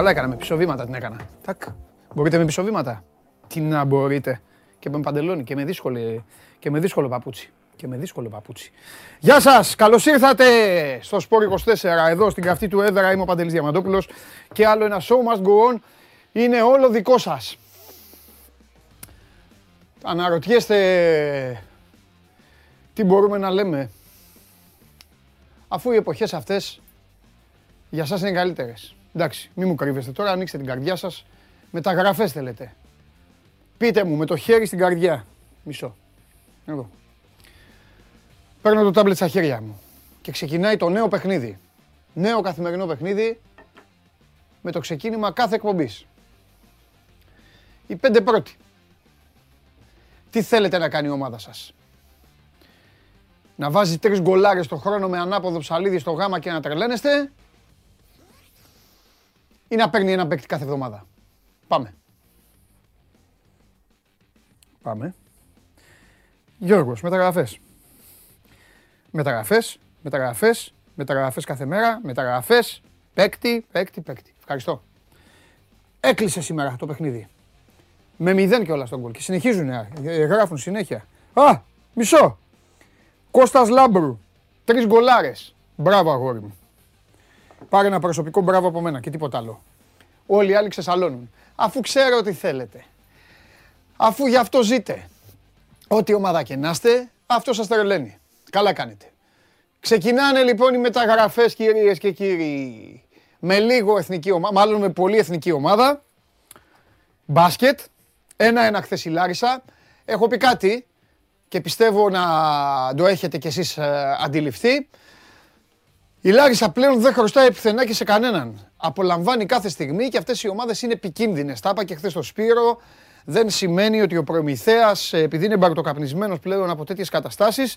Καλά έκανα, με πίσω βήματα την έκανα. Τακ. Μπορείτε με πίσω βήματα. Τι να μπορείτε. Και με παντελόνι και με, δύσκολη, και με δύσκολο παπούτσι. Και με δύσκολο παπούτσι. Γεια σας, καλώς ήρθατε στο Sport 24 εδώ στην καυτή του έδρα. Είμαι ο Παντελής Διαμαντόπουλος και άλλο ένα show must go on. Είναι όλο δικό σας. Αναρωτιέστε τι μπορούμε να λέμε. Αφού οι εποχές αυτές για σας είναι καλύτερες. Εντάξει, μην μου κρύβεστε τώρα, ανοίξτε την καρδιά σας. Μεταγραφές θέλετε. Πείτε μου με το χέρι στην καρδιά. Μισό. Εδώ. Παίρνω το τάμπλετ στα χέρια μου και ξεκινάει το νέο παιχνίδι. Νέο καθημερινό παιχνίδι με το ξεκίνημα κάθε εκπομπής. Οι πέντε πρώτοι. Τι θέλετε να κάνει η ομάδα σας; Να βάζει τρεις γκολάρες το χρόνο με ανάποδο ψαλίδι στο γάμα και να τρελαίνεστε; Ή να παίρνει ένα παίκτη κάθε εβδομάδα. Πάμε. Πάμε. Γιώργος, μεταγραφές. Μεταγραφές, μεταγραφές, μεταγραφές κάθε μέρα, μεταγραφές, παίκτη, παίκτη, παίκτη. Ευχαριστώ. Έκλεισε σήμερα το παιχνίδι. Με μηδέν και όλα στον γκολ. Και συνεχίζουν, ε, γράφουν συνέχεια. Α, μισό. Κώστας Λάμπρου. Τρεις γκολάρες. Μπράβο αγόρι μου. Πάρε ένα προσωπικό μπράβο από μένα και τίποτα άλλο. Όλοι οι άλλοι ξεσαλώνουν. Αφού ξέρω τι θέλετε. Αφού γι' αυτό ζείτε. Ό,τι ομάδα και να είστε, αυτό σας τρελαίνει. Καλά κάνετε. Ξεκινάνε λοιπόν οι μεταγραφές κυρίες και κύριοι. Με λίγο εθνική ομάδα, μάλλον με πολύ εθνική ομάδα. Μπάσκετ. Ένα-ένα χθες η Λάρισα. Έχω πει κάτι και πιστεύω να το έχετε κι εσείς ε, αντιληφθεί. Η Λάρισα πλέον δεν χρωστάει πουθενά και σε κανέναν. Απολαμβάνει κάθε στιγμή και αυτές οι ομάδες είναι επικίνδυνες. Τα είπα και χθες στο Σπύρο. Δεν σημαίνει ότι ο Προμηθέας, επειδή είναι μπαρτοκαπνισμένος πλέον από τέτοιες καταστάσεις,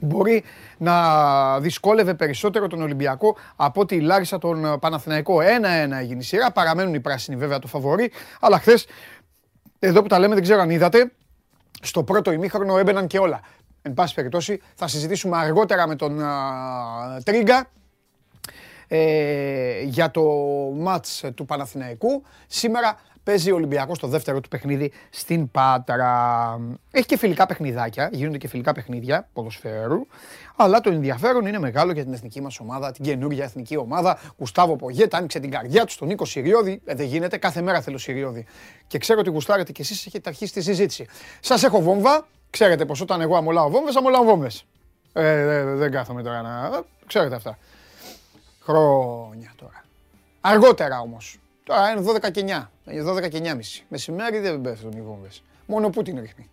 μπορεί να δυσκόλευε περισσότερο τον Ολυμπιακό από ότι η Λάρισα τον Παναθηναϊκό. Ένα-ένα έγινε η σειρά. Παραμένουν οι πράσινοι βέβαια το φαβορή. Αλλά χθες, εδώ που τα λέμε, δεν ξέρω αν είδατε, στο πρώτο ημίχρονο έμπαιναν και όλα. Εν πάση περιπτώσει, θα συζητήσουμε αργότερα με τον Τρίγκα ε, για το μάτς του Παναθηναϊκού. Σήμερα παίζει ο Ολυμπιακός στο δεύτερο του παιχνίδι στην Πάτρα. Έχει και φιλικά παιχνιδάκια, γίνονται και φιλικά παιχνίδια ποδοσφαίρου. Αλλά το ενδιαφέρον είναι μεγάλο για την εθνική μας ομάδα, την καινούργια εθνική ομάδα. Κουστάβο Πογέτ άνοιξε την καρδιά του στον Νίκο Σιριώδη. Ε, δεν γίνεται, κάθε μέρα θέλω Σιριώδη. Και ξέρω ότι γουστάρετε κι εσείς έχετε αρχίσει τη συζήτηση. Σας έχω βόμβα, Ξέρετε πως όταν εγώ αμολάω βόμβες, αμολάω βόμβες. Ε, δεν κάθομαι τώρα να... Ξέρετε αυτά. Χρόνια τώρα. Αργότερα όμως. Τώρα είναι 12 και 9. 12 και 9.30. Μεσημέρι δεν πέφτουν οι βόμβες. Μόνο ο Πούτιν ρίχνει.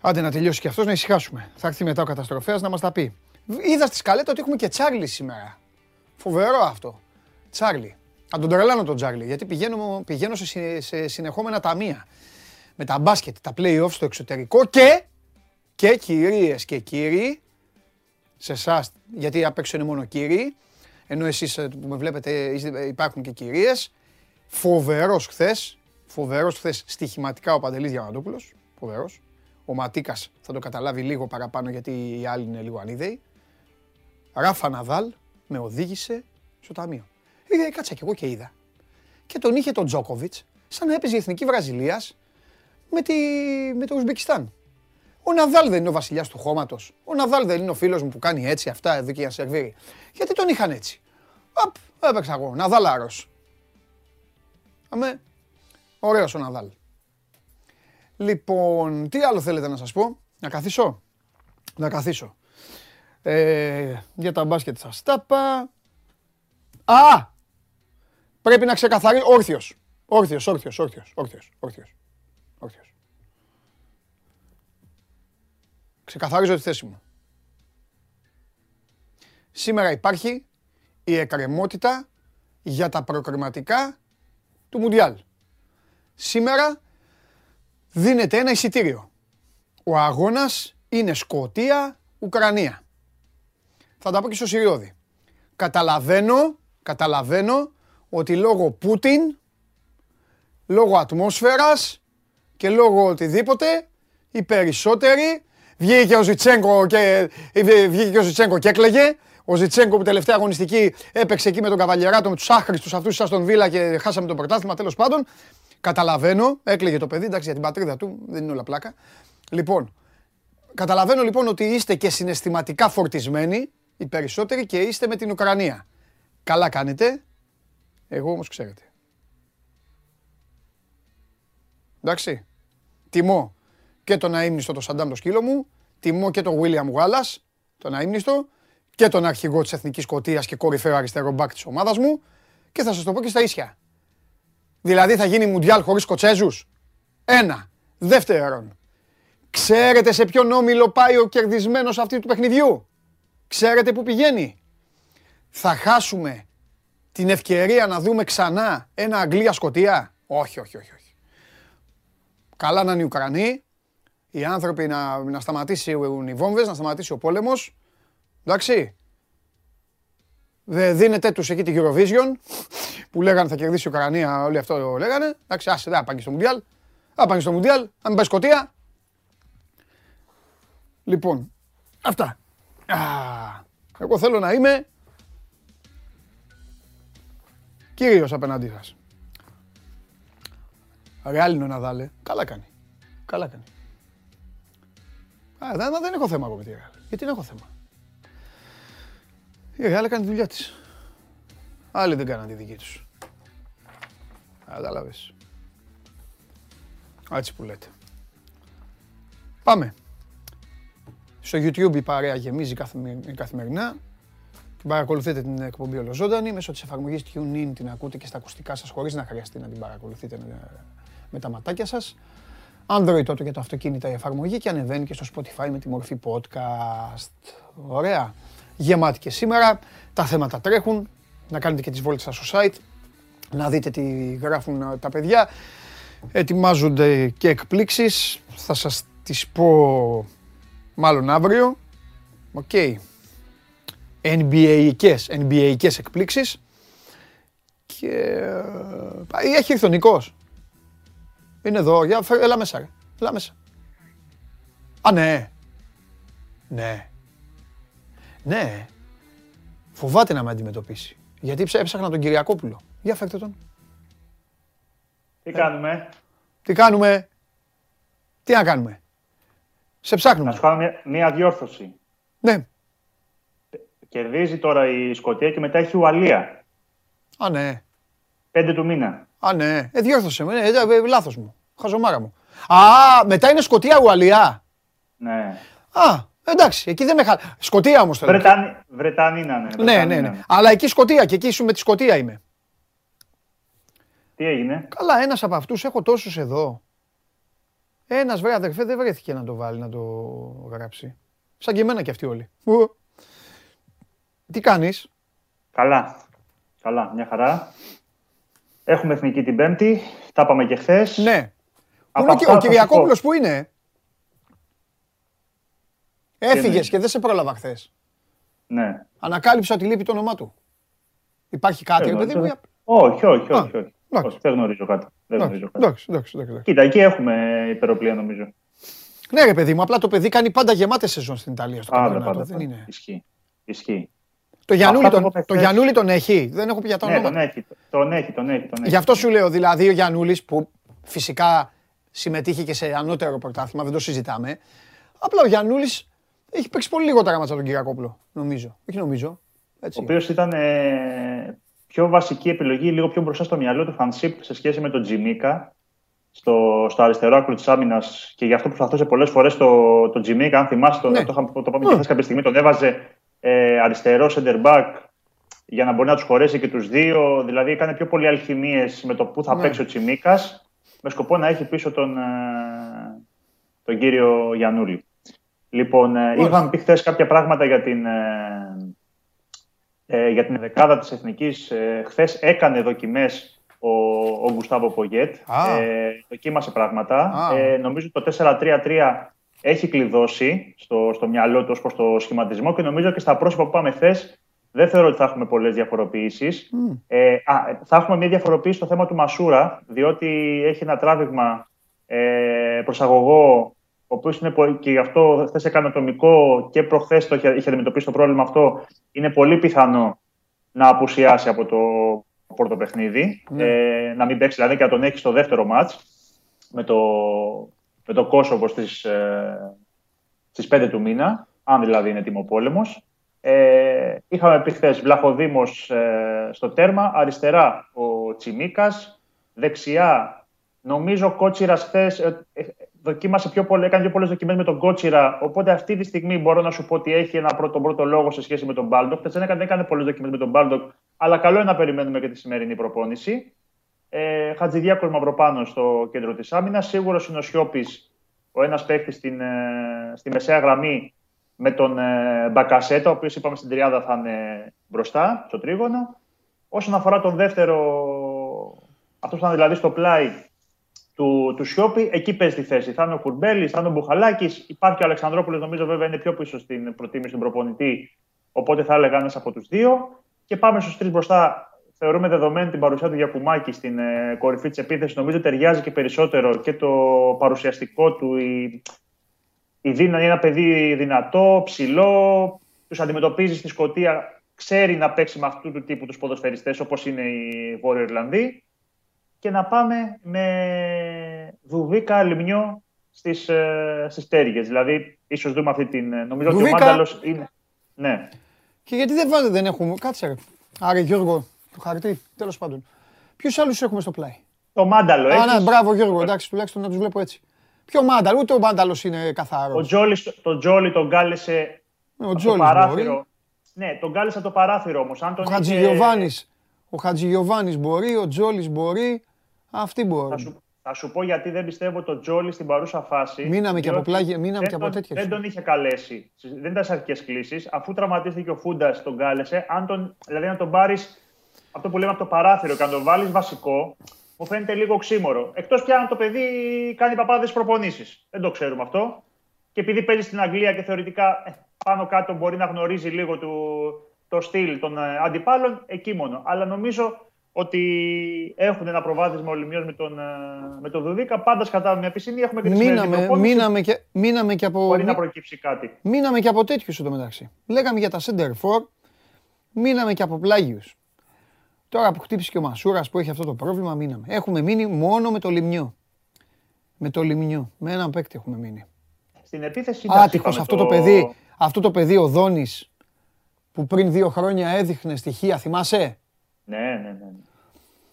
Άντε να τελειώσει και αυτός να ησυχάσουμε. Θα έρθει μετά ο καταστροφέας να μας τα πει. Είδα στη σκαλέτα ότι έχουμε και Τσάρλι σήμερα. Φοβερό αυτό. Τσάρλι. Αν τον τρελάνω τον Τσάρλι, γιατί πηγαίνω, πηγαίνω σε, σε συνεχόμενα ταμεία με τα μπάσκετ, τα play-off στο εξωτερικό και, και κυρίες και κύριοι, σε εσάς, γιατί απ' έξω είναι μόνο κύριοι, ενώ εσείς ε, που με βλέπετε υπάρχουν και κυρίες, φοβερός χθες, φοβερός χθες στοιχηματικά ο Παντελής Διαμαντούπουλος, φοβερός. Ο Ματίκας θα το καταλάβει λίγο παραπάνω γιατί οι άλλοι είναι λίγο ανίδεοι. Ράφα Ναδάλ με οδήγησε στο ταμείο. Ε, κάτσα κι εγώ και είδα. Και τον είχε τον Τζόκοβιτς, σαν να έπαιζε η Εθνική Βραζιλίας με, τη, με το Ουσμπεκιστάν. Ο Ναδάλ δεν είναι ο βασιλιάς του χώματος. Ο Ναδάλ δεν είναι ο φίλος μου που κάνει έτσι αυτά εδώ και για σερβίρι. Γιατί τον είχαν έτσι. Απ, έπαιξα εγώ. Ναδάλαρο. Αμέ. Ωραίος ο Ναδάλ. Λοιπόν, τι άλλο θέλετε να σας πω; Να καθίσω; Να καθίσω. Ε, για τα μπάσκετ σας τα Α! Πρέπει να ξεκαθαρίσει. Όρθιος. Όρθιος, όρθιος, όρθιος, όρθιος, όρθιος. Όρθιος. Ξεκαθαρίζω τη θέση μου. Σήμερα υπάρχει η εκκρεμότητα για τα προκριματικά του Μουντιάλ. Σήμερα δίνεται ένα εισιτήριο. Ο αγώνας είναι Σκοτία-Ουκρανία. Θα τα πω και στο Σιριώδη. Καταλαβαίνω, καταλαβαίνω ότι λόγω Πούτιν, λόγω ατμόσφαιρας, και λόγω οτιδήποτε, οι περισσότεροι, βγήκε ο Ζιτσέγκο και, βγήκε ο Ζιτσέγκο και έκλαιγε, Ο Ζιτσέγκο που τελευταία αγωνιστική έπαιξε εκεί με τον Καβαλιεράτο, με του άχρηστου αυτούς σας τον Βίλα και χάσαμε το πρωτάθλημα. Τέλος πάντων, καταλαβαίνω, έκλαιγε το παιδί, εντάξει για την πατρίδα του, δεν είναι όλα πλάκα. Λοιπόν, καταλαβαίνω λοιπόν ότι είστε και συναισθηματικά φορτισμένοι οι περισσότεροι και είστε με την Ουκρανία. Καλά κάνετε. Εγώ όμως ξέρετε. Εντάξει. Τιμώ και τον αείμνηστο το Σαντάμ το σκύλο μου. Τιμώ και τον Βίλιαμ Γουάλλας, τον αείμνηστο. Και τον αρχηγό της Εθνικής Σκοτίας και κορυφαίο αριστερό μπακ της ομάδας μου. Και θα σας το πω και στα ίσια. Δηλαδή θα γίνει Μουντιάλ χωρίς Σκοτσέζους. Ένα. Δεύτερον. Ξέρετε σε ποιον όμιλο πάει ο κερδισμένος αυτή του παιχνιδιού; Ξέρετε που πηγαίνει; Θα χάσουμε την ευκαιρία να δούμε ξανά ένα Αγγλία-Σκοτία; Όχι, όχι, όχι, όχι. Καλά να είναι οι Ουκρανοί, οι άνθρωποι να, να σταματήσει οι βόμβες, να σταματήσει ο πόλεμος. Εντάξει. Δεν δίνετε τους εκεί την Eurovision που λέγανε θα κερδίσει η Ουκρανία, όλοι αυτό λέγανε. Εντάξει, άσε, δεν πάνε στο Μουντιάλ. Θα πάνε στο Μουντιάλ, αν μην πάει Σκοτία. Λοιπόν, αυτά. Εγώ θέλω να είμαι κύριος απέναντί σας. Ρεάλ είναι ο Ναδάλε. Καλά κάνει. Καλά κάνει. Α, δεν, δεν έχω θέμα εγώ με τη Ρεάλ. Γιατί δεν έχω θέμα. Η Ρεάλ έκανε τη δουλειά της. Άλλοι δεν κάναν τη δική τους. Κατάλαβες. Έτσι που λέτε. Πάμε. Στο YouTube η παρέα γεμίζει καθημερινά. Την παρακολουθείτε την εκπομπή ολοζώντανη. Μέσω της εφαρμογής TuneIn την ακούτε και στα ακουστικά σας χωρίς να χρειαστεί να την παρακολουθείτε με τα ματάκια σας. Android τότε για το αυτοκίνητα η εφαρμογή και ανεβαίνει και στο Spotify με τη μορφή podcast. Ωραία. Γεμάτη και σήμερα. Τα θέματα τρέχουν. Να κάνετε και τις βόλτες σας στο site. Να δείτε τι γράφουν τα παιδιά. Ετοιμάζονται και εκπλήξεις. Θα σας τις πω μάλλον αύριο. OK. Okay. NBA-ικές, NBA-ικές εκπλήξεις. Και ε, έχει έρθει ο Νικός. Είναι εδώ. Για, έλα μέσα, ρε. Έλα μέσα. Α, ναι. Ναι. Ναι. Φοβάται να με αντιμετωπίσει. Γιατί έψαχνα τον Κυριακόπουλο. Για φέρτε τον. Τι κάνουμε; Τι κάνουμε; Τι να κάνουμε; Σε ψάχνουμε. Να σου κάνω μια, μια διόρθωση. Ναι. Κερδίζει τώρα η Σκωτία και μετά έχει η Ουαλία. Α, ναι. Πέντε του μήνα. Α, ναι. Ε, διόρθωσε με. Ε, ε, ε, λάθος μου. Χαζομάρα μου. Α, μετά είναι Σκωτία Ουαλία. Ναι. Α, εντάξει. Εκεί δεν με χα... Σκωτία όμως θέλω. Βρετανή, Βρετανίνα, ναι. Ναι, ναι, ναι. Αλλά εκεί Σκωτία και εκεί είσαι με τη Σκωτία είμαι. Τι έγινε; Καλά, ένας από αυτούς έχω τόσους εδώ. Ένας βρε αδερφέ δεν βρέθηκε να το βάλει, να το γράψει. Σαν και εμένα και αυτοί όλοι. Τι κάνεις; Καλά. Καλά, μια χαρά. Έχουμε εθνική την Πέμπτη. Τα είπαμε και χθες. Ναι. Πού είναι ο Κυριακόπουλος, πού είναι; Έφυγες και δεν σε πρόλαβα χθες. Ναι. Ανακάλυψα ότι λείπει το όνομά του. Υπάρχει κάτι, ρε παιδί μου. Όχι, όχι, όχι. όχι. Όχι, δεν γνωρίζω κάτι. Δεν γνωρίζω κάτι. Εντάξει, εντάξει, εντάξει. Κοίτα, εκεί έχουμε υπεροπλία νομίζω. Ναι, ρε παιδί μου, απλά το παιδί κάνει πάντα γεμάτε σεζόν στην Ιταλία. Στο πάντα, πάντα, δεν είναι. Ισχύει. Ισχύει. Το Γιανούλη, τον, το Γιανούλη τον έχει; Δεν έχω πει για το ναι, όνομα. Τον έχει, τον έχει, τον έχει, τον έχει. Γι' αυτό σου λέω, δηλαδή ο Γιανούλης που φυσικά συμμετείχε και σε ανώτερο πρωτάθλημα, δεν το συζητάμε. Απλά ο Γιανούλης έχει παίξει πολύ λιγότερα μάτσα τον Κυριακόπουλο, νομίζω. Όχι νομίζω. Έτσι. Ο οποίος ήταν ε, πιο βασική επιλογή, λίγο πιο μπροστά στο μυαλό του Φανσίπ σε σχέση με τον Τζιμίκα στο, στο αριστερό άκρο της άμυνας και γι' αυτό προσπαθούσε πολλές φορές το, το Τζιμίκα. Αν θυμάστε, ναι. το, το, το, το ναι. κάποια στιγμή, τον έβαζε ε, αριστερός center back για να μπορεί να τους χωρέσει και τους δύο. Δηλαδή, έκανε πιο πολλοί αλχημίες με το πού θα ναι. παίξει ο Τσιμίκας με σκοπό να έχει πίσω τον, ε, τον κύριο Γιανούλη. Λοιπόν, ε, είχαμε πει χθες κάποια πράγματα για την, ε, ε, για την δεκάδα της Εθνικής. Ε, χθες έκανε δοκιμές ο, ο Γκουστάβο Πογέτ. Ε, δοκίμασε πράγματα. Ε, νομίζω το 4-3-3 έχει κλειδώσει στο, στο μυαλό του ως προς το σχηματισμό και νομίζω και στα πρόσωπα που πάμε χθες δεν θεωρώ ότι θα έχουμε πολλές διαφοροποιήσεις. Ε, α, θα έχουμε μια διαφοροποίηση στο θέμα του Μασούρα, διότι έχει ένα τράβηγμα ε, προσαγωγό ο οποίος είναι πολύ, και γι' αυτό χθες έκανε ατομικό και προχθές το είχε, είχε αντιμετωπίσει το πρόβλημα αυτό, είναι πολύ πιθανό να απουσιάσει από το πρώτο παιχνίδι. Ναι. Ε, να μην παίξει δηλαδή και να τον έχει στο δεύτερο ματς με το, με το Κόσοβο στις, ε, στις 5 του μήνα, αν δηλαδή είναι ετοιμοπόλεμος. Ε, είχαμε πει χθες Βλαχοδήμος ε, στο τέρμα, αριστερά ο Τσιμίκας, δεξιά νομίζω ο Κότσιρας χθες ε, δοκίμασε πιο πολύ, έκανε πιο πολλές δοκιμές με τον Κότσιρα. Οπότε αυτή τη στιγμή μπορώ να σου πω ότι έχει ένα πρώτο, πρώτο λόγο σε σχέση με τον Μπάλντοκ. Δεν έκανε, έκανε πολλές δοκιμές με τον Μπάλντοκ, αλλά καλό είναι να περιμένουμε και τη σημερινή προπόνηση. Ε, Χατζηδιάκο Μαυροπάνο στο κέντρο της άμυνας. Σίγουρος είναι ο Σιώπης, ο ένας παίκτης ε, στη μεσαία γραμμή με τον ε, Μπακασέτα, ο οποίος είπαμε στην τριάδα θα είναι μπροστά, στο τρίγωνο. Όσον αφορά τον δεύτερο, αυτός που ήταν δηλαδή στο πλάι, του, του Σιώπη, εκεί παίζει τη θέση. Θα είναι ο Κουρμπέλης, θα είναι ο Μπουχαλάκης. Υπάρχει ο Αλεξανδρόπουλος, νομίζω βέβαια είναι πιο πίσω στην προτίμηση του προπονητή. Οπότε θα έλεγα ένας από τους δύο. Και πάμε στους τρεις μπροστά. Θεωρούμε δεδομένη την παρουσία του Γιακουμάκη στην ε, κορυφή της επίθεσης. Νομίζω ταιριάζει και περισσότερο και το παρουσιαστικό του. Η, η δύναμη είναι ένα παιδί δυνατό, ψηλό. Τους αντιμετωπίζει στη Σκωτία. Ξέρει να παίξει με αυτού του τύπου τους ποδοσφαιριστές όπως είναι οι Βόρειο Ιρλανδοί και να πάμε με Δουβίκα Λιμνιό στις, ε, στις Δηλαδή, ίσως δούμε αυτή την... Ε, νομίζω Δουβίκα... ότι ο Μάνταλος είναι... Ναι. Και γιατί δεν βάζετε, δεν έχουμε... Κάτσε ρε. Άρα Γιώργο, το χαρτί, τέλος πάντων. Ποιους άλλους έχουμε στο πλάι; Το Μάνταλο, έχεις. Α, ναι, μπράβο Γιώργο, εντάξει, τουλάχιστον να τους βλέπω έτσι. Ποιο Μάνταλο, ούτε ο Μάνταλος είναι καθαρός. Ο Τζόλι, το Τζόλι τον κάλεσε ο το παράθυρο. Ναι, τον κάλεσε το παράθυρο όμως. Αν τον ο Χατζηγιοβάνης. Ο Χατζηγιοβάνης μπορεί, ο Τζόλις μπορεί. Αυτή μπορεί. Θα σου, θα σου πω γιατί δεν πιστεύω το Τζόλι στην παρούσα φάση. Μείναμε και από πλάγια, μείναμε και από τέτοια. Δεν τον είχε καλέσει. Δεν ήταν σε αρχικές κλήσεις. Αφού τραυματίστηκε ο Φούντας, τον κάλεσε. Αν τον, δηλαδή, να τον πάρεις αυτό που λέμε από το παράθυρο και να τον βάλεις βασικό, μου φαίνεται λίγο ξύμορο. Εκτός πια αν το παιδί κάνει παπάδες προπονήσεις. Δεν το ξέρουμε αυτό. Και επειδή παίζει στην Αγγλία και θεωρητικά ε, πάνω κάτω μπορεί να γνωρίζει λίγο του, το στυλ των ε, αντιπάλων, εκεί μόνο. Αλλά νομίζω ότι έχουν ένα προβάδισμα ο με τον, ε, με τον Δουδίκα. Πάντα κατά μια πισινή έχουμε και τη μείναμε, μείναμε, και, μείναμε και από. Μπορεί να προκύψει κάτι. Μείναμε και από τέτοιους εδώ μεταξύ. Λέγαμε για τα center for, μείναμε και από πλάγιους. Τώρα που χτύπησε και ο Μασούρας που έχει αυτό το πρόβλημα, μείναμε. Έχουμε μείνει μόνο με το λιμνιό. Με το λιμνιό. Με έναν παίκτη έχουμε μείνει. Στην επίθεση Άτυχος αυτό το... παιδί, αυτό το παιδί ο Δόνης που πριν δύο χρόνια έδειχνε στοιχεία, θυμάσαι; Ναι, ναι, ναι, ναι.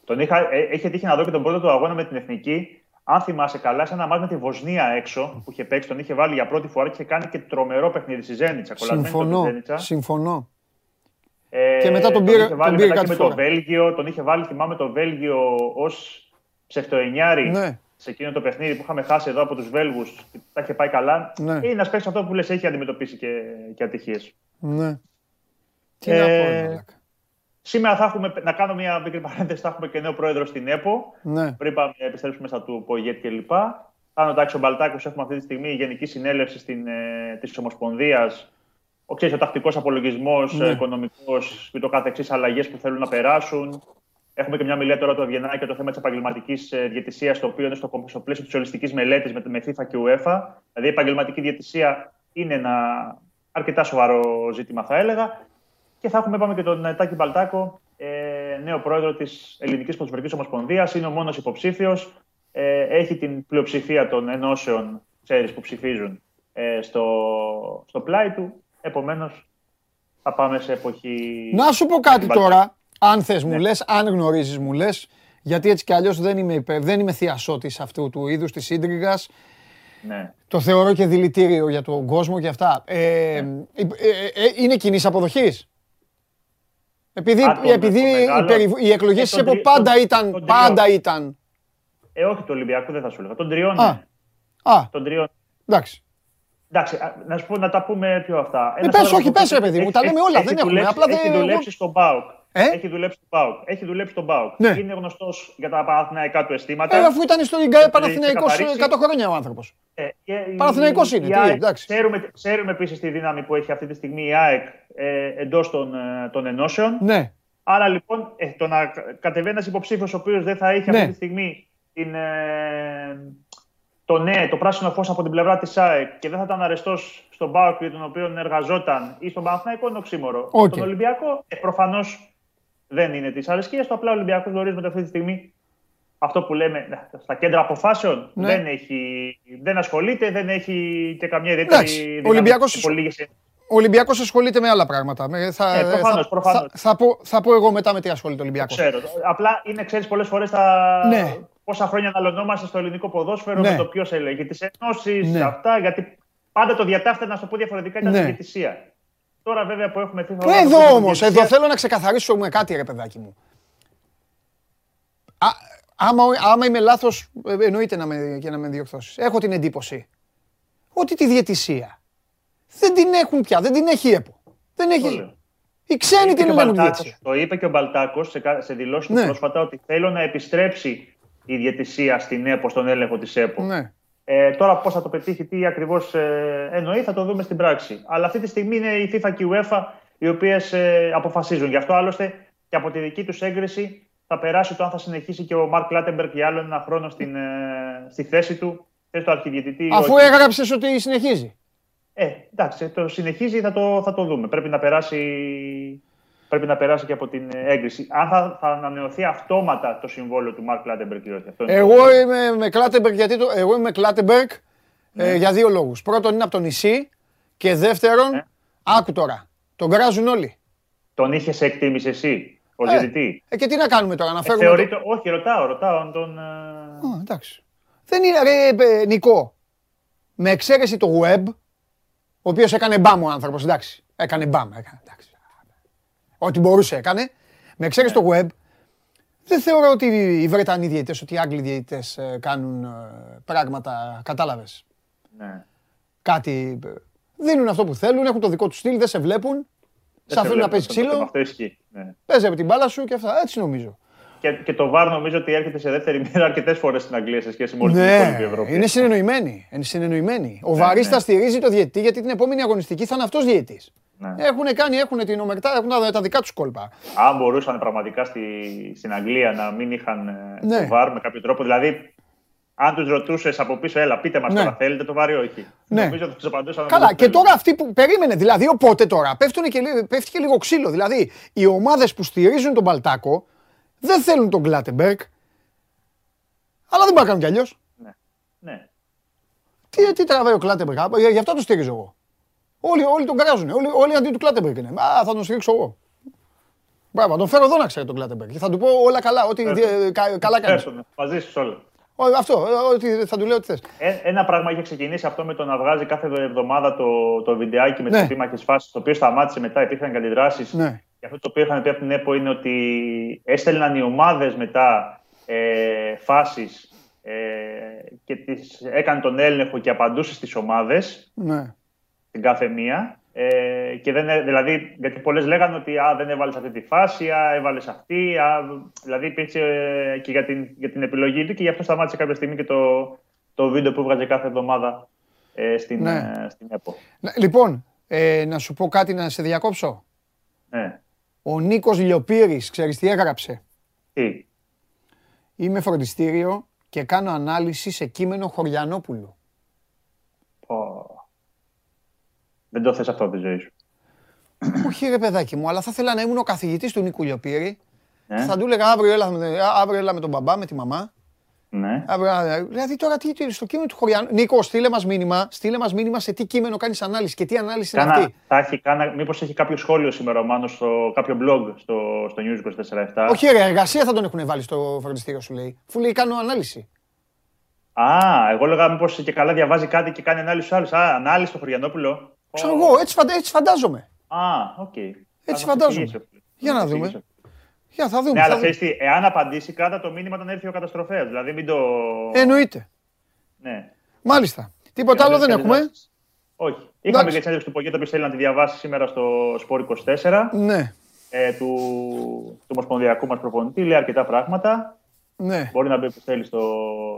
Τον είχα, ε, είχε τύχει να δω και τον πρώτο του αγώνα με την εθνική. Αν θυμάσαι καλά, σε ένα μάτι με τη Βοσνία έξω που είχε παίξει, τον είχε βάλει για πρώτη φορά και είχε κάνει και τρομερό παιχνίδι στη Ζένιτσα. Συμφωνώ. Συμφωνώ. Ε, και μετά τον πήρε, τον είχε βάλει τον πήρε με το Βέλγιο, τον είχε βάλει, θυμάμαι, το Βέλγιο ως ψευτοενιάρη ναι. σε εκείνο το παιχνίδι που είχαμε χάσει εδώ από τους Βέλγους και τα είχε πάει καλά. Ναι. Είναι ένας παίκτης αυτό που λες έχει αντιμετωπίσει και, και ατυχίες. Ναι. Τι ε, να πω, Σήμερα θα έχουμε, να κάνω μια μικρή παρένθεση, θα έχουμε και νέο πρόεδρο στην ΕΠΟ. Ναι. Πριν πάμε να επιστρέψουμε μέσα του ΠΟΓΕΤ κλπ. Πάνω εντάξει, ο Μπαλτάκος έχουμε αυτή τη στιγμή γενική συνέλευση στην, ε, της Ομοσπονδίας. Ο, ξέρεις, ο τακτικός απολογισμός, ναι. οικονομικός και το καθεξής αλλαγές που θέλουν να περάσουν. Έχουμε και μια μιλία τώρα του Αυγενάκη για το θέμα της επαγγελματικής ε, διαιτησίας, το οποίο είναι στο, στο πλαίσιο της ολιστικής μελέτης με, με FIFA και UEFA. Δηλαδή, η επαγγελματική διαιτησία είναι ένα αρκετά σοβαρό ζήτημα, θα έλεγα. Και θα έχουμε πάμε και τον Τάκη Μπαλτάκο, ε, νέο πρόεδρο της Ελληνικής Ποδοσφαιρικής Ομοσπονδίας. Είναι ο μόνος υποψήφιος. Ε, έχει την πλειοψηφία των ενώσεων ξέρεις, που ψηφίζουν ε, στο, στο πλάι του. Επομένως, θα πάμε σε εποχή. Να σου πω κάτι τώρα. Αν θες, μου ναι. λες, αν γνωρίζεις, μου λες. Γιατί έτσι κι αλλιώς δεν είμαι, δεν είμαι θειασότης αυτού του είδους της ίντριγα. Ναι. Το θεωρώ και δηλητήριο για τον κόσμο και αυτά. Ε, ναι. ε, ε είναι κοινή αποδοχής. Επειδή, επειδή οι εκλογές τη ΕΠΟ πάντα ήταν. Πάντα ήταν. Ε, όχι το Ολυμπιακό δεν θα σου λέγα. Τον τριών. Α, α. Τον τριών. Εντάξει. Εντάξει, να σου πω να τα πούμε πιο αυτά. Ε, πες, όχι, πες ρε παιδί μου, τα λέμε όλα, δεν έχουμε. Απλά έχει δουλέψει στον ΠΑΟΚ. Ε; Έχει δουλέψει στον ΠΑΟΚ. Έχει δουλέψει στον ΠΑΟΚ. Ναι. Είναι γνωστός για τα παραθυναϊκά του αισθήματα. Ε, αφού ήταν στο Παναθηναϊκός 100 χρόνια ο άνθρωπος. Ε, Παναθηναϊκός είναι. Τι, εντάξει. Ξέρουμε, ξέρουμε επίσης τη δύναμη που έχει αυτή τη στιγμή η ΑΕΚ ε, εντός των, ε, των ενώσεων. Ναι. Άρα λοιπόν ε, το να κατεβαίνει ένας υποψήφιος ο οποίος δεν θα έχει ναι. αυτή τη στιγμή την, ε, το ναι, το πράσινο φως από την πλευρά της ΑΕΚ και δεν θα ήταν αρεστός στον Πάοκ για τον οποίο εργαζόταν ή στον Παναθηναϊκό είναι οξύμορο. Okay. Τον Ολυμπιακό ε, προφανώς δεν είναι της αρεσκία του. Απλά ο Ολυμπιακός γνωρίζουμε αυτή τη στιγμή αυτό που λέμε στα κέντρα αποφάσεων ναι. δεν, έχει, δεν ασχολείται, δεν έχει και καμία ιδιαίτερη Ολυμπιακός... Ο Ολυμπιακός ασχολείται με άλλα πράγματα. Θα, ε, προφανώς, θα, προφανώς. Θα, θα, πω, θα πω εγώ μετά με τι ασχολείται ο Ολυμπιακός. Ξέρω. Απλά είναι, ξέρεις, πολλές φορές τα. Ναι. Πόσα χρόνια αναλωνόμαστε στο ελληνικό ποδόσφαιρο ναι. με το ποιος έλεγε. Τις ενώσεις, ναι. αυτά. Γιατί πάντα το διατάφτε, να το πω διαφορετικά, ήταν ναι. διαιτησία. Τώρα βέβαια που έχουμε FIFA. Εδώ όμως, εδώ θέλω να ξεκαθαρίσουμε κάτι, ρε παιδάκι μου. Α, άμα, άμα είμαι λάθος, ε, εννοείται να με, και να με διορθώσεις. Έχω την εντύπωση ότι τη διαιτησία δεν την έχουν πια, δεν την έχει ΕΠΟ. Δεν έχει. Οι ξένοι την λένε διαιτησία. Το είπε και ο Μπαλτάκος σε, σε δηλώσεις ναι. του πρόσφατα ότι θέλω να επιστρέψει η διαιτησία στην ΕΠΟ, στον έλεγχο της ΕΠΟ. Ναι. Ε, τώρα πώς θα το πετύχει, τι ακριβώς ε, εννοεί, θα το δούμε στην πράξη. Αλλά αυτή τη στιγμή είναι η FIFA και η UEFA οι οποίες ε, αποφασίζουν. Γι' αυτό άλλωστε και από τη δική τους έγκριση θα περάσει το αν θα συνεχίσει και ο Μαρκ Λάτεμπεργκ για άλλο ένα χρόνο στην, ε, στη θέση του, θέση του αρχιδιαιτητή. Αφού έγραψες ότι συνεχίζει. Ε, εντάξει, το συνεχίζει, θα το, θα το δούμε. Πρέπει να περάσει πρέπει να περάσει και από την έγκριση. Αν θα, θα ανανεωθεί αυτόματα το συμβόλαιο του Μαρκ Κλάτεμπεργκ ή όχι. Εγώ είμαι με Κλάτεμπεργκ γιατί το, εγώ είμαι με Κλάτεμπεργκ ναι. ε, για δύο λόγους. Πρώτον είναι από το νησί και δεύτερον, ναι. άκου τώρα, τον κράζουν όλοι. Τον είχες σε εκτίμηση εσύ, ο ε, διαιτητή; Ε, και τι να κάνουμε τώρα, να φέρουμε... Ε, θεωρεί το... Όχι, ρωτάω, ρωτάω τον... Α, εντάξει. Δεν είναι, ρε, Νικό, με εξαίρεση το web, ο οποίος έκανε μπάμ ο άνθρωπος, εντάξει. Έκανε μπάμ, έκανε, εντάξει. Ό,τι μπορούσε έκανε. Με εξαίρεση το web, δεν θεωρώ ότι οι Βρετανοί διαιτητές, ότι οι Άγγλοι διαιτητές ε, κάνουν ε, πράγματα, κατάλαβες. Ναι. Κάτι, ε, δίνουν αυτό που θέλουν, έχουν το δικό τους στυλ, δεν σε βλέπουν. Σε αφήνουν να παίζει ξύλο. Αυτό ισχύει. Ναι. Παίζει από την μπάλα σου και αυτά. Έτσι νομίζω. Και, και το βάρ νομίζω ότι έρχεται σε δεύτερη μέρα αρκετές φορές στην Αγγλία σε σχέση με όλη ναι, την υπόλοιπη Ευρώπη. Είναι συνεννοημένοι. Είναι συνεννοημένοι. Ο ναι, Βαρίστα ναι. στηρίζει το διαιτητή γιατί την επόμενη αγωνιστική θα είναι αυτός διαιτητής. Ναι. Έχουν κάνει, έχουν την ομεκτά, έχουν τα, τα δικά τους κόλπα. Αν μπορούσαν πραγματικά στη, στην Αγγλία να μην είχαν ε, ναι. το βάρ με κάποιο τρόπο, δηλαδή αν τους ρωτούσες από πίσω, έλα, πείτε μας ναι. τώρα, θέλετε το βάρη, όχι. Ναι. Νομίζω ότι τους απαντούσαν. Καλά, και τώρα αυτοί που περίμενε, δηλαδή, οπότε τώρα πέφτουν και, πέφτει και λίγο ξύλο. Δηλαδή, οι ομάδες που στηρίζουν τον Μπαλτάκο δεν θέλουν τον Κλάτεμπεργκ. Αλλά δεν μπορούν να κάνουν κι αλλιώς. Ναι. ναι. Τι, τι τραβάει ο Κλάτεμπεργκ, γι' αυτό το στηρίζω εγώ. Όλοι, όλοι τον κράζουν. Όλοι, όλοι αντί του Κλάτεμπεργκ είναι. Α, θα τον στηρίξω εγώ. Μπράβο, τον φέρω εδώ να ξέρει τον Κλάτεμπεργκ. Και θα του πω όλα καλά. Ό,τι καλά κάνει. Μαζί σου όλα. Αυτό, ότι θα του λέω τι θες. Ε, ένα πράγμα είχε ξεκινήσει αυτό με το να βγάζει κάθε εβδομάδα το, το βιντεάκι με ναι. τι επίμαχες φάσεις, το οποίο σταμάτησε μετά, υπήρχαν και αντιδράσει. Ναι. Και αυτό το οποίο είχαν πει από την ΕΠΟ είναι ότι έστελναν οι ομάδες μετά ε, φάσεις ε, και τις έκανε τον έλεγχο και απαντούσε στις ομάδες. Ναι την κάθε μία. Ε, και δεν, δηλαδή, γιατί πολλές λέγανε ότι α, δεν έβαλες αυτή τη φάση, α, έβαλες αυτή. Α, δηλαδή υπήρξε ε, και για την, για την επιλογή του και γι' αυτό σταμάτησε κάποια στιγμή και το, το βίντεο που βγάζει κάθε εβδομάδα ε, στην, ναι. ε, στην ΕΠΟ. Λοιπόν, ε, να σου πω κάτι να σε διακόψω. Ναι. Ο Νίκος Λιοπύρης, ξέρεις τι έγραψε; Τι; Είμαι φροντιστήριο και κάνω ανάλυση σε κείμενο Χωριανόπουλου. Δεν το θες αυτό από τη ζωή σου. Όχι ρε παιδάκι μου, αλλά θα ήθελα να ήμουν ο καθηγητής του Νίκου Λιοπύρη. Ναι. Θα του έλεγα αύριο έλα, αύριο έλα με τον μπαμπά, με τη μαμά. Ναι. Αύριο, δηλαδή τώρα τι, στο κείμενο του Χωριανού. Νίκο, στείλε μας μήνυμα, στείλε μας μήνυμα σε τι κείμενο κάνεις ανάλυση και τι ανάλυση είναι αυτή. Θα έχει, κάνα, μήπως έχει κάποιο σχόλιο σήμερα ο Μάνος, στο, κάποιο blog στο, στο News 24 Όχι ρε, εργασία θα τον έχουν βάλει στο φροντιστήριο σου λέει. Φου λέει κάνω ανάλυση. Α, εγώ λέγα μήπως και καλά διαβάζει κάτι και κάνει ανάλυση στους άλλους. Α, ανάλυση στο Χωριανόπουλο. Ξέρω εγώ, έτσι, φαντα... έτσι φαντάζομαι. Α, OK. Okay. Έτσι φαντάζομαι. Για να δούμε. Για θα δούμε. Ναι, αλλά ξέρεις τι, εάν απαντήσει, κράτα το μήνυμα όταν έρθει ο καταστροφέας. Δηλαδή μην το... Εννοείται. Ναι. Μάλιστα. Τίποτα άλλο δεν έχουμε; Όχι. Είχαμε και συνέντευξη του Πογέτ όποιος θέλει να τη διαβάσει σήμερα στο Sport24. Ναι. Ε, του, του Ομοσπονδιακού μας προπονητή. Λέει αρκετά πράγματα. Ναι. Μπορεί να μπει όποιος θέλει στο,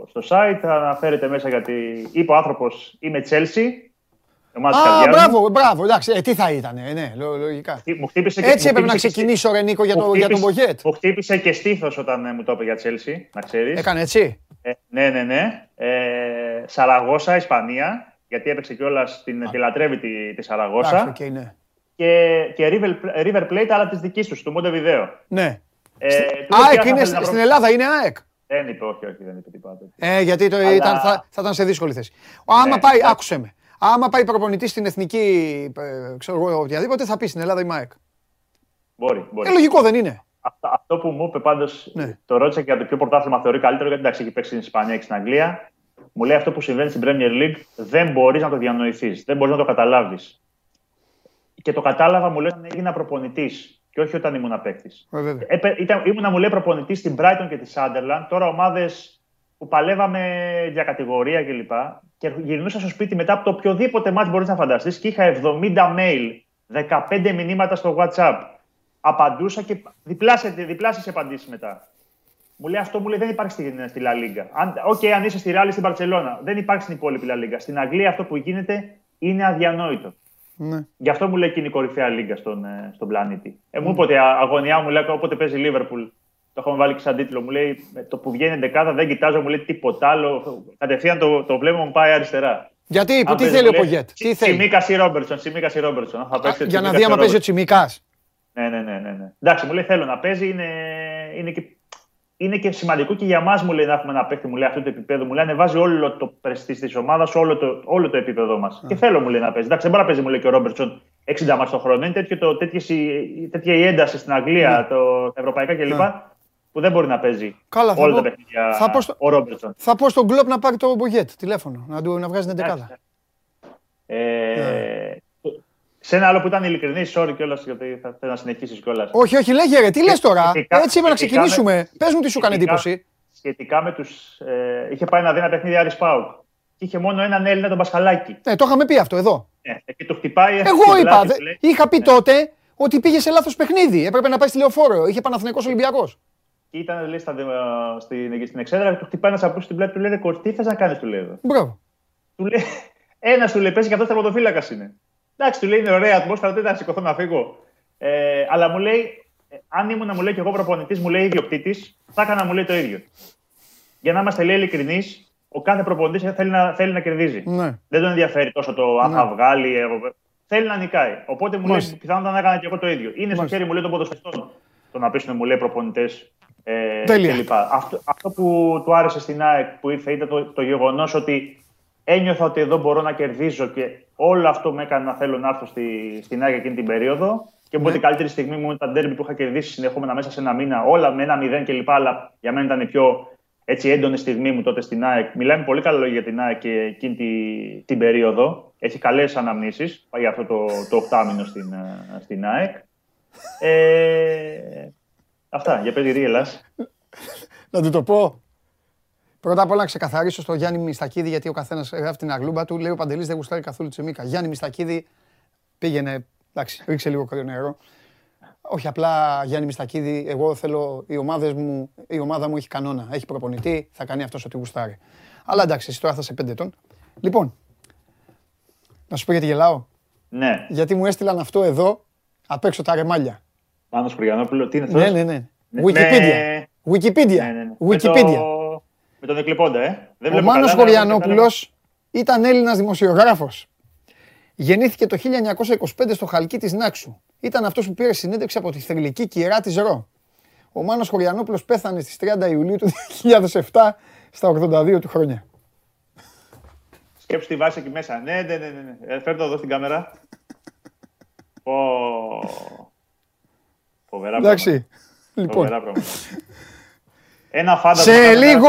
στο site. Αναφέρεται μέσα γιατί είπε ο άνθρωπος είμαι Chelsea. Α, μπράβο, μπράβο, εντάξει, ε, τι θα ήταν, ε, ναι, λογικά. Μου χτύπησε Έτσι έπρεπε να ξεκινήσω, ρε Νίκο, για, το, για τον Μπογέτ. Μου χτύπησε και στήθος όταν ε, μου το είπε για Τσέλσι, να ξέρεις. Έκανε έτσι; Ε, ναι, ναι, ναι. Ε, Σαραγώσα, Ισπανία, γιατί έπαιξε κιόλας την, τη λατρεύει τη, τη Σαραγώσα. Okay, ναι. Και, και River, River Plate, αλλά της δικής τους, του Montevideo. Ναι. Ε, ΑΕΚ είναι στην Ελλάδα, είναι ΑΕΚ; Δεν είπε, όχι, όχι, δεν είπε τίποτα. Ε, γιατί το Αλλά... ήταν, θα, θα ήταν σε δύσκολη θέση. Άμα ναι, πάει, ναι. άκουσε με. Άμα πάει προπονητής στην εθνική, ε, ξέρω εγώ, οτιδήποτε, θα πει στην Ελλάδα η ΜΑΕΚ. Μπορεί, μπορεί. Ε, λογικό δεν είναι. Αυτό, αυτό που μου είπε πάντως, ναι. το ρώτησα και για το ποιο πρωτάθλημα θεωρεί καλύτερο, γιατί εντάξει, έχει παίξει στην Ισπανία και στην Αγγλία. Μου λέει αυτό που συμβαίνει στην Premier League δεν μπορείς να το διανοηθείς, δεν μπορείς να το καταλάβεις. Και το κατάλαβα, μου λέει, όταν έγινα προπονητής και όχι όταν ήμουν παίκτη. Ε, ήμουν, μου λέει, προπονητής στην Brighton και της Sunderland. Τώρα ομάδες που παλεύαμε για κατηγορία κλπ. Και, και γυρνούσα στο σπίτι μετά από το οποιοδήποτε ματς μπορείς να φανταστείς και είχα 70 mail, 15 μηνύματα στο WhatsApp. Απαντούσα και διπλάσιες απαντήσεις μετά. Μου λέει αυτό μου λέει δεν υπάρχει στην, στη La Liga. OK, okay, αν είσαι στη Ρεάλ ή στην Μπαρσελόνα, δεν υπάρχει στην υπόλοιπη La Liga. Στην Αγγλία αυτό που γίνεται είναι αδιανόητο. Ναι. Γι' αυτό μου λέει και είναι η κορυφαία λίγα στον, ε, στον πλανήτη. Ε, μου είπε ότι αγωνιά μου λέει όποτε παίζει Λίβερπουλ. Το έχουμε βάλει και σαν τίτλο. Μου λέει το που βγαίνει δεκάδα δεν κοιτάζω, μου λέει τίποτα άλλο. Κατευθείαν το, το βλέμμα μου πάει αριστερά. Γιατί, που, τι θέλει ο Πογέτ. Τι θέλει; Τσιμίκας ή Ρόμπερτσον. Τσιμίκας ή Ρόμπερτσον. Για να δει άμα παίζει ο Τσιμίκας. Ναι, ναι, ναι, ναι, ναι. Εντάξει, μου λέει θέλω να παίζει. Είναι, είναι και είναι και σημαντικό και για εμά μου λέει να έχουμε ένα παίχτη μου λέει αυτό το επίπεδο. Μου λέει ανεβάζει όλο το πρεστή της ομάδας, όλο το, όλο το επίπεδο μας. Και θέλω μου λέει να παίζει. Εντάξει, δεν μπορεί να παίζει μου λέει και ο Ρόμπερτσον 60 μάτια το χρόνο. Είναι τέτοιο, το, τέτοια, τέτοια η ένταση στην Αγγλία, ναι. το, τα ευρωπαϊκά κλπ. Ναι. Που δεν μπορεί να παίζει Καλά, όλα τα παιχνίδια θα πω στο, ο Ρόμπερτσον. Θα πω στον Κλοπ να πάρει το Μπογιέτ τηλέφωνο, να, του, να βγάζει την 11. Ε, ναι. Σε ένα άλλο που ήταν ειλικρινή, sorry κιόλας, γιατί θα θέλω να συνεχίσεις κιόλας. Όχι, όχι, λέγε ρε, τι λες τώρα; Έτσι είπα να ξεκινήσουμε. Πες μου τι σου έκανε εντύπωση. Σχετικά με τους. Ε, είχε πάει να δει ένα παιχνίδι Άρης Πάουκ. Και είχε μόνο έναν Έλληνα τον Πασχαλάκη. Ναι, το είχαμε πει αυτό εδώ. Ναι, και το χτυπάει. Εγώ είπα. Δε, είχα πει ναι. τότε ότι πήγε σε λάθος παιχνίδι. Έπρεπε να πάει στη λεωφόρο. Είχε Παναθηνικό Ολυμπιακός. Και ήταν λέει, στα, στην, στην εξέδρα και του χτυπάει ένας από την πλάτη του λέει Τι θες να κάνεις, του λέει. Μπράβο. Του λέει, ένα του λέει, πέσει και αυτό τερματοφύλακα είναι. Εντάξει, του λέει είναι ωραία ατμόσφαιρα, δεν θα σηκωθώ να φύγω. Ε, αλλά μου λέει, ε, αν ήμουν μου λέει και εγώ προπονητής, μου λέει ιδιοκτήτη, θα έκανα μου λέει το ίδιο. Για να είμαστε λέει ειλικρινείς, ο κάθε προπονητής θέλει να, θέλει να κερδίζει. Ναι. Δεν τον ενδιαφέρει τόσο το αν ναι. θα βγάλει. Ε, θέλει να νικάει. Οπότε μου Μάλιστα. λέει, πιθανότατα να έκανα και εγώ το ίδιο. Είναι Μάλιστα. στο χέρι μου λέει των ποδοσφαιριστών το να πείσουν μου λέει προπονητές ε, κλπ. Αυτό, αυτό που του άρεσε στην ΑΕΚ που ήρθε ήταν το, το γεγονός ότι ένιωθα ότι εδώ μπορώ να κερδίζω και όλο αυτό με έκανε να θέλω να έρθω στη, στην ΑΕΚ εκείνη την περίοδο. Και ναι. την καλύτερη στιγμή μου ήταν τα που είχα κερδίσει συνεχόμενα μέσα σε ένα μήνα, όλα με ένα μηδέν κλπ. Αλλά για μένα ήταν η πιο έτσι, έντονη στιγμή μου τότε στην ΑΕΚ. Μιλάμε πολύ καλά λόγια για την ΑΕΚ και εκείνη την, την περίοδο. Έχει καλές αναμνήσεις για αυτό το, το οκτάμινο στην, ε, στην ΑΕΚ. Ε, αυτά, για παιδί Να του το πω. Πρώτα απ' όλα να ξεκαθαρίσω στο Γιάννη Μιστακίδη, γιατί ο καθένας γράφει την αγλούμπα του. Λέει ο Παντελής δεν γουστάρει καθόλου τσεμίκα. Γιάννη Μιστακίδη πήγαινε. Εντάξει, ρίξε λίγο κρύο νερό. Όχι απλά Γιάννη Μιστακίδη, εγώ θέλω οι ομάδες μου, η ομάδα μου έχει κανόνα. Έχει προπονητή, θα κάνει αυτός ό,τι γουστάρει. Αλλά εντάξει, εσύ τώρα θα είσαι πέντε ετών. Λοιπόν, να σου πω γιατί γελάω. Ναι. Γιατί μου έστειλαν αυτό εδώ απ' έξω τα ρεμάλια. Πάνω Σπουργιανόπουλο, τι είναι αυτός; Ναι, ναι, ναι. Wikipedia. Wikipedia. Ναι, ναι, ναι. Wikipedia. Με τον εκλειπώντα, ε. Δεν ο Μάνος Χωριανόπουλος ήταν Έλληνας δημοσιογράφος. Γεννήθηκε το 1925 στο Χαλκί της Νάξου. Ήταν αυτός που πήρε συνέντευξη από τη θρηλυκή κυρά της Ρο. Ο Μάνος Χωριανόπουλος πέθανε στις 30 Ιουλίου του 2007 στα 82 του χρόνια. Σκέψου τη βάση εκεί μέσα. Ναι, ναι, ναι. ναι. Ε, φέρτε εδώ στην κάμερα. Πω... Φοβερά Εντάξει. Λοιπόν. Ένα φάντασμα. Σε λίγο,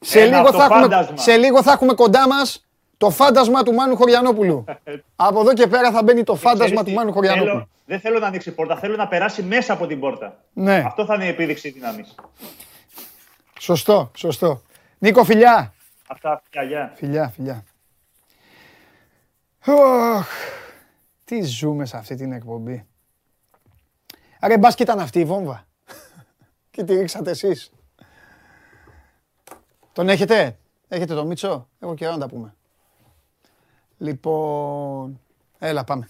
σε, λίγο θα έχουμε, σε λίγο θα έχουμε κοντά μας το φάντασμα του Μάνου Χωριανόπουλου. από εδώ και πέρα θα μπαίνει το φάντασμα του Μάνου Χωριανόπουλου. Θέλω, δεν θέλω να ανοίξει πόρτα, θέλω να περάσει μέσα από την πόρτα. Ναι. Αυτό θα είναι η επίδειξη δύναμης. Σωστό, σωστό. Νίκο, φιλιά. Αυτά, φιλιά, Φιλιά, φιλιά. τι ζούμε σε αυτή την εκπομπή. Ρε μπας και ήταν αυτή η βόμβα. και τη ρίξατε εσείς. Τον έχετε; Έχετε τον Μίτσο; Έχω καιρό να τα πούμε. Λοιπόν, έλα πάμε.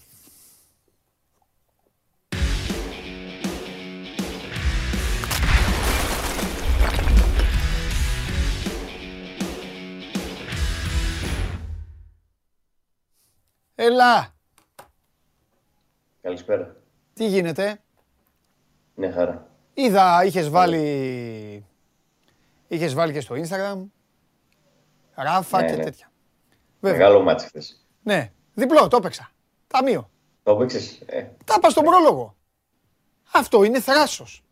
Έλα! Καλησπέρα. Τι γίνεται; Ναι, χαρά. Είδα, είχες βάλει... Είχες βάλει και στο Instagram. Ράφα Ναι, και ναι. τέτοια. Βέβαια. Μεγάλο ματς χθες. Ναι. Διπλό, το έπαιξα. Ταμείο. Το έπαιξες. Ε, Τα είπα στον πρόλογο. Αυτό είναι θράσος.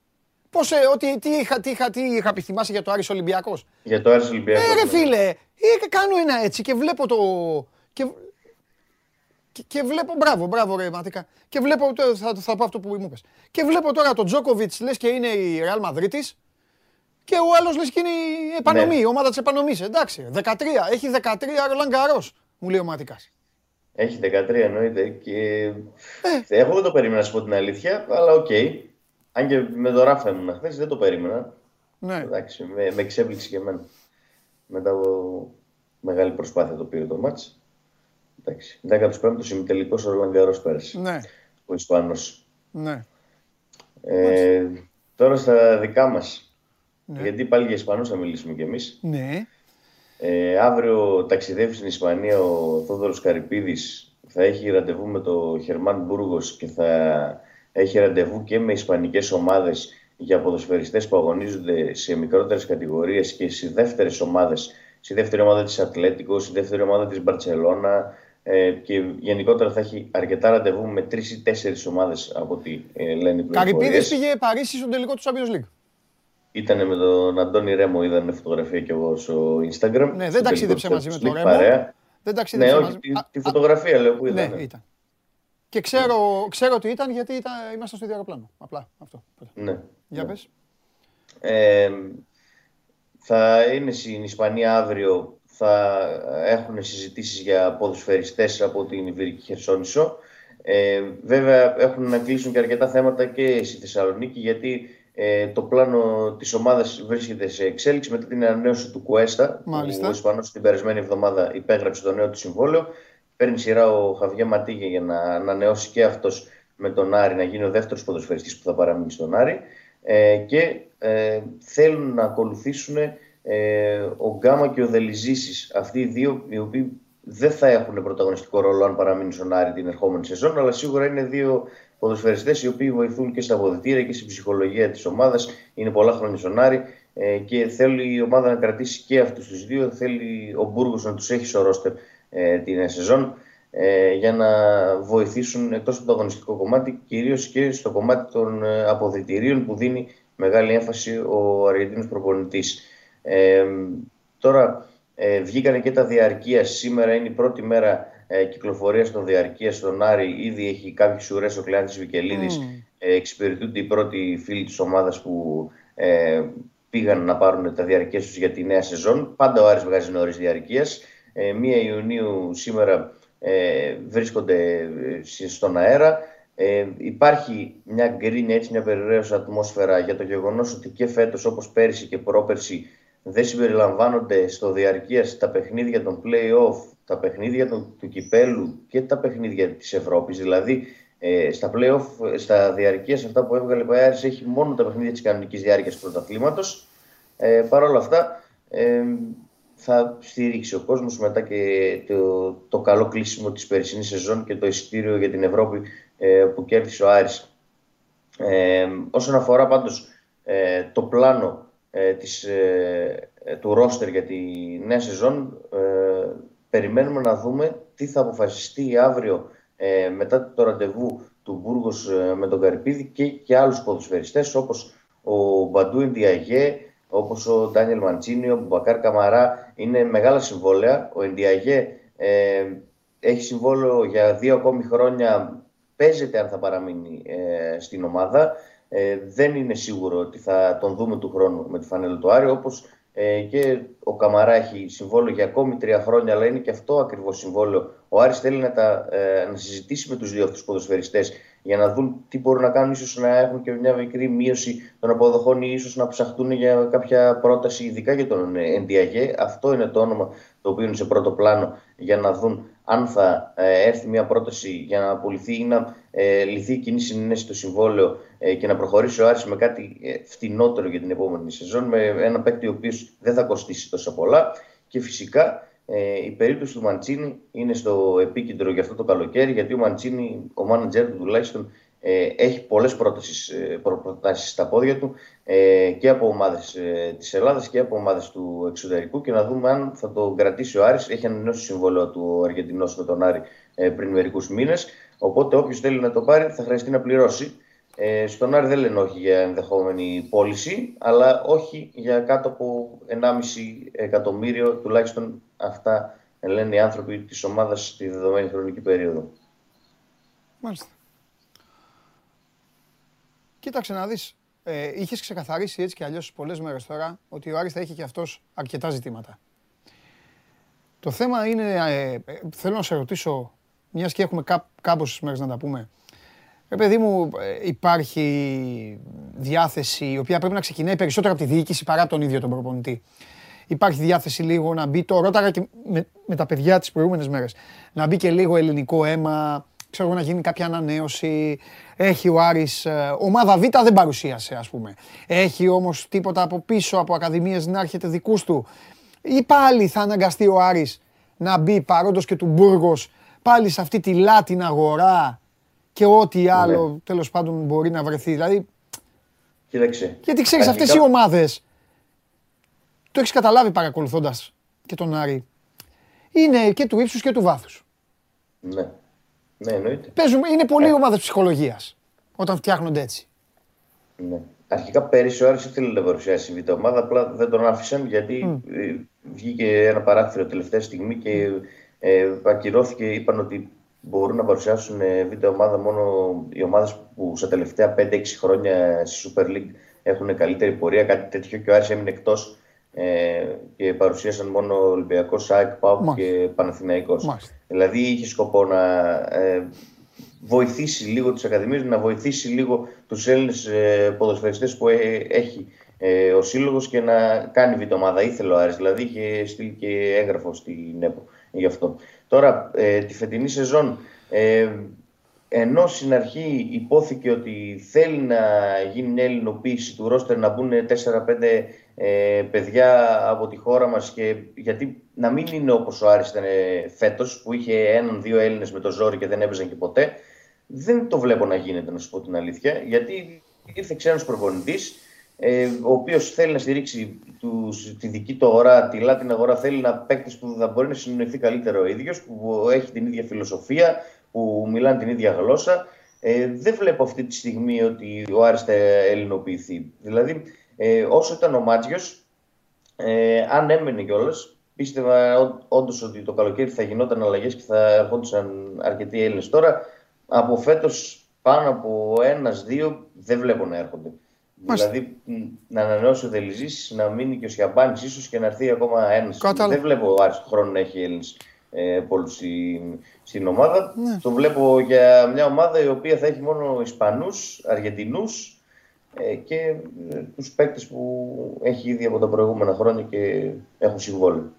Πώς, ε, ότι, τι, είχα, τι, είχα, τι είχα πει, θυμάσαι για το Άρης Ολυμπιακός. για το Άρης Ολυμπιακός. Ε, ρε ναι. φίλε, ε, κάνω ένα έτσι και βλέπω το... Και, και, και βλέπω, μπράβο, μπράβο ρε Ματίκα. Και βλέπω, το- θα, θα πω αυτό που μου είπες. Και βλέπω τώρα τον Τζόκοβιτς, λες και είναι η Ρεάλ Μαδρίτης. Και ο άλλος λες και είναι η Επανομή, Ναι. η ομάδα της Επανομής. Εντάξει, 13, έχει 13 Ρολάν Γκαρός, μου λέει ο Ματικάς. Έχει 13 εννοείται και Ε. εγώ δεν το περίμενα να σου πω την αλήθεια, αλλά οκ. Αν και με το Ράφα ήμουν χθες δεν το περίμενα. Ναι. Εντάξει, με, με εξέπληξε και εμένα. Μετά από μεγάλη προσπάθεια το πήρε το μάτς. Εντάξει, 15ος ημιτελικός ο Ρολαγκαρός πέρασε. Ναι, Ο Ισπανός. ναι. Ε, τώρα στα δικά μας. Ναι. Γιατί πάλι για Ισπανούς θα μιλήσουμε κι εμείς. Ναι. Ε, αύριο ταξιδεύει στην Ισπανία ο Θόδωρος Καρυπίδης. Θα έχει ραντεβού με το Χερμάν Μπούργος και θα έχει ραντεβού και με ισπανικές ομάδες για ποδοσφαιριστές που αγωνίζονται σε μικρότερες κατηγορίες και σε δεύτερες ομάδες. Στη δεύτερη ομάδα της Ατλέτικος, στη δεύτερη ομάδα της Μπαρτσελώνα ε, και γενικότερα θα έχει αρκετά ραντεβού με τρεις ή τέσσερις ομάδες από ό,τι ε, λένε οι Καρυπίδης πληροφορίες. πήγε Παρίσι στον τελικό του Champions League. Ήτανε με τον Αντώνη Ρέμο, είδαμε φωτογραφία κι εγώ στο Instagram. Ναι, στο δεν ταξίδεψε τελικό μαζί του με Champions τον League, Ρέμο. Παρέα. Δεν Ναι, ταξίδεψε όχι, μαζί. τη, Α, τη α, φωτογραφία λέω που Ναι, είδαμε. ήταν. Και ξέρω, ξέρω ότι ήταν γιατί ήταν, ήμασταν στο ίδιο αεροπλάνο. Απλά αυτό. Ναι. Για ναι. πες. Ε, θα είναι στην Ισπανία αύριο, θα έχουν συζητήσεις για ποδοσφαιριστές από την Ιβηρική Χερσόνησο. Ε, βέβαια έχουν να κλείσουν και αρκετά θέματα και στη Θεσσαλονίκη γιατί ε, το πλάνο της ομάδας βρίσκεται σε εξέλιξη μετά την ανανέωση του Κουέστα. Μάλιστα. Ο Ισπανός την περασμένη εβδομάδα υπέγραψε το νέο του συμβόλαιο. Παίρνει σειρά ο Χαβιέ Ματίγε για να ανανεώσει και αυτός με τον Άρη, να γίνει ο δεύτερος ποδοσφαιριστής που θα παραμείνει στον Άρη. Ε, και ε, θέλουν να ακολουθήσουν ε, ο Γκάμα και ο Δελιζήσης. Αυτοί οι δύο οι οποίοι δεν θα έχουν πρωταγωνιστικό ρόλο αν παραμείνουν στον Άρη την ερχόμενη σεζόν, αλλά σίγουρα είναι δύο ποδοσφαιριστές οι οποίοι βοηθούν και στα αποδητήρια και στην ψυχολογία της ομάδας. Είναι πολλά χρόνια στον Άρη ε, και θέλει η ομάδα να κρατήσει και αυτούς τους δύο. Θέλει ο Μπούργος να τους έχει στο ρόστερ ε, την νέα σεζόν ε, για να βοηθήσουν εκτός από το αγωνιστικό κομμάτι, κυρίως και στο κομμάτι των ε, αποδητηρίων που δίνει μεγάλη έμφαση ο Αργεντίνος προπονητής. Ε, τώρα ε, βγήκανε και τα διαρκεία. Σήμερα είναι η πρώτη μέρα ε, κυκλοφορίας των διαρκείας στον Άρη. Ήδη έχει κάποιες ουρές ο Κλεάντης Βικελίδης. Μμμ. Ε, εξυπηρετούνται οι πρώτοι φίλοι της ομάδας που ε, πήγαν να πάρουν τα διαρκεία τους για τη νέα σεζόν. Πάντα ο Άρης βγάζει νωρίς διαρκείας. Ε, 1 Ιουνίου σήμερα ε, βρίσκονται ε, στον αέρα. Ε, υπάρχει μια γκρίνια, έτσι μια περιραίωση ατμόσφαιρα για το γεγονός ότι και φέτος όπως πέρυσι και πρόπερσι δεν συμπεριλαμβάνονται στο διαρκείας τα παιχνίδια των play-off, τα παιχνίδια του, του κυπέλου και τα παιχνίδια της Ευρώπης. Δηλαδή ε, στα play-off, στα διαρκείας αυτά που έβγαλε ο Άρης έχει μόνο τα παιχνίδια της κανονικής διάρκειας του πρωταθλήματος. Ε, Παρ' όλα αυτά ε, θα στηρίξει ο κόσμος μετά και το, το καλό κλείσιμο της περσινής σεζόν και το εισιτήριο για την Ευρώπη ε, που κέρδισε ο Άρης. Ε, όσον αφορά πάντως ε, το πλάνο ε, της, ε, ε, του ρόστερ για τη νέα σεζόν, ε, περιμένουμε να δούμε τι θα αποφασιστεί αύριο ε, μετά το ραντεβού του Μπούργος ε, με τον Καρυπίδη και, και άλλους ποδοσφαιριστές όπως ο Μπαντού Εντιαγέ, όπως ο Ντάνιελ Μαντσίνιο, ο Μπακάρ Καμαρά. Είναι μεγάλα συμβόλαια. Ο Εντιαγέ ε, έχει συμβόλαιο για δύο ακόμη χρόνια. Παίζεται αν θα παραμείνει ε, στην ομάδα. Ε, δεν είναι σίγουρο ότι θα τον δούμε του χρόνου με τη φανέλα του Άρη, όπως ε, και ο Καμαρά έχει συμβόλαιο για ακόμη τρία χρόνια, αλλά είναι και αυτό ακριβώς συμβόλαιο. Ο Άρης θέλει να, τα, ε, να συζητήσει με τους δύο αυτούς ποδοσφαιριστές για να δουν τι μπορούν να κάνουν, ίσως να έχουν και μια μικρή μείωση των αποδοχών ή ίσως να ψαχτούν για κάποια πρόταση ειδικά για τον Ενδιαγέ. Αυτό είναι το όνομα το οποίο είναι σε πρώτο πλάνο για να δουν αν θα ε, έρθει μια πρόταση για να απολυθεί ή να ε, λυθεί η κοινή συνένεση στο συμβόλαιο ε, και να προχωρήσει ο Άρης με κάτι ε, φτηνότερο για την επόμενη σεζόν, με ένα παίκτη ο οποίος δεν θα κοστίσει τόσο πολλά και φυσικά Ε, η περίπτωση του Μαντσίνη είναι στο επίκεντρο για αυτό το καλοκαίρι, γιατί ο Μαντσίνη, ο μάνατζερ του τουλάχιστον, ε, έχει πολλές πρότασεις, ε, προτάσεις στα πόδια του ε, και από ομάδες ε, της Ελλάδας και από ομάδες του εξωτερικού και να δούμε αν θα το κρατήσει ο Άρης. Έχει ανανεώσει συμβόλαιο του Αργεντινός με τον Άρη ε, πριν μερικούς μήνες, οπότε όποιος θέλει να το πάρει θα χρειαστεί να πληρώσει. Ε, στον Άρη δεν λένε όχι για ενδεχόμενη πώληση, αλλά όχι για κάτω από 1,5 εκατομμύριο, τουλάχιστον αυτά λένε οι άνθρωποι της ομάδας στη δεδομένη χρονική περίοδο. Μάλιστα. Κοίταξε να δεις, ε, είχες ξεκαθαρίσει έτσι και αλλιώς πολλές μέρες τώρα ότι ο Άρης θα έχει και αυτός αρκετά ζητήματα. Το θέμα είναι, ε, ε, θέλω να σε ρωτήσω, μιας και έχουμε κά, κάμποσες μέρες να τα πούμε, Ρε παιδί μου, ε, υπάρχει διάθεση η οποία πρέπει να ξεκινάει περισσότερο από τη διοίκηση παρά τον ίδιο τον προπονητή. Υπάρχει διάθεση λίγο να μπει, το ρώταγα και με, με τα παιδιά τις προηγούμενες μέρες, να μπει και λίγο ελληνικό αίμα, ξέρω να γίνει κάποια ανανέωση. Έχει ο Άρης, ε, ομάδα Β δεν παρουσίασε ας πούμε. Έχει όμως τίποτα από πίσω από ακαδημίες να έρχεται δικούς του. Ή πάλι θα αναγκαστεί ο Άρης να μπει παρόντος και του Μπούργος πάλι σε αυτή τη λάτιν αγορά και ό,τι ναι. άλλο ναι. τέλος πάντων μπορεί να βρεθεί. Δηλαδή, Κοίταξε. Γιατί ξέρεις Αρχικά... αυτές οι ομάδες, το έχεις καταλάβει παρακολουθώντας και τον Άρη, είναι και του ύψους και του βάθους. Ναι. Ναι, εννοείται. Παίζουμε, είναι πολύ ε. ομάδα ψυχολογίας όταν φτιάχνονται έτσι. Ναι. Αρχικά πέρυσι ο Άρης ήθελε να παρουσιάσει η β' ομάδα, απλά δεν τον άφησαν γιατί mm. βγήκε ένα παράθυρο τελευταία στιγμή και ε, ακυρώθηκε. Είπαν ότι μπορούν να παρουσιάσουν ε, β' ομάδα μόνο οι ομάδες που στα τελευταία 5-6 χρόνια στη Super League έχουν καλύτερη πορεία. Κάτι τέτοιο και ο Άρης έμεινε εκτός ε, και παρουσίασαν μόνο Ολυμπιακός, ΣΑΕΚ, ΠΑΟΚ και Παναθηναϊκός. Δηλαδή είχε σκοπό να ε, βοηθήσει λίγο τις ακαδημίες, να βοηθήσει λίγο τους Έλληνες ε, ποδοσφαιριστές που ε, έχει ε, ο Σύλλογος και να κάνει βιτομάδα. Ήθελε ο Άρης, δηλαδή είχε στείλει και έγγραφο στην ΕΠΟ γι' αυτό. Τώρα, ε, τη φετινή σεζόν, ε, ενώ στην αρχή υπόθηκε ότι θέλει να γίνει μια ελληνοποίηση του ρόστερ, να μπουν 4-5 ε, παιδιά από τη χώρα μας και γιατί να μην είναι όπως ο Άρης ήταν ε, φέτος που είχε έναν-δύο Έλληνες με το ζόρι και δεν έπαιζαν και ποτέ δεν το βλέπω να γίνεται να σου πω την αλήθεια γιατί ήρθε ξένος προπονητής ε, ο οποίος θέλει να στηρίξει τους, τη δική του αγορά, τη λάτιν αγορά, θέλει να παίκτης που θα μπορεί να συνοηθεί καλύτερο ο ίδιος, που έχει την ίδια φιλοσοφία, που μιλάνε την ίδια γλώσσα. Ε, δεν βλέπω αυτή τη στιγμή ότι ο Άρης θα ελληνοποιηθεί. Δηλαδή, ε, όσο ήταν ο Μάτζιος, ε, αν έμενε κιόλας, πίστευα όντως ότι το καλοκαίρι θα γινόταν αλλαγές και θα ερχόντουσαν αρκετοί Έλληνες. Τώρα, από φέτος πάνω από ένα-δύο δεν βλέπω να έρχονται. Δηλαδή να ανανεώσει ο Δελιζή, να μείνει και ο Σιαμπάνης ίσως και να έρθει ακόμα ένας. Δεν βλέπω ο Άρης του χρόνου να έχει Έλληνες ε, πολλούς στην, στην ομάδα. Ναι. Το βλέπω για μια ομάδα η οποία θα έχει μόνο Ισπανούς, Αργεντινούς ε, και ε, τους παίκτες που έχει ήδη από τα προηγούμενα χρόνια και έχουν συμβόλαιο.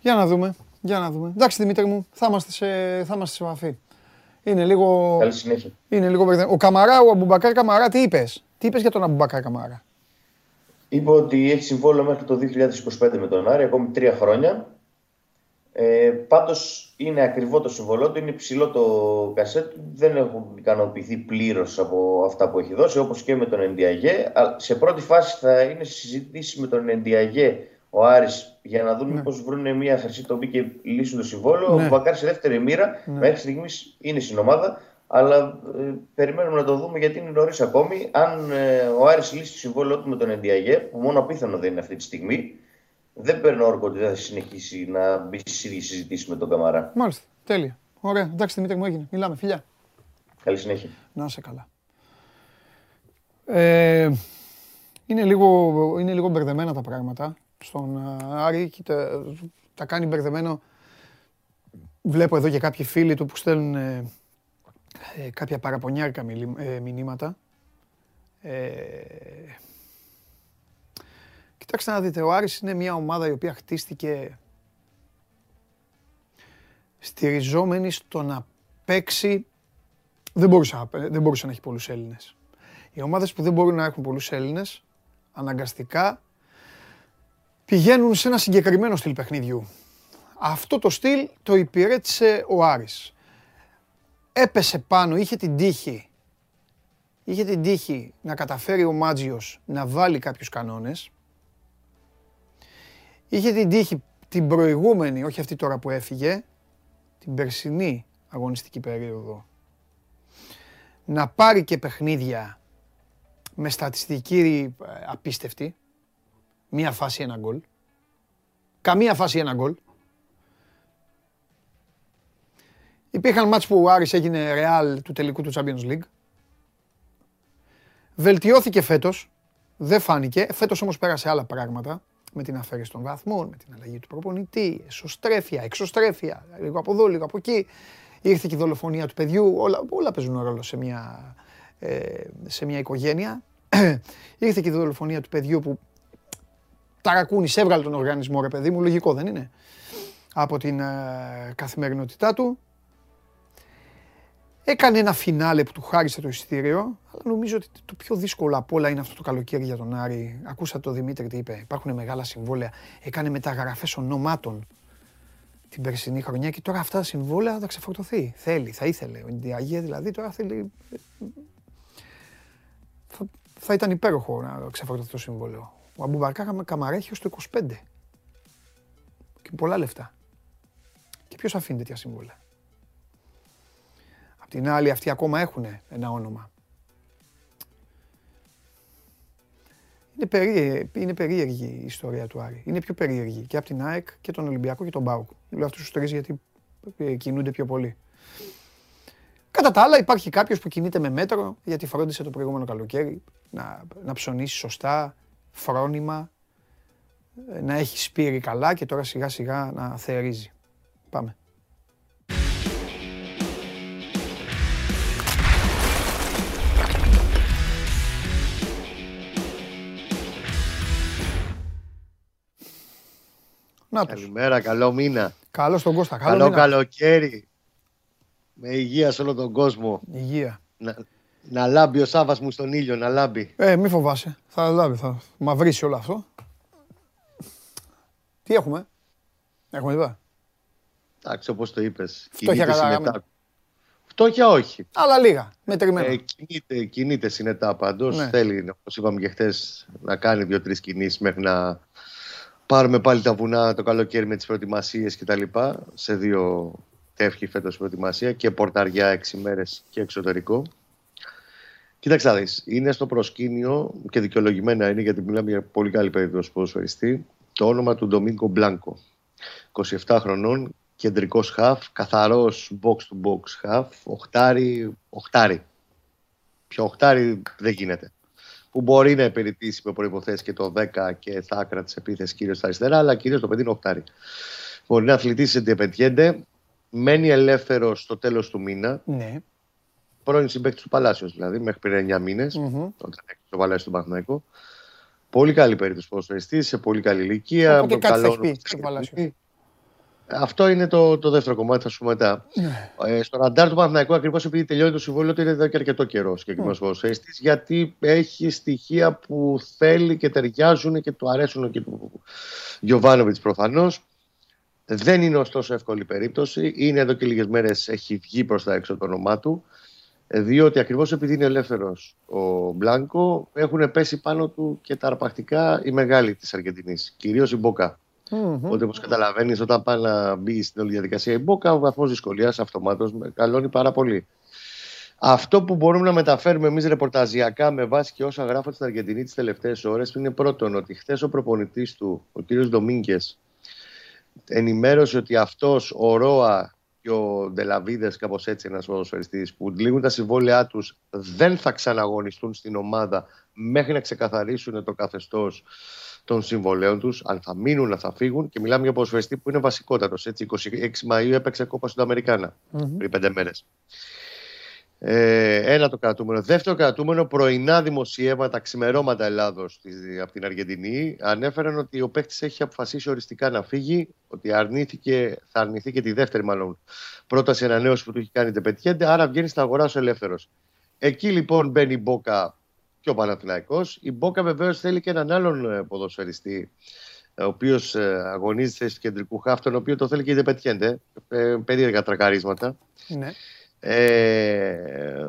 Για να δούμε. Για να δούμε. Εντάξει Δημήτρη μου, θα είμαστε σε, θα είμαστε σε επαφή. Είναι λίγο... Καλή συνέχεια. Είναι λίγο... Ο Καμαρά, ο Αμπουμπακάρ Καμαρά, τι είπες; Τι είπες για τον Αμπουμπακάρ Καμαρά. Είπε ότι έχει συμβόλαιο μέχρι το 2025 με τον Άρη, ακόμη τρία χρόνια. Ε, Πάντως είναι ακριβό το συμβολό του, είναι υψηλό το κασέτ Δεν έχουν ικανοποιηθεί πλήρως από αυτά που έχει δώσει, όπως και με τον Ενδιαγέ. Σε πρώτη φάση θα είναι συζητήσει με τον Ενδιαγέ ο Άρης για να δουν ναι. μήπως βρουν μια χρυσή τομή και λύσουν το συμβόλαιο. Ναι. Ο Μπακάρη σε δεύτερη μοίρα, ναι. μέχρι στιγμής είναι στην ομάδα. Αλλά ε, περιμένουμε να το δούμε γιατί είναι νωρίς ακόμη. Αν ε, ο Άρης λύσει το συμβόλαιο του με τον Ενδιαγέ, που μόνο απίθανο δεν είναι αυτή τη στιγμή, δεν παίρνω όρκο ότι δεν θα συνεχίσει να μπει στις ίδιες συζητήσεις με τον Καμαρά. Μάλιστα. Τέλεια. Ωραία. Εντάξει, Δημήτρη μου έγινε. Μιλάμε. Φιλιά. Καλή συνέχεια. Να είσαι καλά. Ε, είναι, λίγο, είναι λίγο μπερδεμένα τα πράγματα στον ε, Άρη και τα, τα κάνει μπερδεμένο. Βλέπω εδώ και κάποιοι φίλοι του που στέλνουν ε, ε κάποια παραπονιάρικα μηνύματα. Ε, Κοιτάξτε να δείτε, ο Άρης είναι μια ομάδα η οποία χτίστηκε στηριζόμενη στο να παίξει. Δεν μπορούσε, δεν μπορούσε να έχει πολλούς Έλληνες. Οι ομάδες που δεν μπορούν να έχουν πολλούς Έλληνες, αναγκαστικά πηγαίνουν σε ένα συγκεκριμένο στυλ παιχνιδιού. Αυτό το στυλ το υπηρέτησε ο Άρης. Έπεσε πάνω, είχε την τύχη. Είχε την τύχη να καταφέρει ο Μάτζιος να βάλει κάποιους κανόνες. Είχε την τύχη την προηγούμενη, όχι αυτή τώρα που έφυγε, την περσινή αγωνιστική περίοδο, να πάρει και παιχνίδια με στατιστική ε, απίστευτη. Μία φάση ένα γκολ. Καμία φάση ένα γκολ. Υπήρχαν μάτς που ο Άρης έγινε ρεάλ του τελικού του Champions League. Βελτιώθηκε φέτος. Δεν φάνηκε. Φέτος όμως πέρασε άλλα πράγματα. Με την αφαίρεση των βαθμών, με την αλλαγή του προπονητή, εσωστρέφεια, εξωστρέφεια, λίγο από εδώ, λίγο από εκεί. Ήρθε και η δολοφονία του παιδιού. Όλα, όλα παίζουν ρόλο σε μια, ε, σε μια οικογένεια. Ήρθε και η δολοφονία του παιδιού που ταρακούνης έβγαλε τον οργανισμό, ρε παιδί μου, λογικό δεν είναι, από την ε, καθημερινότητά του. Έκανε ένα φινάλε που του χάρισε το εισιτήριο, αλλά νομίζω ότι το πιο δύσκολο από όλα είναι αυτό το καλοκαίρι για τον Άρη. Ακούσατε το Δημήτρη τι είπε. Υπάρχουν μεγάλα συμβόλαια. Έκανε μεταγραφές ονομάτων την περσινή χρονιά και τώρα αυτά τα συμβόλαια θα τα ξεφορτωθεί. Θέλει, θα ήθελε. Ο Ινδιαγία δηλαδή τώρα θέλει. Θα, θα ήταν υπέροχο να ξεφορτωθεί το συμβόλαιο. Ο Αμπουμπαρκά Καμαρέχει το 25. Και πολλά λεφτά. Και ποιος αφήνει τέτοια συμβόλαια; Απ' την άλλη, αυτοί ακόμα έχουν ένα όνομα. Είναι περίεργη, είναι περίεργη η ιστορία του Άρη. Είναι πιο περίεργη και από την ΑΕΚ και τον Ολυμπιακό και τον Μπάουκ. Λέω αυτούς τους τρεις γιατί ε, κινούνται πιο πολύ. Κατά τα άλλα, υπάρχει κάποιος που κινείται με μέτρο γιατί φρόντισε το προηγούμενο καλοκαίρι να, να ψωνίσει σωστά, φρόνημα, ε, να έχει σπείρει καλά και τώρα σιγά σιγά να θεαρίζει. Πάμε. Να Καλημέρα, καλό μήνα. Καλό στον Κώστα. Καλό, καλό καλοκαίρι. Με υγεία σε όλο τον κόσμο. Υγεία. Να, να λάμπει ο Σάβα μου στον ήλιο, να λάμπει. Ε, μη φοβάσαι. Θα λάμπει, θα μαυρίσει όλο αυτό. Τι έχουμε, έχουμε εδώ. Εντάξει, όπως το είπες. Φτώχεια κατάγαμε. Φτώχεια όχι. Αλλά λίγα, μετρημένα. Ε, κινείται, κινείται συνετά πάντως. Ναι. Θέλει, όπως είπαμε και χθες, να κάνει δύο-τρεις κινήσεις μέχρι να πάρουμε πάλι τα βουνά το καλοκαίρι με τις προετοιμασίες κτλ. Σε δύο τεύχη φέτος προετοιμασία και πορταριά έξι μέρες και εξωτερικό. Κοίταξε να είναι στο προσκήνιο και δικαιολογημένα είναι γιατί μιλάμε για πολύ καλή περίπτωση ποδοσφαιριστή το όνομα του Ντομίνκο Μπλάνκο. 27 χρονών, κεντρικός χαφ, καθαρός box to box χαφ, οχτάρι, οχτάρι. Πιο οχτάρι δεν γίνεται. Που μπορεί να υπηρετήσει με προποθέσει και το 10 και θα άκρα της επίθεσης κυρίως στα αριστερά, αλλά κυρίως το παιδί είναι οχτάρι. Μπορεί να αθλητήσει σε Ντιεπεντιέντε, μένει ελεύθερος στο τέλος του μήνα. Ναι πρώην συμπέκτη του Παλάσιος δηλαδή, μέχρι πριν 9 μήνες, mm-hmm. όταν έκανε το Παλάσιο του Παναθηναϊκού. Πολύ καλή περίπτωση ποδοσφαιριστής, σε πολύ καλή ηλικία. Οπότε κάτι καλό... πει στο Παλάσιο. Αυτό είναι το, το δεύτερο κομμάτι, θα σου πω μετά. Ναι. Ε, στο ραντάρ του Παναθηναϊκού, ακριβώς επειδή τελειώνει το συμβόλαιο του, είναι εδώ και αρκετό καιρό συγκεκριμένος mm. ποδοσφαιριστής, γιατί έχει στοιχεία που θέλει και ταιριάζουν και του αρέσουν και του Γιωβάνοβιτς προφανώς. Δεν είναι ωστόσο εύκολη περίπτωση. Είναι εδώ και λίγες μέρες έχει βγει προς τα έξω το όνομά του. Ε, διότι ακριβώς επειδή είναι ελεύθερος ο Μπλάνκο, έχουν πέσει πάνω του και τα αρπακτικά οι μεγάλοι της Αργεντινής, κυρίως η Μπόκα. Mm-hmm. Οπότε, όπως καταλαβαίνεις, όταν πάει να μπει στην όλη διαδικασία η Μπόκα, ο βαθμός δυσκολίας αυτομάτως μεγαλώνει πάρα πολύ. Αυτό που μπορούμε να μεταφέρουμε εμείς ρεπορταζιακά με βάση και όσα γράφω στην Αργεντινή τις τελευταίες ώρες είναι πρώτον ότι χθες ο προπονητής του, ο κ. Ντομίνκε, ενημέρωσε ότι αυτός ο Ρόα και ο Ντελαβίδες, κάπως έτσι, ένας ποδοσφαιριστής, που λήγουν τα συμβόλαιά τους, δεν θα ξαναγωνιστούν στην ομάδα μέχρι να ξεκαθαρίσουν το καθεστώς των συμβολέων τους, αν θα μείνουν, αν θα φύγουν. Και μιλάμε για ποδοσφαιριστή που είναι βασικότατος. 26 Μαου έπαιξε κόπα στην Αμερικάνα mm-hmm. πριν πέντε μέρες. Ε, ένα το κρατούμενο. Δεύτερο κρατούμενο, πρωινά δημοσιεύματα, ξημερώματα Ελλάδος από την Αργεντινή ανέφεραν ότι ο παίκτης έχει αποφασίσει οριστικά να φύγει, ότι αρνήθηκε, θα αρνηθεί και τη δεύτερη μάλλον πρόταση ανανέωσης που του έχει κάνει τεπετιέντε, άρα βγαίνει στην αγορά ο ελεύθερος. Εκεί λοιπόν μπαίνει η Μπόκα και ο Παναθηναϊκός. Η Μπόκα βεβαίως θέλει και έναν άλλον ε, ποδοσφαιριστή ο οποίος αγωνίζεται θέση του κεντρικού χάφ, τον οποίο το θέλει και δεν πετυχαίνεται. Ε, περίεργα τρακαρίσματα. Ναι. Ε,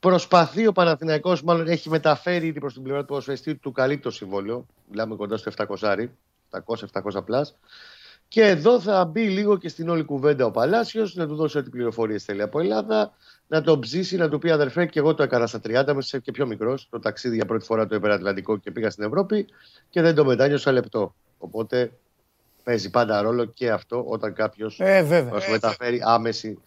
προσπαθεί ο Παναθηναϊκός, μάλλον έχει μεταφέρει ήδη προς την πλευρά του ποδοσφαιριστή του καλύτερο συμβόλαιο. Μιλάμε κοντά στο 700, 700-700 πλάς. Και εδώ θα μπει λίγο και στην όλη κουβέντα ο Παλάσιος, να του δώσει ό,τι πληροφορίες θέλει από Ελλάδα, να τον ψήσει, να του πει αδερφέ, και εγώ το έκανα στα 30, με και πιο μικρός. Το ταξίδι για πρώτη φορά το υπερατλαντικό και πήγα στην Ευρώπη και δεν το μετάνιωσα λεπτό. Οπότε παίζει πάντα ρόλο και αυτό όταν κάποιος ε, μας μεταφέρει άμεση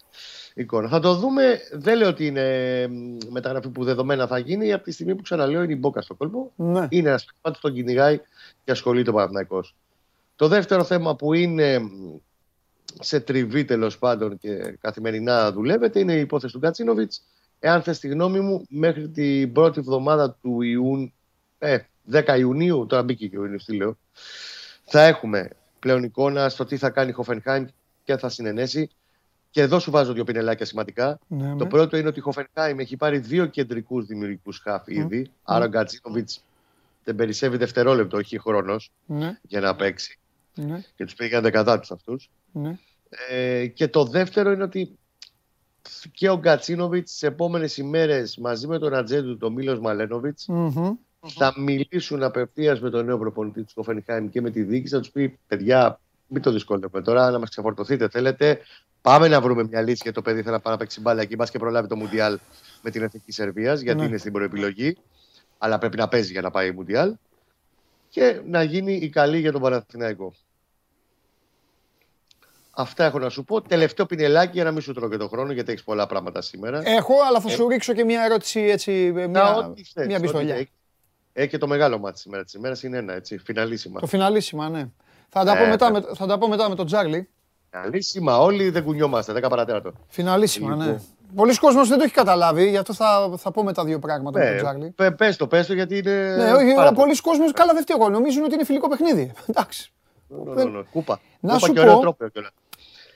εικόνα. Θα το δούμε. Δεν λέω ότι είναι μεταγραφή που δεδομένα θα γίνει. Από τη στιγμή που ξαναλέω είναι η Μπόκα στο κόλπο. Ναι. Είναι ένας που τον κυνηγάει και ασχολείται ο Παναθηναϊκός. Το δεύτερο θέμα που είναι σε τριβή τέλος πάντων και καθημερινά δουλεύεται είναι η υπόθεση του Κατσίνοβιτς. Εάν θες τη γνώμη μου, μέχρι την πρώτη εβδομάδα του Ιούνιου, ε, 10 Ιουνίου, τώρα μπήκε και ο Ιουνίου, τι λέω, θα έχουμε πλέον εικόνα στο τι θα κάνει η Χοφενχάιμ και θα συνενέσει. Και εδώ σου βάζω δύο πινελάκια σημαντικά. Ναι, Το ναι. πρώτο είναι ότι η Χοφενχάιμ έχει πάρει δύο κεντρικούς δημιουργικούς χαφ ήδη. Άρα ο Γκατσίνοβιτ δεν περισσεύει δευτερόλεπτο, όχι χρόνος Ναι, για να παίξει. ναι, Και τους πήγαν δεκατάτου αυτούς. Ναι. Ε, και το δεύτερο είναι ότι και ο Γκατσίνοβιτς τις επόμενες ημέρες μαζί με τον Ατζέντου, τον Μίλος Μαλένοβιτς, Μμμ. θα μιλήσουν απευθείας με τον νέο προπονητή τους Κοφενχάιμ και με τη διοίκηση. Θα τους πει: Παιδιά, μην το δυσκολεύουμε τώρα, να μας ξεφορτωθείτε. Θέλετε, πάμε να βρούμε μια λύση για το παιδί. Θέλει να πάει να παίξει μπάλα εκεί. Μπας και προλάβει το Μουντιάλ με την εθνική Σερβίας, γιατί Ναι. είναι στην προεπιλογή. Αλλά πρέπει να παίζει για να πάει Μουντιάλ. Και να γίνει η καλή για τον Παναθηναϊκό. Αυτά έχω να σου πω. Τελευταίο πινελάκι για να μην σου τρώω και τον χρόνο, γιατί έχεις πολλά πράγματα σήμερα. Έχω, αλλά θα σου ρίξω και μια ερώτηση έτσι. Να, Μια, ό,τι θες, μια ό,τι πιστολιά. θες. Έχει και το μεγάλο μάτι σήμερα της ημέρας είναι ένα, έτσι. Φιναλίσιμα. Το φιναλίσιμα, ναι. Θα τα, πω Ε, μετά, ναι. με, θα τα πω μετά με τον Τζάρλι. Φιναλίσιμα, όλοι δεν κουνιόμαστε. 10 παρατέταρτο. Φιναλίσιμα, ναι. Λοιπόν. Πολλοί κόσμος δεν το έχει καταλάβει, γι' αυτό θα, θα πω μετά δύο πράγματα με τον Τζάρλι. πε, πες το, πες το, γιατί είναι. Ναι, όχι, πάρα ο πολλοί κόσμος καλά δεν φταίω. Νομίζουν ότι είναι φιλικό παιχνίδι. Εντάξει. πολύ. Ναι, ναι, ναι, Κούπα. Να Κούπα σου και ωραίο πω- τρόπο κιόλας.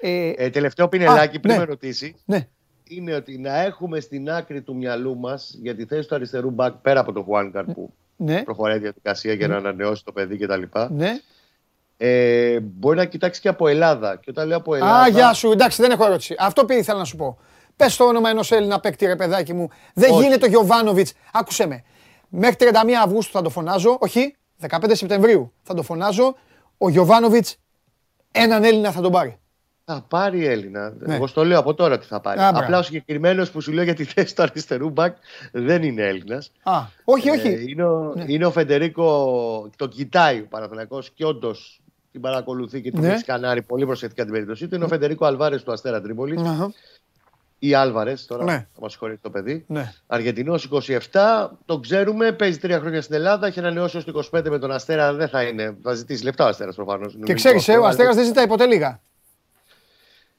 Ε, Ε, τελευταίο πινελάκι Α, πριν ναι. με ρωτήσει ναι, είναι ότι να έχουμε στην άκρη του μυαλού μας για τη θέση του αριστερού μπακ πέρα από τον Χουάνκαρ που ναι, προχωράει η διαδικασία για να ανανεώσει το παιδί κτλ. ναι. Ε, μπορεί να κοιτάξει και από Ελλάδα. Και όταν λέω από Ελλάδα. Α, γεια σου, εντάξει, δεν έχω ερώτηση. Αυτό πει ήθελα να σου πω. Πες το όνομα ενός Έλληνα παίκτη, ρε παιδάκι μου. Δεν Όχι. γίνεται ο Γιωβάνοβιτς. Άκουσε με. Μέχρι 31 Αυγούστου θα το φωνάζω. Όχι, 15 Σεπτεμβρίου θα το φωνάζω. Ο Γιωβάνοβιτς έναν Έλληνα θα τον πάρει. Θα πάρει Έλληνα. Ναι. Εγώ στο λέω από τώρα ότι θα πάρει. Α, μπράβο. Απλά ο συγκεκριμένος που σου λέω για τη θέση του αριστερού μπακ δεν είναι Έλληνας. Α, όχι, όχι. Ε, είναι, ο, Ναι. είναι ο Φεντερίκο, το κοιτάει ο Παναθηναϊκός και όντως την παρακολουθεί και την Ναι. έχει σκανάρει πολύ προσεκτικά την περίπτωσή του. Είναι ο Φεντερίκο Αλβάρες του Αστέρα Τρίπολη. Αχα, Ή Άλβαρες, τώρα Ναι. θα μας συγχωρεί το παιδί. Ναι. Αργεντινός 27, τον ξέρουμε, παίζει τρία χρόνια στην Ελλάδα. Έχει ανανεώσει ως το 25 με τον Αστέρα. Δεν θα είναι. Θα ζητήσει λεφτά ο Αστέρας προφανώς. Και ξέρεις, ο Αστέρας δεν ζητάει ποτέ λίγα.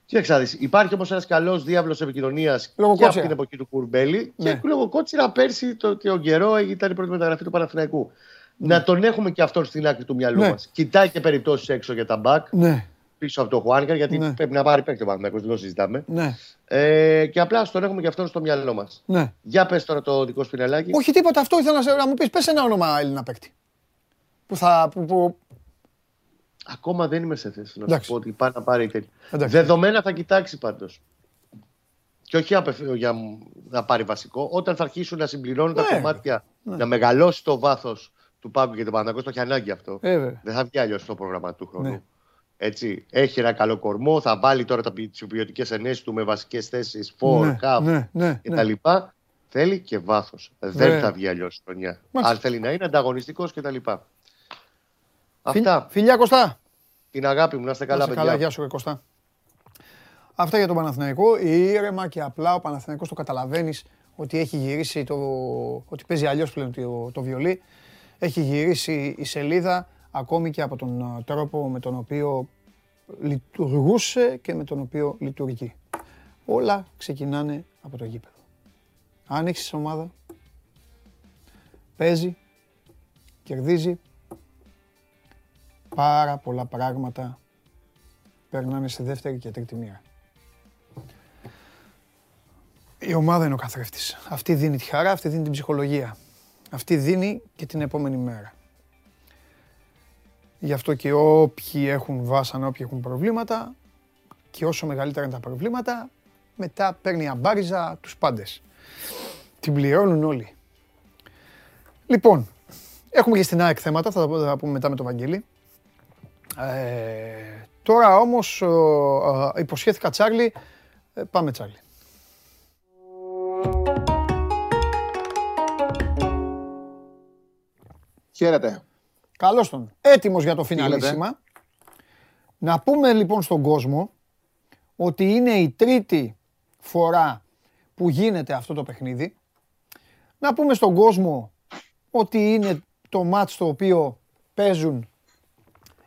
Κοίταξε, να δεις, υπάρχει όμως ένας καλός διάβλος επικοινωνίας Λόγω και από Κότσιρα. την εποχή του Κουρμπέλη Ναι. και λόγω Κότσιρα πέρσι το, το καιρό ήταν η πρώτη μεταγραφή του Παναθηναϊκού. Να τον έχουμε και αυτόν στην άκρη του μυαλού Ναι. μας. Κοιτάει και περιπτώσεις έξω για τα μπακ Ναι, πίσω από το Χουάνκαρ, γιατί Ναι. πρέπει να πάρει παίκτη ο Παναθηναϊκός, δεν το συζητάμε. ναι, Ε, και απλά στον έχουμε και αυτόν στο μυαλό μας. ναι. Για πες τώρα το δικό σου πινελάκι. Όχι τίποτα, αυτό ήθελα να, σε- να μου πεις. Πες ένα όνομα Έλληνα παίκτη. Που θα. Που, που... Ακόμα δεν είμαι σε θέση να Εντάξει. σου πω ότι πάει να πάρει τέτοιο. Εντάξει. Δεδομένα θα κοιτάξει πάντως. Και όχι απευθ- για να πάρει βασικό. Όταν θα αρχίσουν να συμπληρώνουν τα Ναι. κομμάτια, να μεγαλώσει το βάθος του Πάγκου και του Παναγιώτου, το έχει ανάγκη αυτό. Ε, βέβαια. Δεν θα βγει αλλιώς το πρόγραμμα του χρόνου. Ναι. Έτσι, έχει ένα καλό κορμό, θα βάλει τώρα τι ποιοτικές ενέσεις του με βασικές θέσεις, φόρ, Ναι, καπ ναι, ναι, ναι. κτλ. Θέλει και βάθος. Ναι. Δεν θα βγει αλλιώς η χρονιά. Μάλιστα. Αν θέλει να είναι ανταγωνιστικός κτλ. Φιλ- Αυτά. Φιλιά Κωστά. Την αγάπη μου, να είστε καλά, Να είσαι παιδιά. καλά, γεια σου, ρε Κωστά. Αυτά για τον Παναθηναϊκό. Ήρεμα και απλά ο Παναθηναϊκός το καταλαβαίνεις ότι έχει γυρίσει το. ότι παίζει αλλιώς πλέον το, το βιολί. Έχει γυρίσει η σελίδα ακόμη και από τον α, τρόπο με τον οποίο λειτουργούσε και με τον οποίο λειτουργεί. Όλα ξεκινάνε από το γήπεδο. Αν έχεις ομάδα, παίζει, κερδίζει, πάρα πολλά πράγματα περνάνε σε δεύτερη και τρίτη μοίρα. Η ομάδα είναι ο καθρέφτης. Αυτή δίνει τη χαρά, αυτή δίνει την ψυχολογία. Αυτή δίνει και την επόμενη μέρα. Γι' αυτό και όποιοι έχουν βάσανα, όποιοι έχουν προβλήματα και όσο μεγαλύτερα είναι τα προβλήματα, μετά παίρνει αμπάριζα τους πάντες. Την πληρώνουν όλοι. Λοιπόν, έχουμε και στην ΑΕΚ θέματα, θα τα πούμε μετά με τον Βαγγέλη. Ε, τώρα όμως ε, υποσχέθηκα Τσάρλι, ε, πάμε Τσάρλι. Χαίρετε. Καλώς τον. Έτοιμος για το φιναλίσιμα. Να πούμε λοιπόν στον κόσμο ότι είναι η τρίτη φορά που γίνεται αυτό το παιχνίδι. Να πούμε στον κόσμο ότι είναι το μάτς το οποίο παίζουν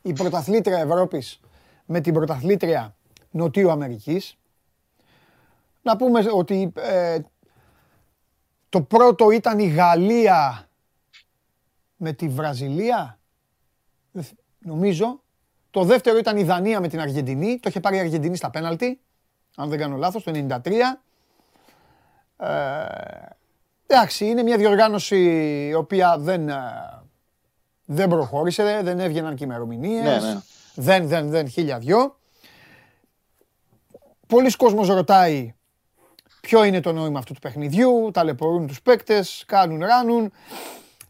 η πρωταθλήτρια Ευρώπης με την πρωταθλήτρια Νοτιού Αμερικής. Να πούμε ότι ε, το πρώτο ήταν η Γαλλία με τη Βραζιλία, νομίζω. Το δεύτερο ήταν η Δανία με την Αργεντινή. Το είχε πάρει η Αργεντινή στα πέναλτι, αν δεν κάνω λάθος, το 1993. Ε, εντάξει, είναι μια διοργάνωση η οποία δεν, ε, δεν προχώρησε, δεν έβγαιναν και ημερομηνίες. Ναι, ναι. Δεν, δεν, δεν, χίλια δυο. Πολλοί κόσμος ρωτάει ποιο είναι το νόημα αυτού του παιχνιδιού, ταλαιπωρούν τους παίκτες, κάνουν, ράνουν.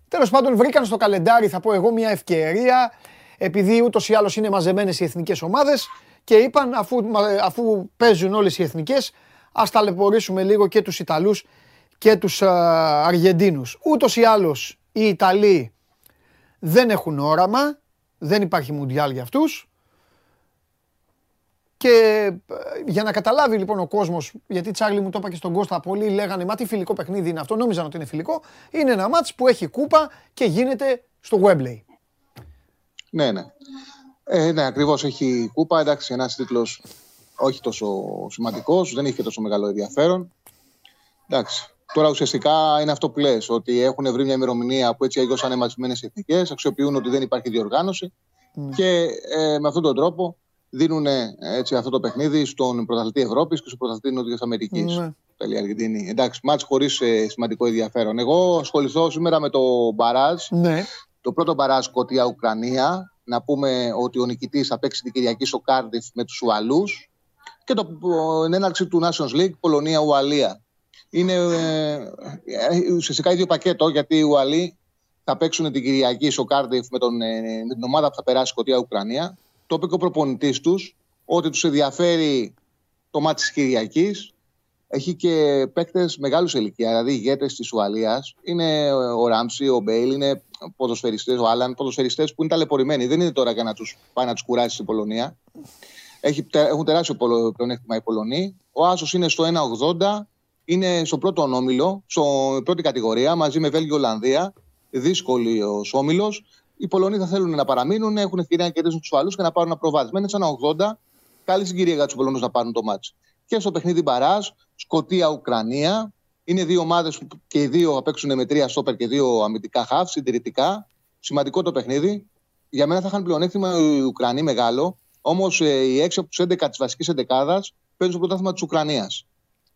Τέλος πάντων βρήκαν στο καλεντάρι, θα πω εγώ, μια ευκαιρία, επειδή ούτως ή άλλως είναι μαζεμένες οι εθνικές ομάδες και είπαν αφού, αφού παίζουν όλες οι εθνικές, ας ταλαιπωρήσουμε λίγο και τους Ιταλούς και τους α, Αργεντίνους. Ούτως ή άλλως οι Ιταλοί δεν έχουν όραμα, δεν υπάρχει μουντιάλ για αυτούς. Και ε, για να καταλάβει λοιπόν ο κόσμος, γιατί Τσάρλι μου το είπα και στον Κώστα, πολλοί λέγανε Μα τι φιλικό παιχνίδι είναι αυτό, νόμιζαν ότι είναι φιλικό. Είναι ένα μάτς που έχει κούπα και γίνεται στο Webley. Ναι, ναι. Ε, ναι, ακριβώς έχει κούπα. Εντάξει, ένας τίτλος όχι τόσο σημαντικός, δεν είχε τόσο μεγάλο ενδιαφέρον. Εντάξει. Τώρα ουσιαστικά είναι αυτό που λες, ότι έχουν βρει μια ημερομηνία που έτσι αλλιώς είναι μαζεμένε εθνικές, αξιοποιούν ότι δεν υπάρχει διοργάνωση mm. και ε, με αυτόν τον τρόπο δίνουν έτσι, αυτό το παιχνίδι στον πρωταθλητή Ευρώπης και στον πρωταθλητή Νότιας Αμερικής. Ναι. Τέλεια Αργεντινή. Εντάξει, μάτς χωρίς ε, σημαντικό ενδιαφέρον. Εγώ ασχοληθώ σήμερα με το μπαράζ. Ναι. Το πρώτο μπαράζ Σκοτία-Ουκρανία. Να πούμε ότι ο νικητής θα παίξει την Κυριακή στο Κάρντιφ με τους Ουαλούς. Και το έναρξη του Nations League Πολωνία-Ουαλία. Είναι ε, ε, ουσιαστικά ίδιο πακέτο γιατί οι Ουαλοί θα παίξουν την Κυριακή στο Κάρντιφ με, τον, ε, με την ομάδα που θα περάσει Σκοτία-Ουκρανία το είπε και ο προπονητής τους ότι τους ενδιαφέρει το ματς της Κυριακής. Έχει και παίκτες μεγάλους σε ηλικία, δηλαδή ηγέτες της Ουαλίας. Είναι ο Ράμσεϊ, ο Μπέιλ, είναι ποδοσφαιριστές, ο Άλαν, ποδοσφαιριστές που είναι ταλαιπωρημένοι. Δεν είναι τώρα για να τους πάει να τους κουράσει στην Πολωνία. Έχει, έχουν τεράστιο πλεονέκτημα οι Πολωνοί. Ο Άσος είναι στο 1,80. Είναι στο πρώτο όμιλο, στο πρώτη κατηγορία, μαζί με Βέλγιο-Ολλανδία. Δύσκολη ο όμιλος οι Πολωνοί θα θέλουν να παραμείνουν, έχουν ευκαιρία να κερδίσουν τους άλλους και να πάρουν ένα προβάδισμα. Είναι σαν 80. Καλή συγκυρία για τους Πολωνούς να πάρουν το μάτσο. Και στο παιχνίδι Μπαράζ, Σκοτία-Ουκρανία. Είναι δύο ομάδες που και οι δύο θα παίξουν με τρία στόπερ και δύο αμυντικά χαφ, συντηρητικά. Σημαντικό το παιχνίδι. Για μένα θα είχαν πλεονέκτημα οι Ουκρανοί μεγάλο. Όμως ε, οι έξι από τους 11 της βασικής εντεκάδας παίζουν το πρωτάθλημα της Ουκρανίας.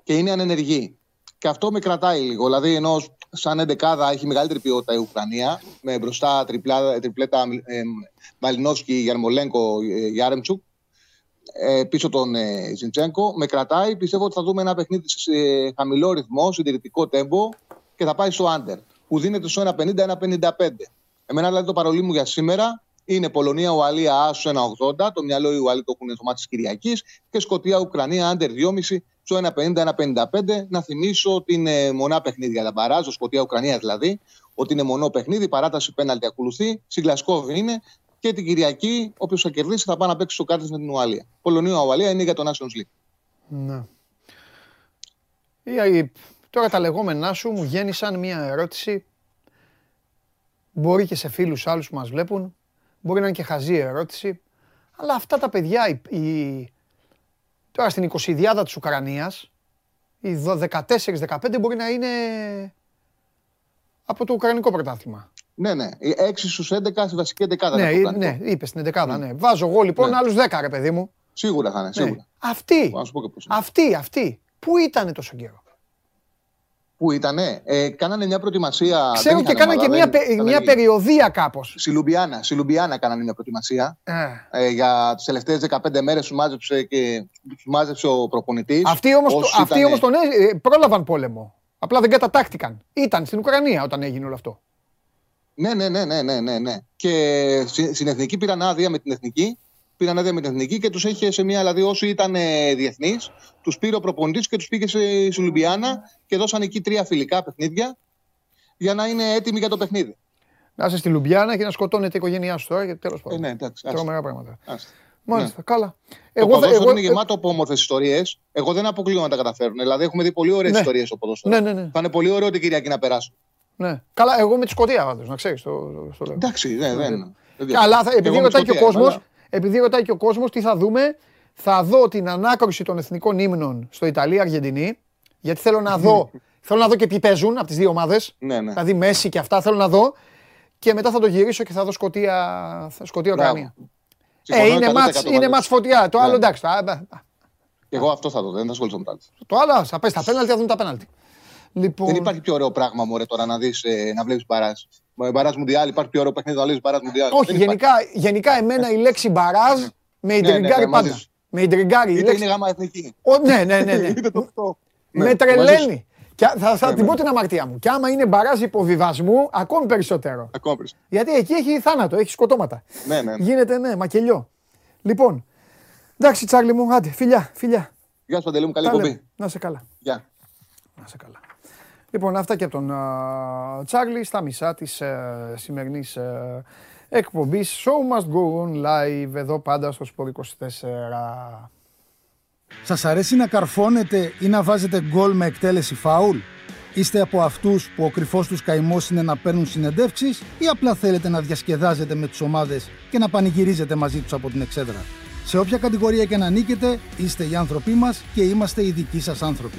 Και είναι ανενεργοί. Και αυτό με κρατάει λίγο. Δηλαδή, ενώ σαν εντεκάδα έχει μεγαλύτερη ποιότητα η Ουκρανία, με μπροστά τριπλά, τριπλέτα ε, Μαλινόσκι, Γιαρμολέγκο, ε, Γιάρεμτσουκ, ε, πίσω τον ε, Ζιντσέγκο. Με κρατάει. Πιστεύω ότι θα δούμε ένα παιχνίδι σε χαμηλό ρυθμό, συντηρητικό τέμπο και θα πάει στο άντερ, που δίνεται στο 1,50-1,55. Εμένα δηλαδή το παρολί μου για σήμερα είναι Πολωνία, Ουαλία, Άσο 1,80. Το μυαλό η Ουαλία το έχουν στο μάτι της Κυριακής. Και Σκοτία, Ουκρανία, άντερ 2,5 στο 1,50-1,55. Να θυμίσω ότι είναι μονά παιχνίδια τα μπαράζ, Σκοτία-Ουκρανία δηλαδή, ότι είναι μονό παιχνίδι, παράταση πέναλτι ακολουθεί, Σιγκλασκόβ είναι και την Κυριακή, όποιος θα κερδίσει θα πάει να παίξει στο κάρτε με την Ουαλία. Πολωνία-Ουαλία είναι για το Nations League. Ναι. Τώρα τα λεγόμενά σου μου γέννησαν μια ερώτηση. Μπορεί και σε φίλους άλλους που μας βλέπουν. Μπορεί να είναι και χαζή ερώτηση. Αλλά αυτά τα παιδιά, οι, Τώρα στην 20η της Ουκρανίας, οι 14-15 μπορεί να είναι από το Ουκρανικό πρωτάθλημα. Ναι, ναι. 6 στους 11 στη βασική δεκάδα. Ναι, ναι, είπες στην δεκάδα. Ναι. Βάζω εγώ λοιπόν ναι. άλλους 10, ρε παιδί μου. Σίγουρα θα είναι. Ναι. Σίγουρα. Αυτοί, αυτοί, αυτοί, πού ήταν τόσο καιρό; Πού ήτανε, ε, κάνανε μια προετοιμασία. Ξέρω και κάνανε και μια, πε- μια περιοδία κάπως. Στη Λουμπιάννα, στη Λουμπιάννα κάνανε μια προετοιμασία. Ε, για τις τελευταίες 15 μέρες του μάζεψε, και, τους μάζεψε ο προπονητής. Αυτοί όμως αυτοί όμως τον ε, πρόλαβαν πόλεμο. Απλά δεν κατατάχτηκαν. Ήταν στην Ουκρανία όταν έγινε όλο αυτό. Ναι, ναι, ναι, ναι, ναι, ναι, ναι. Και στη- στην εθνική πήραν άδεια με την εθνική. Πήραν άδεια με την εθνική και τους είχε σε μια. Δηλαδή, όσοι ήταν διεθνείς, τους πήρε ο προπονητής και τους πήγε σε- στη Λουμπιάννα και δώσαν εκεί τρία φιλικά παιχνίδια για να είναι έτοιμοι για το παιχνίδι. Να είσαι στη Λουμπιάννα και να σκοτώνεται η οικογένειά σου τώρα και τέλος Ε, πάντων. ναι, εντάξει. άστα, Τρομερά πράγματα. άστα. Μάλιστα, καλά. Το Εγώ, θα- ποδόσφαιρο εγώ, είναι γεμάτο από όμορφες ιστορίες. Εγώ δεν αποκλείω να τα καταφέρουν. Δηλαδή, έχουμε δει πολύ ωραίες Ναι. ιστορίες στο ποδόσφαιρο. ναι, ναι, ναι, Θα είναι πολύ ωραίο την Κυριακή να περάσουν. ναι. Καλά, εγώ με τη Σκωτία πάντως, να ξέρεις. Το, το λέω. Εντάξει, ναι, δεν. δεν Καλά, θα, Και επειδή εγώ με ρωτάει και ο Σκωτία είμαι, κόσμο, αλλά- επειδή ρωτάει και ο κόσμος, τι θα δούμε, θα δω την ανάκρουση των εθνικών ύμνων στο Ιταλία-Αργεντινή. Γιατί θέλω να δω, θέλω να δω και ποιοι παίζουν από τις δύο ομάδες. Ναι, ναι. Δηλαδή Μέση και αυτά θέλω να δω. Και μετά θα το γυρίσω και θα δω Σκωτία, Σκωτία Ουκρανία. Ε, Συμφωνώ είναι 100% μάτς, είναι μαζί μάτς σου. φωτιά. Το άλλο Ναι. εντάξει. τα- τα- Και εγώ αυτό θα δω. Δεν θα ασχοληθώ με τα άλλα. Το άλλο θα πες τα πέναλτι, θα δουν τα πέναλτι. Λοιπόν, Δεν υπάρχει πιο ωραίο πράγμα μωρέ, τώρα να, δεις, ε, να βλέπεις μπαρά. Μπαρά Μουντιάλ, υπάρχει πιο ωραίο παιχνίδι να βλέπει μπαρά Μουντιάλ. όχι, Δεν γενικά, γενικά εμένα η λέξη μπαράζ με ιντριγκάρει ναι, μαζί πάντα. σου. Με ιντριγκάρει η υπάρχει. Είτε λέξη. είναι γάμα εθνική. Ο, ναι, ναι, ναι. ναι. Είτε το αυτό. με Ναι, μαζί σου. τρελαίνει. Και θα, θα Ναι, την ναι. πω την αμαρτία μου. Και άμα είναι μπαράζ υποβιβασμού, ακόμη περισσότερο. Ακόμα περισσότερο. Γιατί εκεί έχει θάνατο, έχει σκοτώματα. Ναι, ναι. ναι. Γίνεται, ναι, μακελιό. Λοιπόν, εντάξει, Τσάρλι μου, άντε, φιλιά, φιλιά. Γεια σου, Παντελή μου, καλή Τα λέμε. κοπή. Να σε καλά. Γεια. Να σε καλά. Λοιπόν, αυτά και από τον α, Τσάρλι στα μισά της ε, σημερινής ε, εκπομπής. Show must go on live εδώ πάντα στο Sport 24. Σας αρέσει να καρφώνετε ή να βάζετε γκολ με εκτέλεση φάουλ; Είστε από αυτούς που ο κρυφός τους καημός είναι να παίρνουν συνεντεύξεις ή απλά θέλετε να διασκεδάζετε με τις ομάδες και να πανηγυρίζετε μαζί τους από την εξέδρα; Σε όποια κατηγορία και να νίκετε, είστε οι άνθρωποι μας και είμαστε οι δικοί σας άνθρωποι.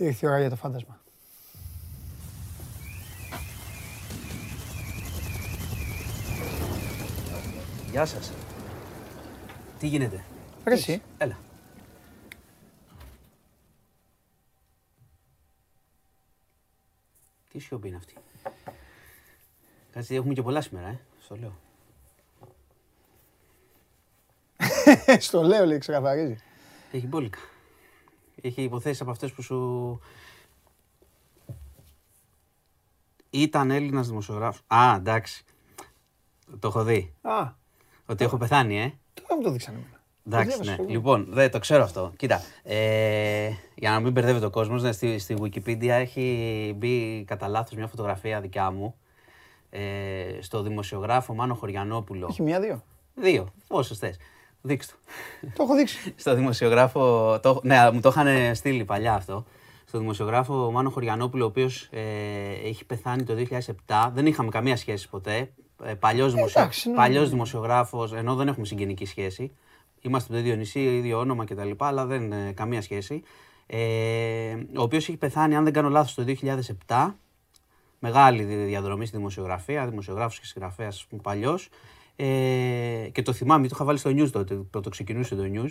Ήρθε η ώρα για το φάντασμα. Γεια σας. Τι γίνεται; Ρε εσύ, Έλα. Τι σιωπή είναι αυτή; Κάτσε, έχουμε και πολλά σήμερα, ε. Στο λέω. στο λέω λέει, ξεκαθαρίζει. Έχει μπόλικα. Έχει υποθέσει από αυτές που σου... Ήταν Έλληνας δημοσιογράφος. Α, εντάξει. Το έχω δει. Α, Ότι έχω πεθάνει, ε. τώρα μου το δείξανε εμένα. Εντάξει, διάβασα ναι. εγώ. Λοιπόν, δεν το ξέρω αυτό. Κοίτα, ε, για να μην μπερδεύει το κόσμος, ναι, στη, στη Wikipedia έχει μπει κατά λάθος μια φωτογραφία δικιά μου ε, στο δημοσιογράφο Μάνο Χωριανόπουλο. Έχει μία-δύο. Δύο, όσες θες. Δείξτε το. Το έχω δείξει. στο δημοσιογράφο. Το, ναι, αλλά μου το είχαν στείλει παλιά αυτό. Στο δημοσιογράφο Μάνο Χωριανόπουλο, ο οποίος ε, έχει πεθάνει το 2007. Δεν είχαμε καμία σχέση ποτέ. Ε, Παλιός δημοσιο... εντάξει, ναι, παλιός ναι. δημοσιογράφος, ενώ δεν έχουμε συγγενική σχέση. Είμαστε από το ίδιο νησί, ίδιο όνομα κτλ. Αλλά δεν ε, καμία σχέση. Ε, ο οποίος έχει πεθάνει, αν δεν κάνω λάθος, το 2007. Μεγάλη δι- διαδρομή στη δημοσιογραφία, δημοσιογράφος και συγγραφέας παλιός. Ε, και το θυμάμαι, το είχα βάλει στο news τότε, που το ξεκινούσε το news.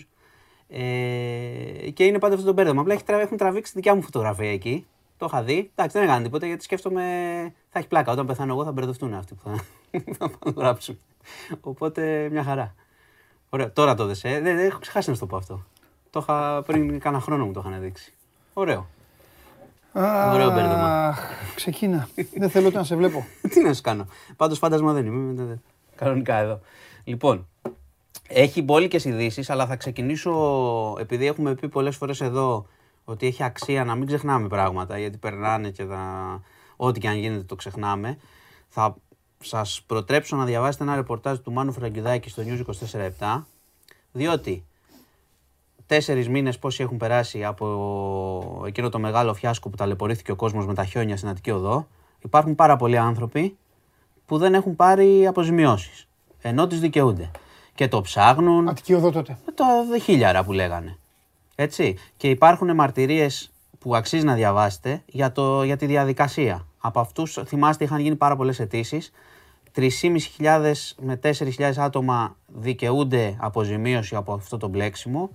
Ε, και είναι πάντα αυτό το μπέρδεμα. Απλά έχει τρα- έχουν τραβήξει τη δικιά μου φωτογραφία εκεί. Το είχα δει. Εντάξει, δεν έκανε τίποτα γιατί σκέφτομαι θα έχει πλάκα. Όταν πεθάνω εγώ θα μπερδευτούν αυτοί που θα, θα πάνε να το γράψουν. Οπότε μια χαρά. Ωραία, τώρα το δες, ε. Δεν, δεν έχω ξεχάσει να σου το πω αυτό. Το είχα πριν κάνα χρόνο μου το είχαν δείξει. Ωραίο. Ωραίο μπέρδεμα. Αχ, ξεκίνα. Δεν θέλω ούτε να σε βλέπω. Τι να σου κάνω. Πάντως φάντασμα δεν είμαι. Δεν- δεν- Κανονικά εδώ. Λοιπόν, έχει μπόλικε ειδήσει, αλλά θα ξεκινήσω επειδή έχουμε πει πολλές φορές εδώ ότι έχει αξία να μην ξεχνάμε πράγματα γιατί περνάνε και θα... ό,τι και αν γίνεται το ξεχνάμε. Θα σας προτρέψω να διαβάσετε ένα ρεπορτάζ του Μάνου Φραγκιδάκη στο News 24-7 διότι τέσσερις μήνες πόσοι έχουν περάσει από εκείνο το μεγάλο φιάσκο που ταλαιπωρήθηκε ο κόσμος με τα χιόνια στην Αττική Οδό, υπάρχουν πάρα πολλοί άνθρωποι που δεν έχουν πάρει αποζημιώσεις. Ενώ τις δικαιούνται. Και το ψάχνουν. Αττική οδό τότε. Το χίλιαρα που λέγανε. Έτσι. Και υπάρχουν μαρτυρίες που αξίζει να διαβάσετε για, το, για τη διαδικασία. Από αυτούς, θυμάστε, είχαν γίνει πάρα πολλές αιτήσεις. 3.500 με 4.000 άτομα δικαιούνται αποζημίωση από αυτό το μπλέξιμο.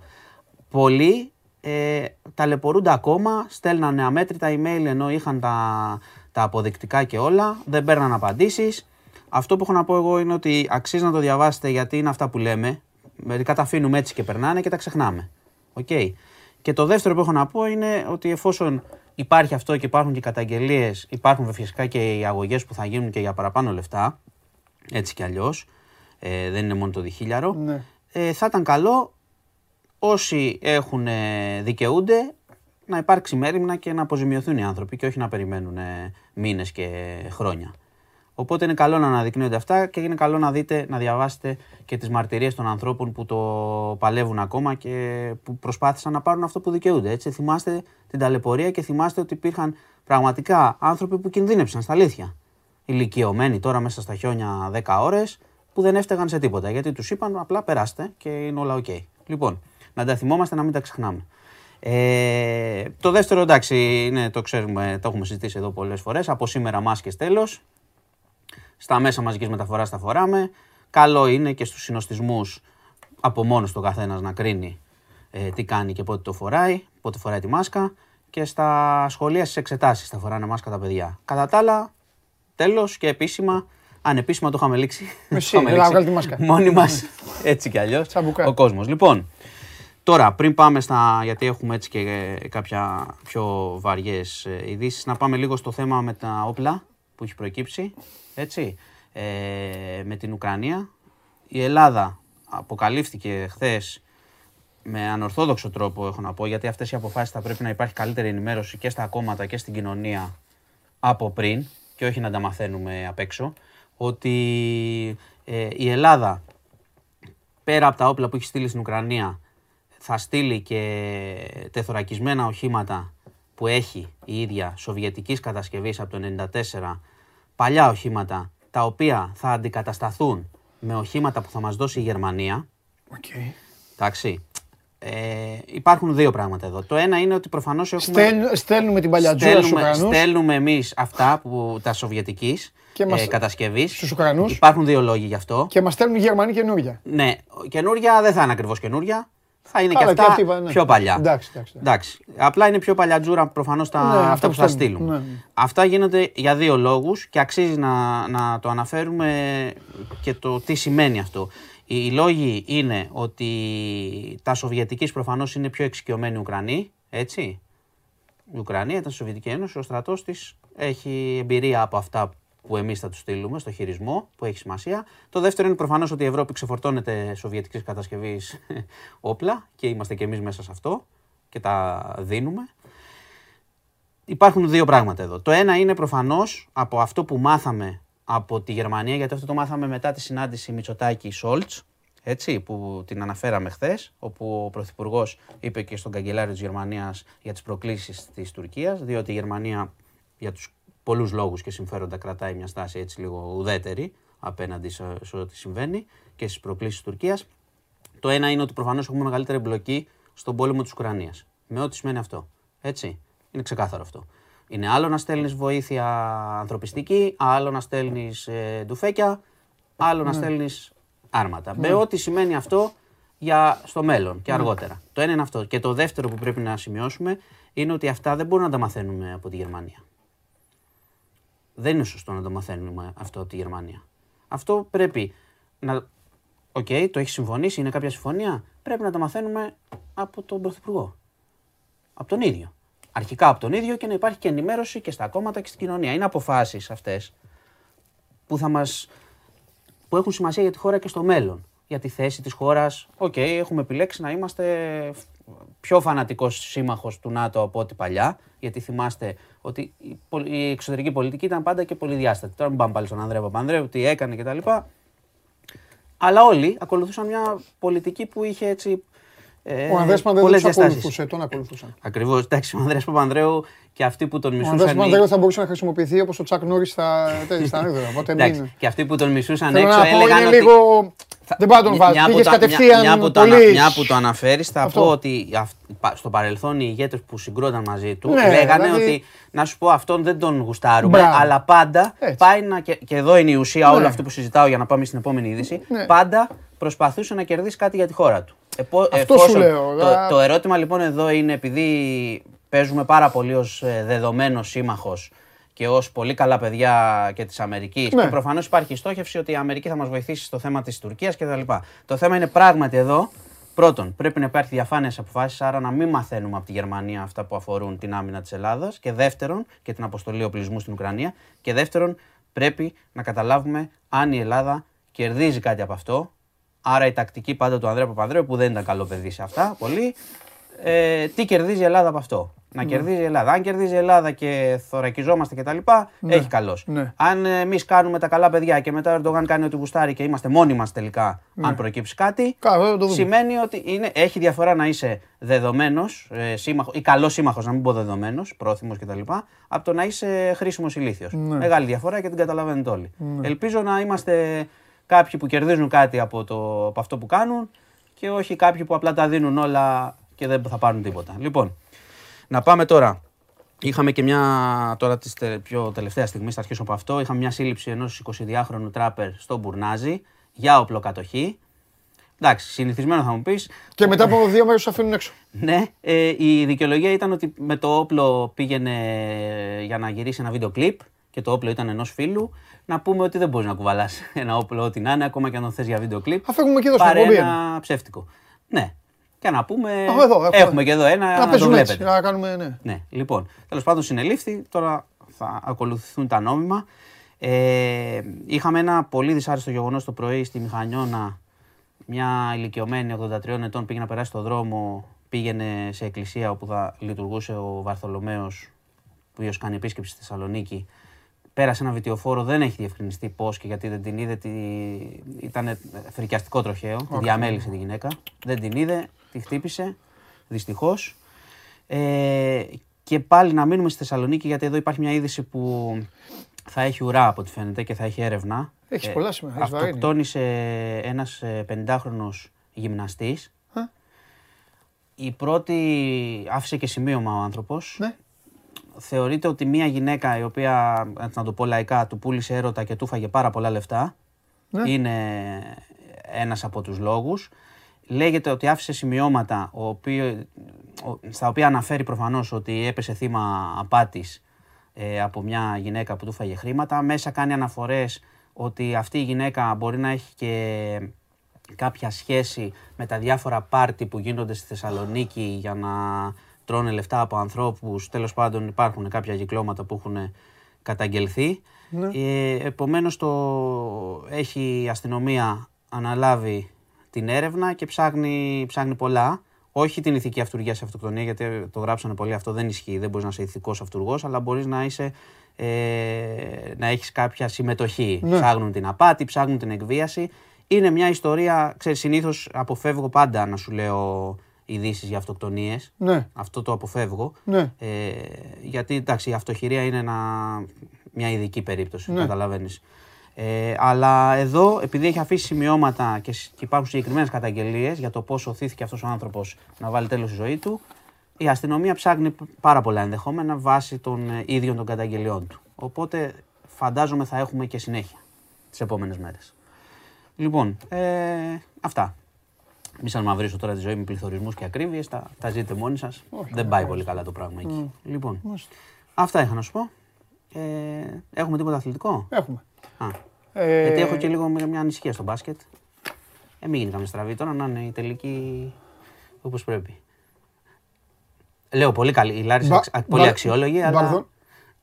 Πολλοί ε, ταλαιπωρούνται ακόμα, στέλνανε αμέτρητα email ενώ είχαν τα, τα αποδεικτικά και όλα, δεν παίρναν απαντήσεις. Αυτό που έχω να πω εγώ είναι ότι αξίζει να το διαβάσετε γιατί είναι αυτά που λέμε. Μερικά τα αφήνουμε έτσι και περνάνε και τα ξεχνάμε. Okay. Και το δεύτερο που έχω να πω είναι ότι εφόσον υπάρχει αυτό και υπάρχουν και καταγγελίες, υπάρχουν φυσικά και οι αγωγές που θα γίνουν και για παραπάνω λεφτά, έτσι κι αλλιώς. Ε, δεν είναι μόνο το διχίλιαρο. Ναι. Ε, θα ήταν καλό όσοι έχουν ε, δικαιούνται να υπάρξει μέρημνα και να αποζημιωθούν οι άνθρωποι και όχι να περιμένουν ε, μήνες και χρόνια. Οπότε είναι καλό να αναδεικνύονται αυτά και είναι καλό να δείτε, να διαβάσετε και τις μαρτυρίες των ανθρώπων που το παλεύουν ακόμα και που προσπάθησαν να πάρουν αυτό που δικαιούνται. Έτσι, θυμάστε την ταλαιπωρία και θυμάστε ότι υπήρχαν πραγματικά άνθρωποι που κινδύνεψαν στα αλήθεια. Ηλικιωμένοι τώρα μέσα στα χιόνια 10 ώρες που δεν έφταιγαν σε τίποτα γιατί τους είπαν απλά περάστε και είναι όλα οκ. Λοιπόν, να τα θυμόμαστε να μην τα ξεχνάμε. Ε, το δεύτερο εντάξει, είναι, το ξέρουμε, το έχουμε συζητήσει εδώ πολλές φορές. Από σήμερα μάσκες τέλος. Στα μέσα μαζικής μεταφοράς τα φοράμε. Καλό είναι και στους συνοστισμούς από μόνος του ο καθένας να κρίνει ε, τι κάνει και πότε το φοράει, πότε φοράει τη μάσκα. Και στα σχολεία στις εξετάσεις θα φοράνε μάσκα τα παιδιά. Κατά τα άλλα, τέλος και επίσημα, ανεπίσημα το είχαμε λήξει. Εσύ, Το είχαμε έλα, λήξει. βγάλ' τη μάσκα. Μόνοι μας, έτσι κι αλλιώς, Τσαμπουκά. ο κόσμος. Λοιπόν, Τώρα, πριν πάμε στα. γιατί έχουμε έτσι και ε, κάποια πιο βαριές ε, ειδήσεις, να πάμε λίγο στο θέμα με τα όπλα που έχει προκύψει. Έτσι. Ε, με την Ουκρανία. Η Ελλάδα αποκαλύφθηκε χθες με ανορθόδοξο τρόπο, έχω να πω, γιατί αυτές οι αποφάσεις θα πρέπει να υπάρχει καλύτερη ενημέρωση και στα κόμματα και στην κοινωνία από πριν και όχι να τα μαθαίνουμε απ' έξω, ότι ε, η Ελλάδα πέρα από τα όπλα που έχει στείλει στην Ουκρανία θα στείλει και τεθωρακισμένα οχήματα που έχει η ίδια σοβιετικής κατασκευής από το 1994, παλιά οχήματα, τα οποία θα αντικατασταθούν με οχήματα που θα μας δώσει η Γερμανία. Οκ. Εντάξει. Ε, υπάρχουν δύο πράγματα εδώ. Το ένα είναι ότι προφανώς έχουμε... Στέλν- Στέλνουμε την παλιατζούρα στους Στέλνουμε, Ουκρανούς στέλνουμε εμείς αυτά που, τα σοβιετικής Και μας- ε, κατασκευής. στους Ουκρανούς. Υπάρχουν δύο λόγοι γι' αυτό. και μας στέλνουν οι Γερμανοί καινούργια. Ναι, καινούρια δεν θα είναι ακριβώς καινούρια. Θα είναι και Καλά, αυτά και αυτή, ναι. πιο παλιά. Εντάξει, εντάξει, εντάξει. Απλά είναι πιο παλιατζούρα προφανώς τα Ναι, αυτά αυτά που που θα στέλνουν. στείλουν. Ναι, ναι. Αυτά γίνονται για δύο λόγους και αξίζει να, να το αναφέρουμε και το τι σημαίνει αυτό. Οι, οι λόγοι είναι ότι τα Σοβιετικής προφανώς είναι πιο εξοικειωμένοι Ουκρανοί, έτσι. Η Ουκρανία ήταν στη Σοβιετική Ένωση, ο στρατός της έχει εμπειρία από αυτά που εμείς θα τους στείλουμε στο χειρισμό, που έχει σημασία. Το δεύτερο είναι προφανώς ότι η Ευρώπη ξεφορτώνεται σοβιετικής κατασκευής όπλα και είμαστε και εμείς μέσα σε αυτό και τα δίνουμε. Υπάρχουν δύο πράγματα εδώ. Το ένα είναι προφανώς από αυτό που μάθαμε από τη Γερμανία, γιατί αυτό το μάθαμε μετά τη συνάντηση Μητσοτάκη Σόλτ, έτσι, που την αναφέραμε χθες, όπου ο Πρωθυπουργός είπε και στον καγκελάριο της Γερμανίας για τις προκλήσεις της Τουρκίας, διότι η Γερμανία για τους πολλούς λόγους και συμφέροντα κρατάει μια στάση έτσι λίγο ουδέτερη απέναντι σε, σε ό,τι συμβαίνει και στις προκλήσεις της Τουρκίας. Το ένα είναι ότι προφανώς έχουμε μεγαλύτερη εμπλοκή στον πόλεμο της Ουκρανίας. Με ό,τι σημαίνει αυτό. Έτσι. Είναι ξεκάθαρο αυτό. Είναι άλλο να στέλνεις βοήθεια ανθρωπιστική, άλλο να στέλνεις ε, ντουφέκια, άλλο να στέλνεις άρματα. Με ό,τι σημαίνει αυτό για στο μέλλον και αργότερα. Το ένα είναι αυτό. Και το δεύτερο που πρέπει να σημειώσουμε είναι ότι αυτά δεν μπορούμε να τα μαθαίνουμε από τη Γερμανία. Δεν είναι σωστό να το μαθαίνουμε αυτό από τη Γερμανία. Αυτό πρέπει να. Οκ, το έχει συμφωνήσει, είναι κάποια συμφωνία. Πρέπει να τα μαθαίνουμε από τον Πρωθυπουργό. Από τον ίδιο. Αρχικά από τον ίδιο και να υπάρχει και ενημέρωση και στα κόμματα και στην κοινωνία. Είναι αποφάσεις αυτές που, θα μας, που έχουν σημασία για τη χώρα και στο μέλλον. Για τη θέση της χώρας. Οκ, έχουμε επιλέξει να είμαστε πιο φανατικός σύμμαχος του ΝΑΤΟ από ό,τι παλιά. Γιατί θυμάστε ότι η, πολ- η εξωτερική πολιτική ήταν πάντα και πολυδιάστατη. Τώρα μην πάμε πάλι στον Ανδρέα Παπανδρέου, τι έκανε κτλ. Αλλά όλοι ακολουθούσαν μια πολιτική που είχε έτσι Ε, Ο Ανδρέας Παπανδρέου πολλές τους διαστάσεις. ακολουθούσε, τον ακολουθούσαν. Ακριβώς. Εντάξει, ο Ανδρέας Παπανδρέου και αυτοί που τον Ο Ανδρέας μισούσαν. Παπανδρέου θα μπορούσε να χρησιμοποιηθεί όπως ο Τσακ Νόρις στα στα ανέδρα. Οπότε Εντάξει, μην... και αυτοί που τον μισούσαν Θέλω έξω να πω, έλεγαν είναι ότι. λίγο... Δεν πάω να τον Μια- βάζω. μια που Πήγες το- κατευθείαν μια, μια που το, ανα- πολύ... μια που το αναφέρεις, θα Αυτό. πω ότι αυ- πα- στο παρελθόν οι ηγέτες που συγκρόταν μαζί του Ναι, λέγανε δηλαδή- ότι να σου πω αυτόν δεν τον γουστάρουμε, Μπράβο. αλλά πάντα Έτσι. πάει να. Και, και εδώ είναι η ουσία Ναι. όλο αυτό που συζητάω για να πάμε στην επόμενη είδηση. Ναι. Πάντα προσπαθούσε να κερδίσει κάτι για τη χώρα του. Επό, Αυτό σου λέω, Το, δα- το ερώτημα λοιπόν εδώ είναι επειδή παίζουμε πάρα πολύ ως δεδομένος σύμμαχος και ως πολύ καλά παιδιά και της Αμερικής. Ναι. Και προφανώς υπάρχει η στόχευση ότι η Αμερική θα μας βοηθήσει στο θέμα της Τουρκίας κτλ. Το θέμα είναι πράγματι εδώ. Πρώτον, πρέπει να υπάρχει διαφάνειας σε αποφάσεις, άρα να μην μαθαίνουμε από τη Γερμανία αυτά που αφορούν την άμυνα της Ελλάδας. Και δεύτερον, και την αποστολή οπλισμού στην Ουκρανία. Και δεύτερον, πρέπει να καταλάβουμε αν η Ελλάδα κερδίζει κάτι από αυτό. Άρα η τακτική πάντα του Ανδρέα Παπανδρέου, που δεν ήταν καλό παιδί σε αυτά, πολύ. Ε, τι κερδίζει η Ελλάδα από αυτό; Να κερδίζει η Ελλάδα. Αν κερδίζει η Ελλάδα και θωρακιζόμαστε κτλ., έχει καλώ. Ναι. Αν εμείς κάνουμε τα καλά παιδιά και μετά ο Ερντογάν κάνει ό,τι γουστάρει και είμαστε μόνοι μας τελικά, αν προκύψει κάτι, Καλά, θα το δούμε. σημαίνει ότι είναι, έχει διαφορά να είσαι δεδομένος ε, σύμμαχο ή καλός σύμμαχος, να μην πω δεδομένος, πρόθυμος κτλ., από το να είσαι χρήσιμος ηλίθιος. Ναι. Μεγάλη διαφορά και την καταλαβαίνετε όλοι. Ελπίζω να είμαστε κάποιοι που κερδίζουν κάτι από, το, από αυτό που κάνουν και όχι κάποιοι που απλά τα δίνουν όλα και δεν θα πάρουν τίποτα. Λοιπόν, να πάμε τώρα. Είχαμε και μια, τώρα τη πιο τελευταία στιγμή, θα αρχίσω από αυτό, είχαμε μια σύλληψη ενός 22χρονου τράπερ στο Μπουρνάζι για οπλοκατοχή. Εντάξει, συνηθισμένο θα μου πεις. Και μετά από δύο μέρες σου αφήνουν έξω. Ναι, ε, η δικαιολογία ήταν ότι με το όπλο πήγαινε για να γυρίσει ένα βίντεο κλιπ και το όπλο ήταν ενός φίλου. Να πούμε ότι δεν μπορείς να κουβαλάς ένα όπλο ό,τι να είναι, ακόμα και αν το θες για βίντεο κλιπ. Αφού έχουμε και εδώ στην Πάρε εκπομπή ένα ψεύτικο. Ναι. Και να πούμε. Α, εδώ, έχουμε. και εδώ ένα. Να Να το παίζουμε έτσι, βλέπετε. να κάνουμε, ναι. Ναι, λοιπόν. Τέλος πάντων, συνελήφθη. Τώρα θα ακολουθηθούν τα νόμιμα. Ε, είχαμε ένα πολύ δυσάρεστο γεγονός το πρωί στη Μηχανιώνα. Μια ηλικιωμένη 83 ετών πήγε να περάσει το δρόμο, πήγαινε σε εκκλησία όπου θα λειτουργούσε ο Βαρθολομαίος, ο οποίος κάνει επίσκεψη στη Θεσσαλονίκη. Πέρασε ένα βιτιοφόρο, δεν έχει διευκρινιστεί πώς και γιατί δεν την είδε. Τη... Ήταν φρικιαστικό τροχαίο. Τη διαμέλησε τη γυναίκα. Δεν την είδε, τη χτύπησε. Δυστυχώς. Ε, και πάλι να μείνουμε στη Θεσσαλονίκη, γιατί εδώ υπάρχει μια είδηση που θα έχει ουρά από ό,τι φαίνεται και θα έχει έρευνα. Έχεις πολλά σήμερα, έχεις βαρύνει. Αυτοκτόνησε ένας ε, 50χρονος γυμναστής. Α. Η πρώτη άφησε και σημείωμα ο άνθρωπος. Ναι. Θεωρείται ότι μια γυναίκα η οποία, έτσι να το πω λαϊκά, του πούλησε έρωτα και του φάγε πάρα πολλά λεφτά. Ναι. Είναι ένας από τους λόγους. Λέγεται ότι άφησε σημειώματα ο οποίο, ο- στα οποία αναφέρει προφανώς ότι έπεσε θύμα απάτης ε, από μια γυναίκα που του φάγε χρήματα. Μέσα κάνει αναφορές ότι αυτή η γυναίκα μπορεί να έχει και κάποια σχέση με τα διάφορα πάρτι που γίνονται στη Θεσσαλονίκη για να τρώνε λεφτά από ανθρώπους. Τέλος πάντων υπάρχουν κάποια κυκλώματα που έχουν καταγγελθεί. Ε, επομένως το έχει η αστυνομία αναλάβει την έρευνα και ψάχνει, ψάχνει πολλά. Όχι την ηθική αυτουργία σε αυτοκτονία, γιατί το γράψανε πολύ αυτό, δεν ισχύει. Δεν μπορείς να είσαι ηθικός αυτούργος, αλλά μπορείς να είσαι. Ε, να έχεις κάποια συμμετοχή. Ψάχνουν την απάτη, ψάχνουν την εκβίαση. Είναι μια ιστορία, ξέρεις, συνήθως αποφεύγω πάντα να σου λέω ειδήσεις για αυτοκτονίες. Ναι. Αυτό το αποφεύγω. Ναι. Ε, γιατί εντάξει, η αυτοχειρία είναι ένα, μια ειδική περίπτωση, Ναι. καταλαβαίνεις. Ε, αλλά εδώ, επειδή έχει αφήσει σημειώματα και, σ- και υπάρχουν συγκεκριμένες καταγγελίες για το πώς οθήθηκε αυτός ο άνθρωπος να βάλει τέλος στη ζωή του, η αστυνομία ψάχνει π- πάρα πολλά ενδεχόμενα βάσει των ε, ίδιων των καταγγελιών του. Οπότε φαντάζομαι θα έχουμε και συνέχεια τις επόμενες μέρες. Λοιπόν, ε, αυτά. Μη σα μαυρίσω τώρα τη ζωή με πληθωρισμούς και ακρίβειες. Τα, τα ζείτε μόνοι σας. Δεν πάει πολύ καλά το πράγμα εκεί. Λοιπόν, αυτά είχα να σου πω. Ε, έχουμε τίποτα αθλητικό; Έχουμε. Α, Ε, γιατί έχω και λίγο μια μια ανησυχία στο μπάσκετ. Ε, μην γίνει καμία στραβή τώρα να είναι η τελική όπως πρέπει. Λέω πολύ καλή. Η Λάρισα Μπα- αξ- α- πολύ μπα- αξιόλογη, αλλά, Μπαρδο-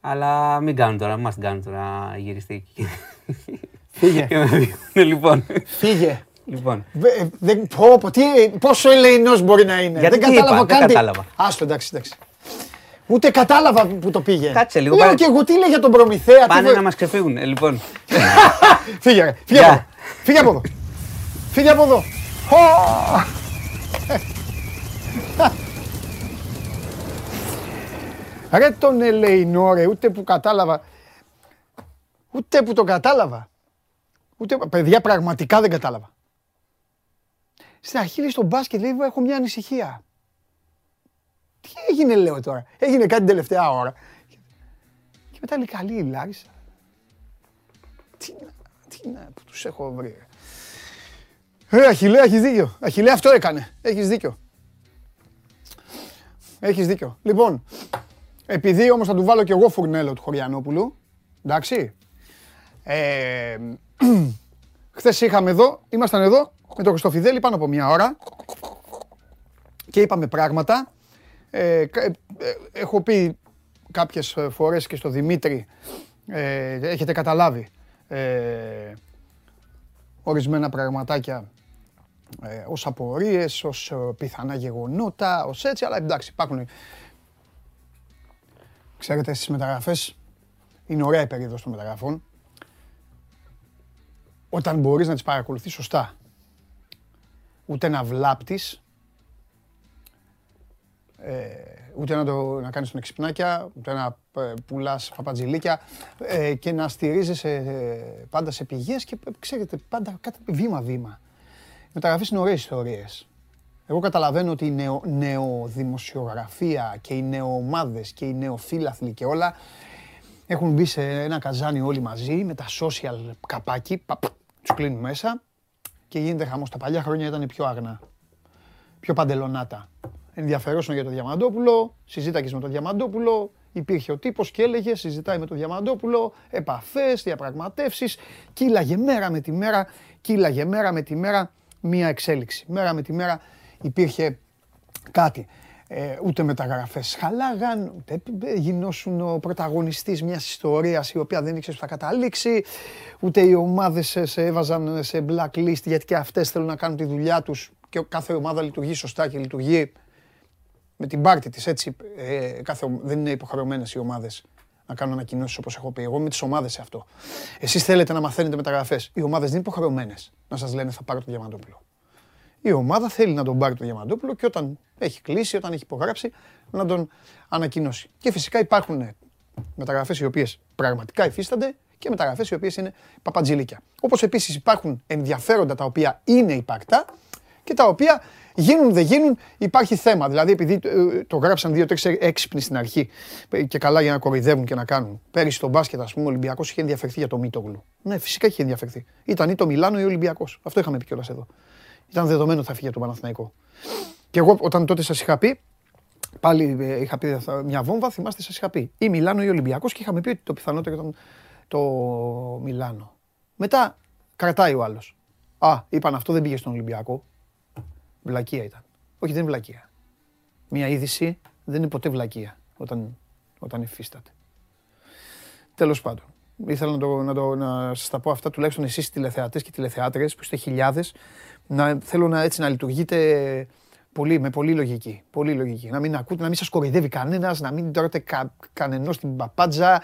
αλλά μην κάνουν τώρα, μην μας την κάνουν τώρα γυριστή. Φύγε. Και με διώχνουν, λοιπόν. Φύγε. Λοιπόν. Βε- δεν- πω, πω, τι, πόσο ελεηνός μπορεί να είναι; Γιατί δεν τι κατάλαβα είπα, δεν καν τι- κατάλαβα. Άστο, εντάξει, εντάξει. Ούτε κατάλαβα που το πήγε. Κάτσε λίγο, Λέω πάνε- και εγώ τι λέει για τον Προμηθέα. τι Πάνε βε- να μας ξεφύγουν. Ε, λοιπόν, Φύγε, ρε. Φύγε Γεια. από εδώ. Φύγε από εδώ. Φύγε από εδώ. Ω! Ρε τον Ελεηνό ρε, ούτε που κατάλαβα. Ούτε που το κατάλαβα. Ούτε, παιδιά, πραγματικά δεν κατάλαβα. Στην αρχή λέει στο μπάσκετ, λέει, έχω μια ανησυχία. Τι έγινε, λέω τώρα. Έγινε κάτι την τελευταία ώρα. Και μετά λέει, καλή η Λάρισα. Τι, τι να, που τους έχω βρει. Ε, Αχιλέα, έχεις δίκιο. Αχιλέα, αυτό έκανε. Έχεις δίκιο. Έχεις δίκιο. Λοιπόν, επειδή όμως θα του βάλω και εγώ φουρνέλο του Χωριανόπουλου, εντάξει, ε, χθες είχαμε εδώ, ήμασταν εδώ με τον Χριστοφιδέλη πάνω από μια ώρα και είπαμε πράγματα. Ε, ε, έχω πει κάποιες φορές και στο Δημήτρη, ε, έχετε καταλάβει ε, ορισμένα πραγματάκια ε, ως απορίες, ως πιθανά γεγονότα, ως έτσι, αλλά εντάξει υπάρχουν. Ξέρετε στις μεταγραφές είναι ωραία η περίοδος των μεταγραφών όταν μπορείς να τις παρακολουθείς σωστά. Ούτε να βλάπτεις, ε, ούτε να, το, να κάνεις τον εξυπνάκια, ούτε να ε, πουλάς παπατζηλίκια ε, και να στηρίζεσαι ε, πάντα σε πηγές και ε, ξέρετε πάντα κάτι βήμα-βήμα. Οι μεταγραφές είναι ωραίες ιστορίες. Εγώ καταλαβαίνω ότι η νεο, νεοδημοσιογραφία και οι νεοομάδες και οι νεοφύλαθλοι και όλα έχουν μπει σε ένα καζάνι όλοι μαζί με τα social καπάκι, παπ, τους κλείνουν μέσα και γίνεται χαμός. Τα παλιά χρόνια ήταν πιο άγνα, πιο παντελονάτα. Ενδιαφερόσουν για το Διαμαντόπουλο, συζήταγες με τον Διαμαντόπουλο, υπήρχε ο τύπος και έλεγε, συζητάει με τον Διαμαντόπουλο, επαφές, διαπραγματεύσεις, κύλαγε μέρα με τη μέρα, κύλαγε μέρα με τη μέρα μία εξέλιξη. Μέρα με τη μέρα υπήρχε κάτι. Ε, ούτε μεταγραφές χαλάγαν, ούτε γινώσουν ο πρωταγωνιστής μιας ιστορίας η οποία δεν ήξερε που θα καταλήξει, ούτε οι ομάδες σε, έβαζαν σε blacklist γιατί και αυτές θέλουν να κάνουν τη δουλειά τους και κάθε ομάδα λειτουργεί σωστά και λειτουργεί με την πάρτη της, έτσι, ε, κάθε, δεν είναι υποχρεωμένες οι ομάδες να κάνουν ανακοινώσεις όπως έχω πει. Εγώ με τι ομάδε σε αυτό. Εσείς θέλετε να μαθαίνετε μεταγραφές. Οι ομάδες δεν είναι υποχρεωμένες να σας λένε θα πάρω το Διαμαντόπουλο η ομάδα θέλει να τον πάρει το Διαμαντόπουλο και όταν έχει κλείσει, όταν έχει υπογράψει, να τον ανακοινώσει. Και φυσικά υπάρχουν μεταγραφές οι οποίες πραγματικά υφίστανται και μεταγραφές οι οποίες είναι παπατζηλίκια. Όπως επίσης υπάρχουν ενδιαφέροντα τα οποία είναι υπαρκτά και τα οποία γίνουν δεν γίνουν, υπάρχει θέμα. Δηλαδή, επειδή ε, το γράψαν δύο-τρεις έξυπνοι στην αρχή και καλά για να κοροϊδεύουν και να κάνουν. Πέρυσι στο μπάσκετ, ας πούμε, ο Ολυμπιακός είχε ενδιαφερθεί για το Μίτογλου. Ναι, φυσικά είχε ενδιαφερθεί. Ήταν ή το Μιλάνο ή ο Ολυμπιακός. Αυτό είχαμε πει κιόλας εδώ. Ήταν δεδομένο ότι θα φύγει από τον Παναθηναϊκό. Και εγώ όταν τότε σας είχα πει, πάλι ε, είχα πει μια βόμβα, θυμάστε, σας είχα πει ή Μιλάνο ή Ολυμπιακός και είχαμε πει ότι το πιθανότερο ήταν το Μιλάνο. Μετά κρατάει ο άλλος. Α, είπαν αυτό δεν πήγε στον Ολυμπιακό. Βλακεία ήταν. Όχι, δεν είναι βλακεία. Μια είδηση δεν είναι ποτέ βλακεία όταν, όταν υφίσταται. Τέλος πάντων. Ήθελα να, το, να, το, να σας τα πω αυτά τουλάχιστον εσείς τηλεθεατές και τηλεθεάτρες που είστε χιλιάδες να, θέλω να, έτσι, να λειτουργείτε πολύ, με πολύ λογική. Πολύ λογική. Να μην ακούτε, να μην σας κοροϊδεύει κανένας, να μην τρώτε κα, κανενός την παπάντζα,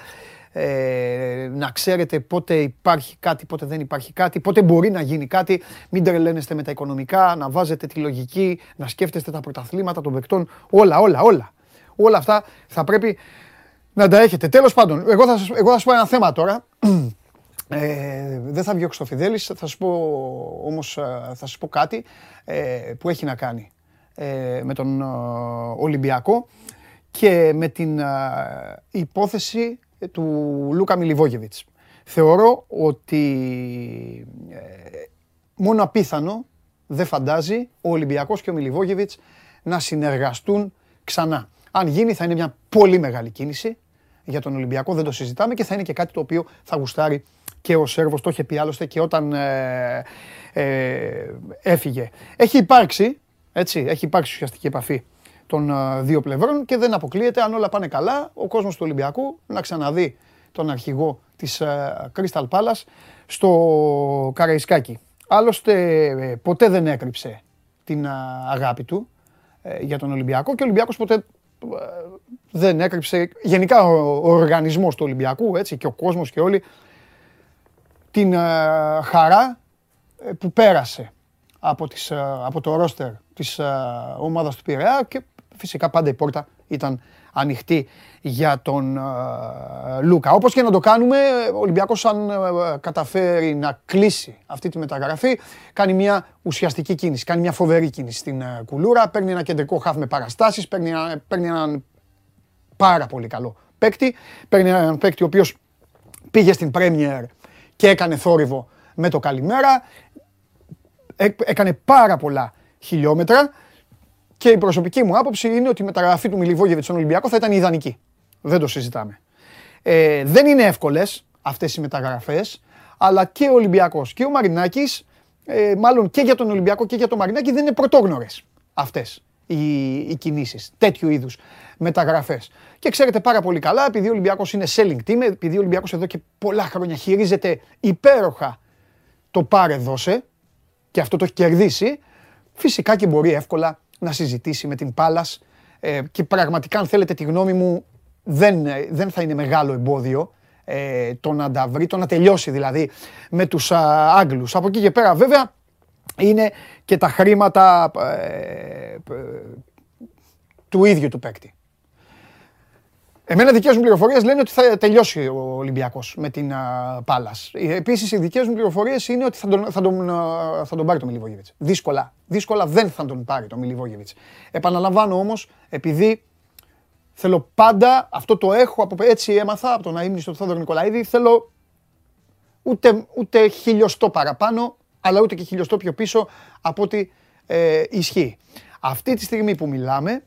ε, να ξέρετε πότε υπάρχει κάτι, πότε δεν υπάρχει κάτι, πότε μπορεί να γίνει κάτι. Μην τρελαίνεστε με τα οικονομικά, να βάζετε τη λογική, να σκέφτεστε τα πρωταθλήματα των παικτών. Όλα, όλα, όλα. Όλα αυτά θα πρέπει να τα έχετε. Τέλος πάντων, εγώ θα σας, εγώ θα σας πω ένα θέμα τώρα. Ε, δεν θα βγει ο Χρυστοφιδέλης, θα σας πω όμως ε, θα σας πω κάτι ε, που έχει να κάνει ε, με τον Ολυμπιακό και με την υπόθεση του Λούκα Μιλιβόγεβιτς. Θεωρώ ότι μόνο απίθανο δεν φαντάζει ο Ολυμπιακός και ο Μιλιβόγεβιτς να συνεργαστούν ξανά. Αν γίνει θα είναι μια πολύ μεγάλη κίνηση για τον Ολυμπιακό, δεν το συζητάμε και θα είναι και κάτι το οποίο θα γουστάρει και ο Σέρβος, το είχε πει άλλωστε και όταν ε, ε, έφυγε. Έχει υπάρξει, έτσι, έχει υπάρξει ουσιαστική επαφή των ε, δύο πλευρών και δεν αποκλείεται αν όλα πάνε καλά ο κόσμος του Ολυμπιακού να ξαναδεί τον αρχηγό της Crystal Palace στο Καραϊσκάκι. Άλλωστε ποτέ δεν έκρυψε την αγάπη του για τον Ολυμπιακό και ο Ολυμπιακός ποτέ δεν έκρυψε γενικά ο, οργανισμός του Ολυμπιακού έτσι, και ο κόσμος και όλοι την χαρά ε, που πέρασε από, τις, από το ρόστερ της ομάδας του Πειραιά και φυσικά πάντα η πόρτα ήταν ανοιχτή για τον Λούκα. Όπως και να το κάνουμε, ο Ολυμπιακός αν καταφέρει να κλείσει αυτή τη μεταγραφή, κάνει μια ουσιαστική κίνηση, κάνει μια φοβερή κίνηση στην κουλούρα, παίρνει ένα κεντρικό χάφ με παραστάσεις, παίρνει, παίρνει έναν πάρα πολύ καλό παίκτη, παίρνει έναν παίκτη ο οποίος πήγε στην Πρέμιερ και έκανε θόρυβο με το καλημέρα, έκανε πάρα πολλά χιλιόμετρα και η προσωπική μου άποψη είναι ότι η μεταγραφή του Μιλιβόγεβιτ στον Ολυμπιακό θα ήταν ιδανική. Δεν το συζητάμε. Ε, δεν είναι εύκολες αυτές οι μεταγραφές, αλλά και ο Ολυμπιακός και ο Μαρινάκης, ε, μάλλον και για τον Ολυμπιακό και για τον Μαρινάκη, δεν είναι πρωτόγνωρες αυτές οι, οι κινήσεις, τέτοιου είδους μεταγραφές. Και ξέρετε πάρα πολύ καλά, επειδή ο Ολυμπιακός είναι selling team, επειδή ο Ολυμπιακός εδώ και πολλά χρόνια χειρίζεται υπέροχα το πάρε δώσε και αυτό το έχει κερδίσει, φυσικά και μπορεί εύκολα να συζητήσει με την Πάλας ε, και πραγματικά αν θέλετε τη γνώμη μου δεν, ε, δεν θα είναι μεγάλο εμπόδιο ε, το να τα βρει, το να τελειώσει δηλαδή με τους α, Άγγλους. Από εκεί και πέρα βέβαια είναι και τα χρήματα ε, του ίδιου του παίκτη. Εμένα δικές μου πληροφορίες λένε ότι θα τελειώσει ο Ολυμπιακός με την Πάλα. Επίσης, οι δικές μου πληροφορίες είναι ότι θα τον, θα τον, θα τον πάρει το Μιλιβόγεβιτς. Δύσκολα. Δύσκολα δεν θα τον πάρει το Μιλιβόγεβιτς. Επαναλαμβάνω όμως, επειδή θέλω πάντα, αυτό το έχω, από, έτσι έμαθα από τον αίμνη του Θόδωρο Νικολαίδη, θέλω ούτε, ούτε χιλιοστό παραπάνω, αλλά ούτε και χιλιοστό πιο πίσω από ό,τι ε, ισχύει. Αυτή τη στιγμή που μιλάμε,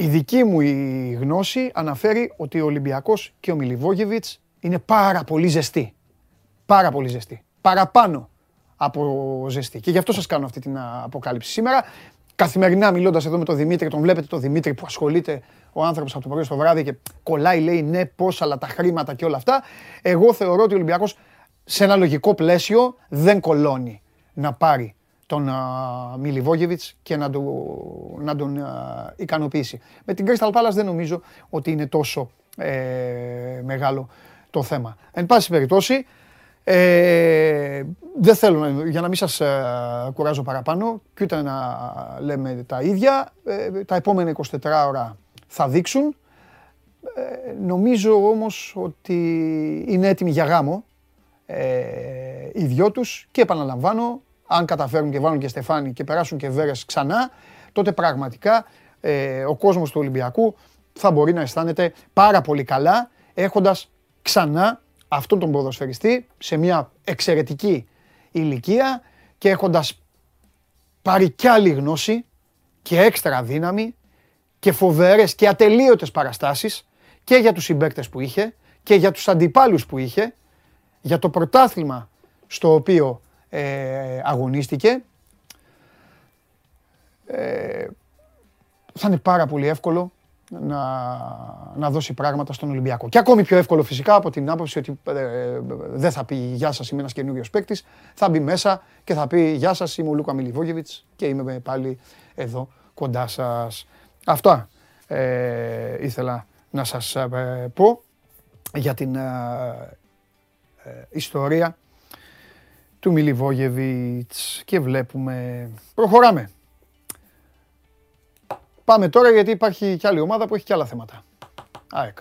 η δική μου η γνώση αναφέρει ότι ο Ολυμπιακός και ο Μιλιβόγεβιτς είναι πάρα πολύ ζεστοί. Πάρα πολύ ζεστοί. Παραπάνω από ζεστοί. Και γι' αυτό σας κάνω αυτή την αποκάλυψη σήμερα. Καθημερινά μιλώντας εδώ με τον Δημήτρη, τον βλέπετε τον Δημήτρη που ασχολείται ο άνθρωπος από το πρωί στο βράδυ και κολλάει λέει ναι πώς αλλά τα χρήματα και όλα αυτά. Εγώ θεωρώ ότι ο Ολυμπιακός σε ένα λογικό πλαίσιο δεν κολώνει να πάρει τον Μιλιβόγεβιτς και να, το, να τον ικανοποιήσει. Με την Crystal Palace δεν νομίζω ότι είναι τόσο ε, μεγάλο το θέμα. Εν πάση περιπτώσει, ε, δεν θέλω, για να μην σας ε, κουράζω παραπάνω και ούτε να λέμε τα ίδια, ε, τα επόμενα 24 ώρα θα δείξουν. νομίζω όμως ότι είναι έτοιμοι για γάμο οι δυο τους και επαναλαμβάνω αν καταφέρουν και βάλουν και στεφάνι και περάσουν και βέρες ξανά, τότε πραγματικά ε, ο κόσμος του Ολυμπιακού θα μπορεί να αισθάνεται πάρα πολύ καλά έχοντας ξανά αυτόν τον ποδοσφαιριστή σε μια εξαιρετική ηλικία και έχοντας πάρει κι άλλη γνώση και έξτρα δύναμη και φοβερές και ατελείωτες παραστάσεις και για τους συμπαίκτες που είχε και για τους αντιπάλους που είχε, για το πρωτάθλημα στο οποίο ε, αγωνίστηκε. Ε, θα είναι πάρα πολύ εύκολο να, να δώσει πράγματα στον Ολυμπιακό. Και ακόμη πιο εύκολο φυσικά από την άποψη ότι ε, δεν θα πει «Γεια σας, είμαι ένας καινούριος παίκτης, θα μπει μέσα και θα πει «Γεια σας, είμαι ο Λούκα Μιλιβόγεβιτς και είμαι πάλι εδώ κοντά σας». Αυτά ε, ήθελα να σας ε, πω για την ιστορία του Μιλιβόγεβιτς και βλέπουμε. Προχωράμε. Πάμε τώρα γιατί υπάρχει κι άλλη ομάδα που έχει κι άλλα θέματα. ΑΕΚ.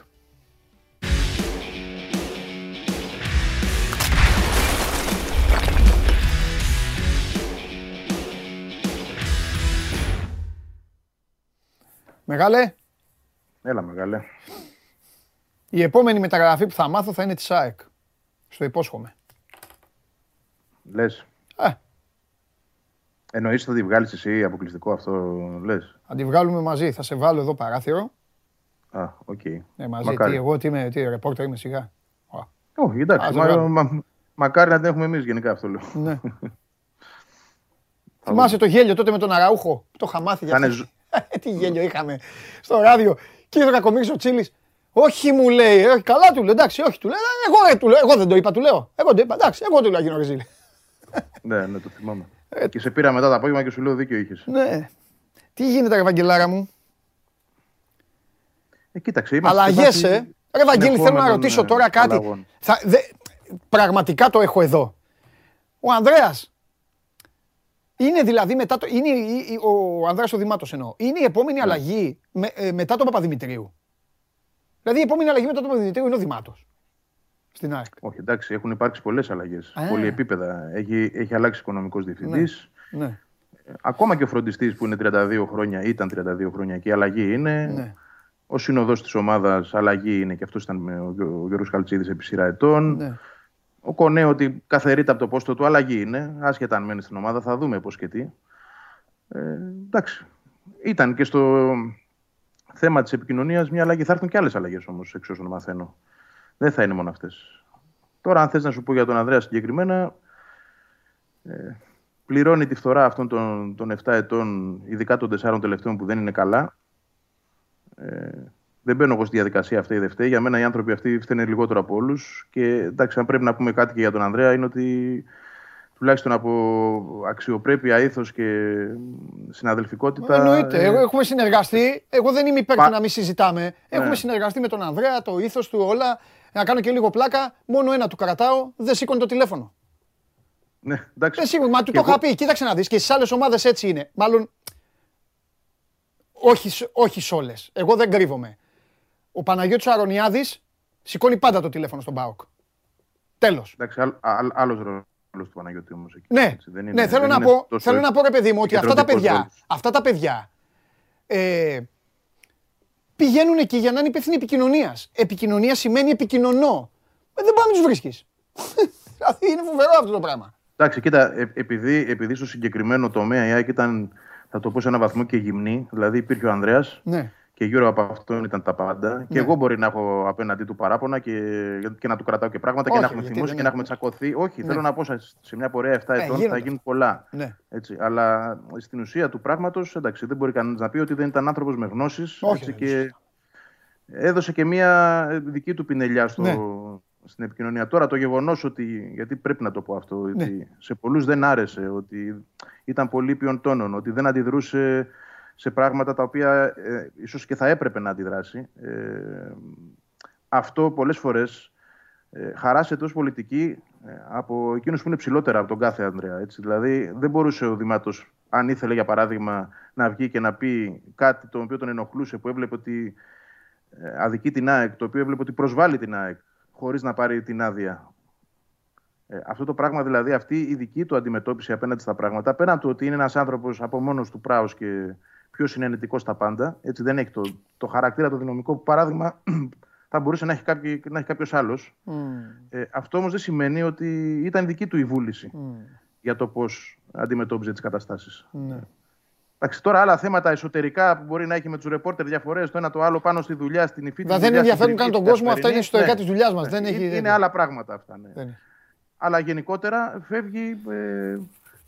Μεγάλε. Έλα μεγάλε. Η επόμενη μεταγραφή που θα μάθω θα είναι της ΑΕΚ. Στο υπόσχομαι. Λες. Ε. Εννοείς θα τη βγάλεις εσύ αποκλειστικό αυτό, λες. Θα τη βγάλουμε μαζί. Θα σε βάλω εδώ παράθυρο. Α, OK. Okay. Ναι, μαζί. Τι, εγώ τι είμαι, τι, ρεπόρτερ είμαι σιγά. Όχι, εντάξει. Μα, μα, μακάρι να την έχουμε εμείς γενικά αυτό λέω. Ναι. Θυμάσαι το γέλιο τότε με τον Αραούχο. Το είχα μάθει για αυτός; Ε, τι γέλιο είχαμε στο ράδιο. Και είδε κακομίρι ο Τσίλης. Όχι μου λέει, όχι, καλά του λέει, εντάξει, όχι του λέει. Εγώ, του λέω, εγώ δεν το είπα, του λέω. Εγώ το είπα, εντάξει, εγώ του λέω γίνω ρεζίλη ναι, ναι, το θυμάμαι. Ε, και σε πήρα μετά το απόγευμα και σου λέω δίκιο είχες. Ναι. Τι γίνεται, Ευαγγελάρα μου; Ε, κοίταξε, είμαστε Αλλαγέ, ε. Ρε Βαγγέλη, θέλω να ρωτήσω τώρα κάτι. Θα, δε, πραγματικά το έχω εδώ. Ο Ανδρέας Είναι δηλαδή μετά το. Είναι η- η- ο Ανδρέας ο Δημάτος εννοώ. Είναι η επόμενη αλλαγή με- ε, μετά τον Παπαδημητρίου. Δηλαδή η επόμενη αλλαγή μετά τον Παπαδημητρίου είναι ο Δημάτος. Στην ΑΕΚ. Όχι, εντάξει, έχουν υπάρξει πολλές αλλαγές. Α. Πολλή επίπεδα. Έχει, έχει αλλάξει οικονομικός διευθυντής. Ναι. Ακόμα και ο φροντιστής που είναι 32 χρόνια, ήταν 32 χρόνια και η αλλαγή είναι. Ναι. Ο συνοδό της ομάδας αλλαγή είναι και αυτός ήταν με ο, Γιώ- ο Γιώργος Καλτσίδης επί σειρά ετών. Ναι. Ο Κονέ ότι καθαρείται από το πόστο του, αλλαγή είναι. Άσχετα αν μένει στην ομάδα, θα δούμε πώς και τι. Ε, εντάξει. Ήταν και στο θέμα της επικοινωνίας μια αλλαγή. Θα έρθουν και άλλες αλλαγές όμως, εξ όσων μαθαίνω. Δεν θα είναι μόνο αυτές. Τώρα, αν θες να σου πω για τον Ανδρέας συγκεκριμένα, ε, πληρώνει τη φθορά αυτών των, των 7 ετών, ειδικά των 4 τελευταίων που δεν είναι καλά. Ε, δεν μπαίνω εγώ στη διαδικασία αυτή η δεν φταίει. Για μένα οι άνθρωποι αυτοί φταίνε λιγότερο από όλους. Και εντάξει, αν πρέπει να πούμε κάτι και για τον Ανδρέα, είναι ότι τουλάχιστον από αξιοπρέπεια, ήθος και συναδελφικότητα. Εννοείται. ε, Εγώ- Έχουμε συνεργαστεί. Εγώ δεν είμαι υπέρ Πα- του να μην συζητάμε. Έχουμε Ναι. συνεργαστεί με τον Ανδρέα, το ήθος του, όλα. Να κάνω και λίγο πλάκα. Μόνο ένα του κρατάω. Δεν σήκωνε το τηλέφωνο. Ναι, εντάξει. Δεν σήκωνε. Μα του Και το εγώ- είχα πει. Κοίταξε να δεις. Και στις άλλες ομάδες έτσι είναι. Μάλλον. Όχι, σ- όχι σε όλες. Εγώ δεν κρύβομαι. Ο Παναγιώτης Αρωνιάδης σηκώνει πάντα το τηλέφωνο στον ΠΑΟΚ. Τέλος. Εντάξει, άλλος ρόλος του Παναγιώτη όμως. Ναι, ναι θέλω, να πω, θέλω να πω ρε παιδί μου ότι αυτά τα παιδιά, αυτά τα παιδιά ε, πηγαίνουν εκεί για να είναι υπεύθυνοι επικοινωνίας. Επικοινωνία σημαίνει επικοινωνώ. Ε, δεν πάμε να τους βρίσκεις. δηλαδή είναι φοβερό αυτό το πράγμα. Εντάξει, κοίτα, ε, επειδή, επειδή στο συγκεκριμένο τομέα η ΑΕΚ ήταν, θα το πω σε ένα βαθμό και γυμνή, δηλαδή υπήρχε ο Ανδρέας Ναι. Και γύρω από αυτόν ήταν τα πάντα. Και εγώ μπορεί να έχω απέναντί του παράπονα και, και να του κρατάω και πράγματα Όχι, και να έχουμε γιατί θυμώσει δεν και να είναι. έχουμε τσακωθεί. Όχι, Ναι. θέλω να πω σε, σε μια πορεία 7 ετών θα γίνονται. γίνουν πολλά. Ναι. Έτσι, αλλά στην ουσία του πράγματος, εντάξει, δεν μπορεί κανένας να πει ότι δεν ήταν άνθρωπος με γνώσεις. Όχι, δεν και έδωσε και μια δική του πινελιά στο, Ναι. στην επικοινωνία. Τώρα το γεγονός ότι. Γιατί πρέπει να το πω αυτό, Ναι. ότι σε πολλούς δεν άρεσε, ότι ήταν πολύ ποιον τόνων, ότι δεν αντιδρούσε σε πράγματα τα οποία ε, ίσως και θα έπρεπε να αντιδράσει. Ε, αυτό πολλές φορές ε, χαράσεται ως πολιτική ε, από εκείνους που είναι ψηλότερα από τον κάθε Ανδρέα. Έτσι. Δηλαδή δεν μπορούσε ο Δημάτος, αν ήθελε για παράδειγμα να βγει και να πει κάτι το οποίο τον ενοχλούσε, που έβλεπε ότι ε, αδικεί την ΑΕΚ, το οποίο έβλεπε ότι προσβάλλει την ΑΕΚ, χωρίς να πάρει την άδεια. Ε, αυτό το πράγμα δηλαδή, αυτή η δική του αντιμετώπιση απέναντι στα πράγματα, πέραν του ότι είναι ένας άνθρωπος από μόνος του πράος και πιο συνενετικό στα πάντα, έτσι δεν έχει το, το χαρακτήρα το δυναμικό που παράδειγμα θα μπορούσε να έχει, κάποιο, να έχει κάποιος άλλος. Ε, αυτό όμως δεν σημαίνει ότι ήταν δική του η βούληση για το πώς αντιμετώπιζε τις καταστάσεις. Ναι. Εντάξει, τώρα άλλα θέματα εσωτερικά που μπορεί να έχει με τους ρεπόρτερ διαφορέ, το ένα το άλλο πάνω στη δουλειά, στην υφή Μα δεν ενδιαφέρουν καν τον κόσμο, αυτά είναι ιστορικά της δουλειάς μας, δεν έχει- Είναι, είναι άλλα πράγματα αυτά. Ναι. Δεν είναι. Αλλά γενικότερα φεύγει ε,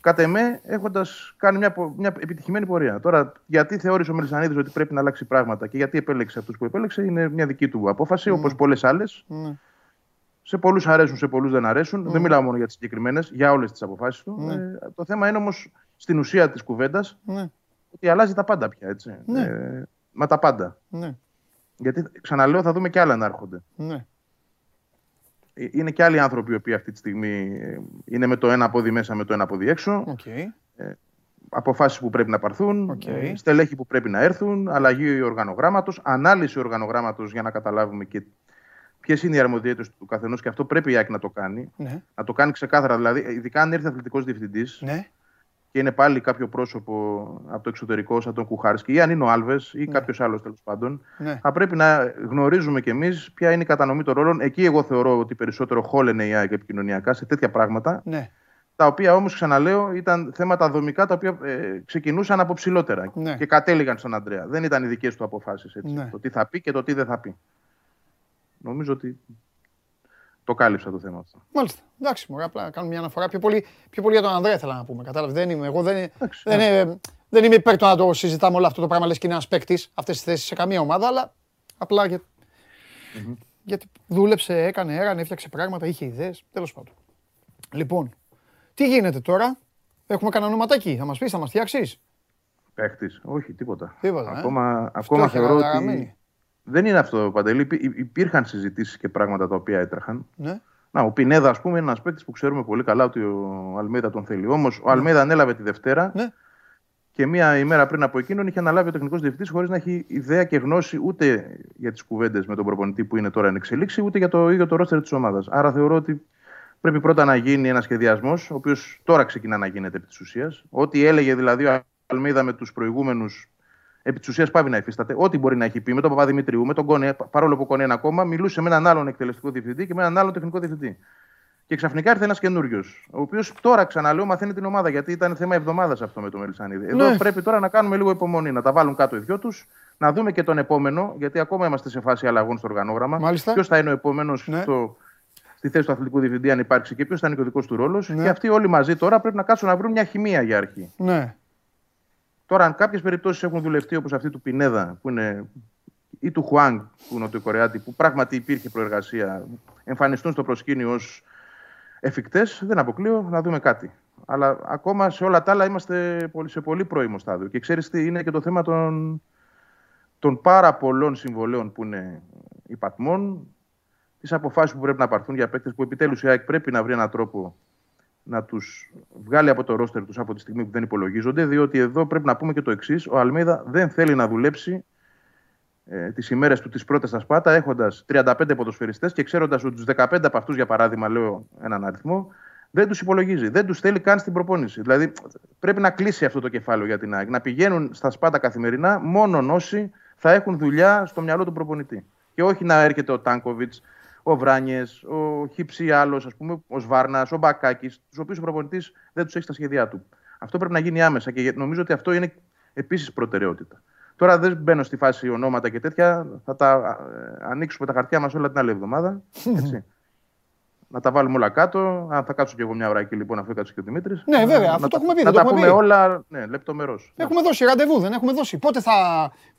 κατ' εμέ έχοντας κάνει μια, πο- μια επιτυχημένη πορεία. Τώρα, γιατί θεώρησε ο Μελισανίδης ότι πρέπει να αλλάξει πράγματα και γιατί επέλεξε αυτούς που επέλεξε, είναι μια δική του απόφαση, Mm. όπως πολλές άλλες. Ναι. Σε πολλούς αρέσουν, σε πολλούς δεν αρέσουν. Δεν μιλάω μόνο για τις συγκεκριμένες, για όλες τις αποφάσεις του. Ναι. Ε, το θέμα είναι όμως στην ουσία της κουβέντας Ναι. ότι αλλάζει τα πάντα πια. Έτσι. Ναι. Ε, μα τα πάντα. Ναι. Γιατί ξαναλέω, θα δούμε και άλλα να έρχονται. Ναι. Ε, Είναι και άλλοι άνθρωποι οι οποίοι αυτή τη στιγμή ε, είναι με το ένα πόδι μέσα, με το ένα πόδι έξω. Οκ. Αποφάσεις που πρέπει να πάρθουν, Οκ. ε, στελέχη που πρέπει να έρθουν, αλλαγή οργανογράμματος, ανάλυση οργανογράμματος για να καταλάβουμε και ποιες είναι οι αρμοδιότητες του καθενός και αυτό πρέπει η ΑΕΚ να το κάνει. Ναι. Να το κάνει ξεκάθαρα. Δηλαδή, ειδικά αν έρθει αθλητικός διευθυντής Ναι. Και είναι πάλι κάποιο πρόσωπο από το εξωτερικό, σαν τον Κουχάρσκι, ή αν είναι ο Άλβες ή Ναι. κάποιος άλλος τέλος πάντων, Ναι. θα πρέπει να γνωρίζουμε κι εμείς ποια είναι η κατανομή των ρόλων. Εκεί, εγώ θεωρώ ότι περισσότερο χώλαινε η ΑΕΚ επικοινωνιακά σε τέτοια πράγματα, Ναι. τα οποία όμως, ξαναλέω, ήταν θέματα δομικά τα οποία ε, ξεκινούσαν από ψηλότερα Ναι. και κατέληγαν στον Αντρέα. Δεν ήταν οι δικές του αποφάσεις. Ναι. Το τι θα πει και το τι δεν θα πει. Νομίζω ότι το κάλυψα το θέμα αυτό. Μάλιστα. Εντάξει, μωρέ, απλά κάνουμε μια αναφορά. Πιο πολύ, πιο πολύ για τον Ανδρέα ήθελα να πούμε. Κατάλαβες. Δεν είμαι, εγώ δεν, Εντάξει, δεν, είμαι, δεν είμαι υπέρ το να το συζητάμε όλο αυτό το πράγμα. Λες και είναι ένα παίκτη αυτές τις θέσεις σε καμία ομάδα, αλλά απλά για, γιατί δούλεψε, έκανε, έρανε, έφτιαξε πράγματα, είχε ιδέες. Τέλος πάντων. Λοιπόν, τι γίνεται τώρα; Έχουμε κανένα ονοματάκι. Θα μας πεις, θα μας φτιάξεις; Παίχτης. Όχι, τίποτα. Τίποτα, ε. Ακόμα, ακόμα Φτώχεια, θεωρώ καταγραμμένη. ότι. Δεν είναι αυτό, Παντελή. Υπή- Υπήρχαν συζητήσεις και πράγματα τα οποία έτρεχαν. Ναι. Να, ο Πινέδα, ας πούμε, είναι ένας παίκτης που ξέρουμε πολύ καλά ότι ο Αλμέδα τον θέλει. Όμως ο Αλμέδα ανέλαβε τη Δευτέρα Ναι. και μία ημέρα πριν από εκείνον είχε αναλάβει ο τεχνικός διευθυντής χωρίς να έχει ιδέα και γνώση ούτε για τις κουβέντες με τον προπονητή που είναι τώρα εν εξελίξη, ούτε για το ίδιο το ρόστερ της ομάδας. Άρα θεωρώ ότι πρέπει πρώτα να γίνει ένα σχεδιασμός, ο οποίος τώρα ξεκινά να γίνεται επί της ουσίας. Ό,τι έλεγε δηλαδή ο Αλμίδα με τους προηγούμενους, επί της ουσίας πάβει να υφίσταται. Ό,τι μπορεί να έχει πει με τον Παπαδημητρίου, με τον Κόνε, παρόλο που ο Κόνε είναι ακόμα, μιλούσε με έναν άλλον εκτελεστικό διευθυντή και με έναν άλλον τεχνικό διευθυντή. Και ξαφνικά ήρθε ένας καινούριος, ο οποίος τώρα ξαναλέω μαθαίνει την ομάδα, γιατί ήταν θέμα εβδομάδας αυτό με τον Μελισανίδη. Εδώ Ναι. πρέπει τώρα να κάνουμε λίγο υπομονή, να τα βάλουν κάτω οι δυο τους, να δούμε και τον επόμενο, γιατί ακόμα είμαστε σε φάση αλλαγών στο οργανόγραμμα. Μάλιστα. Ποιος θα είναι ο επόμενος Ναι. στο, στη θέση του αθλητικού διευθυντή, αν υπάρξει και ποιος θα είναι και ο δικός του ρόλος. Ναι. Και αυτοί όλοι μαζί τώρα πρέπει να κάτσουν να βρουν μια χημεία για αρχή. Ναι. Τώρα, αν κάποιες περιπτώσεις έχουν δουλευτεί όπως αυτή του Πινέδα, που είναι, ή του Χουάνγκ, που είναι ο Κορεάτη, που πράγματι υπήρχε προεργασία, εμφανιστούν στο προσκήνιο ως εφικτές, δεν αποκλείω να δούμε κάτι. Αλλά ακόμα σε όλα τα άλλα είμαστε πολύ- σε πολύ πρώιμο στάδιο. Και ξέρεις τι είναι και το θέμα των, των πάρα πολλών συμβολέων που είναι υπατμών, τις αποφάσεις που πρέπει να πάρθουν για παίκτες που επιτέλους η ΑΕΚ πρέπει να βρει έναν τρόπο να τους βγάλει από το ρόστερ τους από τη στιγμή που δεν υπολογίζονται. Διότι εδώ πρέπει να πούμε και το εξής: Ο Αλμίδα δεν θέλει να δουλέψει ε, τις ημέρες του τι πρώτε στα Σπάτα, έχοντας 35 ποδοσφαιριστές και ξέροντας ότι τους 15 από αυτούς, για παράδειγμα, λέω έναν αριθμό, δεν τους υπολογίζει. Δεν τους θέλει καν στην προπόνηση. Δηλαδή πρέπει να κλείσει αυτό το κεφάλαιο για την ΑΕΚ. Να πηγαίνουν στα Σπάτα καθημερινά μόνο όσοι θα έχουν δουλειά στο μυαλό του προπονητή. Και όχι να έρχεται ο Τάνκοβιτς, ο Βράνιες, ο Χίψη άλλος, ας πούμε, ο Σβάρνας, ο Μπακάκης, τους οποίους ο προπονητής δεν τους έχει στα σχέδιά του. Αυτό πρέπει να γίνει άμεσα και νομίζω ότι αυτό είναι επίσης προτεραιότητα. Τώρα δεν μπαίνω στη φάση ονόματα και τέτοια. Θα τα ε, ανοίξουμε τα χαρτιά μας όλα την άλλη εβδομάδα. Έτσι. Να τα βάλουμε όλα κάτω. Αν θα κάτσω κι εγώ μια ώρα εκεί λοιπόν, αφού κάτσει και ο Δημήτρης. Ναι, βέβαια, αυτό το έχουμε πει, Να δεν το τα έχουμε πούμε πει. όλα ναι, λεπτομερώς. Έχουμε δώσει ραντεβού, δεν έχουμε δώσει. Πότε, θα...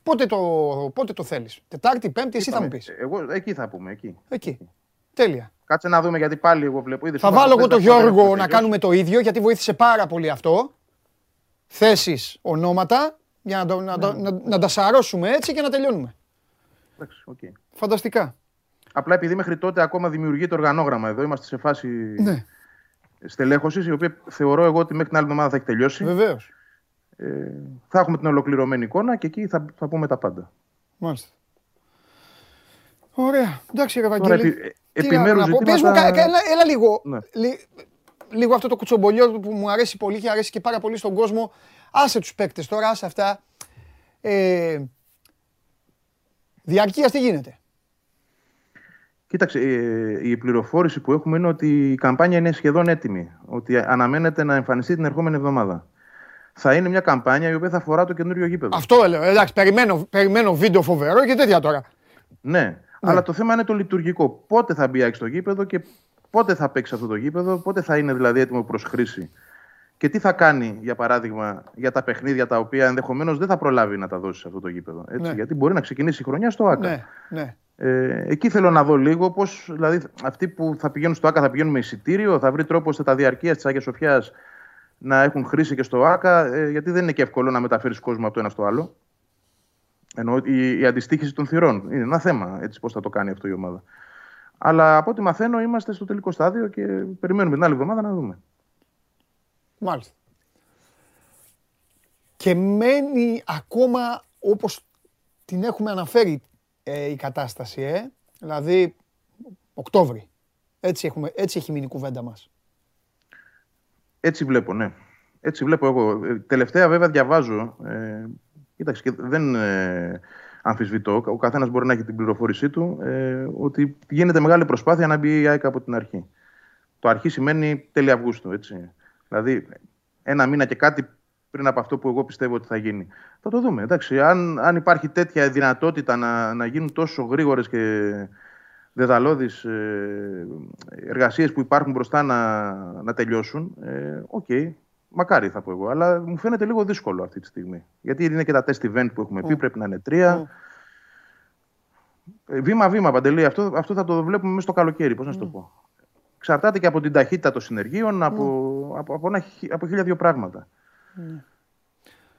πότε το, πότε το θέλεις. Τετάρτη, Πέμπτη, εσύ θα μου πεις. Εγώ εκεί θα πούμε. Εκεί. Εκεί. Τέλεια. Κάτσε να δούμε γιατί πάλι εγώ βλέπω. Είδες, Θα όλα βάλω εγώ δεν τον τα έχουμε Γιώργο να τελειώσει. κάνουμε το ίδιο γιατί βοήθησε πάρα πολύ αυτό. Θέσεις, ονόματα για να, το, να, το- να, να τα σαρώσουμε έτσι και να τελειώνουμε. Εντάξει, οκ. Φανταστικά. Απλά επειδή μέχρι τότε ακόμα δημιουργείται οργανόγραμμα εδώ, είμαστε σε φάση Ναι, στελέχωσης, η οποία θεωρώ εγώ ότι μέχρι την άλλη εβδομάδα θα έχει τελειώσει. βεβαίως. Ε, θα έχουμε την ολοκληρωμένη εικόνα και εκεί θα, θα πούμε τα πάντα. Μάλιστα. Ωραία. Εντάξει, ρε Τώρα, Βαγγέλη. επι, Τι επιμέρους να πω. Πες μου, ζητήματα... κα- κα- έλα, έλα λίγο. Ναι. Λι- λίγο αυτό το κουτσομπολιό που μου αρέσει πολύ και αρέσει και πάρα πολύ στον κόσμο. Άσε τους παίκτες τώρα, άσε αυτά. Ε, διαρκείας τι γίνεται; Κοίταξε, ε, η πληροφόρηση που έχουμε είναι ότι η καμπάνια είναι σχεδόν έτοιμη. Ότι αναμένεται να εμφανιστεί την ερχόμενη εβδομάδα. Θα είναι μια καμπάνια η οποία θα αφορά το καινούριο γήπεδο. Αυτό έλεγα. Εντάξει, περιμένω, περιμένω βίντεο φοβερό και τέτοια τώρα. Ναι, αλλά το θέμα είναι το λειτουργικό. Πότε θα μπει η ΑΕΚ στο γήπεδο και πότε θα παίξει αυτό το γήπεδο, πότε θα είναι δηλαδή έτοιμο προς χρήση. Και τι θα κάνει, για παράδειγμα, για τα παιχνίδια τα οποία ενδεχομένως δεν θα προλάβει να τα δώσει σε αυτό το γήπεδο. Έτσι, Ναι. Γιατί μπορεί να ξεκινήσει η χρονιά στο ΑΚΑ. Ναι, ναι. Ε, εκεί θέλω να δω λίγο πώς δηλαδή, αυτοί που θα πηγαίνουν στο ΑΚΑ θα πηγαίνουν με εισιτήριο, θα βρει τρόπο ώστε τα διαρκείας της Αγία Σοφιάς να έχουν χρήση και στο ΑΚΑ, ε, γιατί δεν είναι και εύκολο να μεταφέρεις κόσμο από το ένα στο άλλο. Ενώ η, η αντιστοίχηση των θυρών είναι ένα θέμα, έτσι πώς θα το κάνει αυτό η ομάδα. Αλλά από ό,τι μαθαίνω, είμαστε στο τελικό στάδιο και περιμένουμε την άλλη εβδομάδα να δούμε. Μάλιστα. Και μένει ακόμα όπως την έχουμε αναφέρει ε, η κατάσταση, ε. δηλαδή Οκτώβρη. Έτσι, έχουμε, έτσι έχει μείνει η κουβέντα μας. Έτσι βλέπω, ναι. Έτσι βλέπω εγώ. Ε, Τελευταία, βέβαια, διαβάζω. Ε, κοίταξε, και δεν ε, αμφισβητώ. Ο καθένας μπορεί να έχει την πληροφόρησή του. Ε, ότι γίνεται μεγάλη προσπάθεια να μπει η ΑΕΚ από την αρχή. Το αρχή σημαίνει τέλη Αυγούστου, έτσι. Δηλαδή, ένα μήνα και κάτι πριν από αυτό που εγώ πιστεύω ότι θα γίνει. Θα το δούμε. Εντάξει, αν, αν υπάρχει τέτοια δυνατότητα να, να γίνουν τόσο γρήγορες και δαιδαλώδεις ε, εργασίες που υπάρχουν μπροστά να, να τελειώσουν, ε, οκ, μακάρι θα πω εγώ, αλλά μου φαίνεται λίγο δύσκολο αυτή τη στιγμή. Γιατί είναι και τα test event που έχουμε πει, πρέπει να είναι τρία. Ε, Βήμα-βήμα, Παντελή, αυτό, αυτό θα το βλέπουμε μέσα στο καλοκαίρι, πώς να σου το πω. Εξαρτάται και από την ταχύτητα των συνεργείων, από, από, από, ένα χι- από χίλια δύο πράγματα.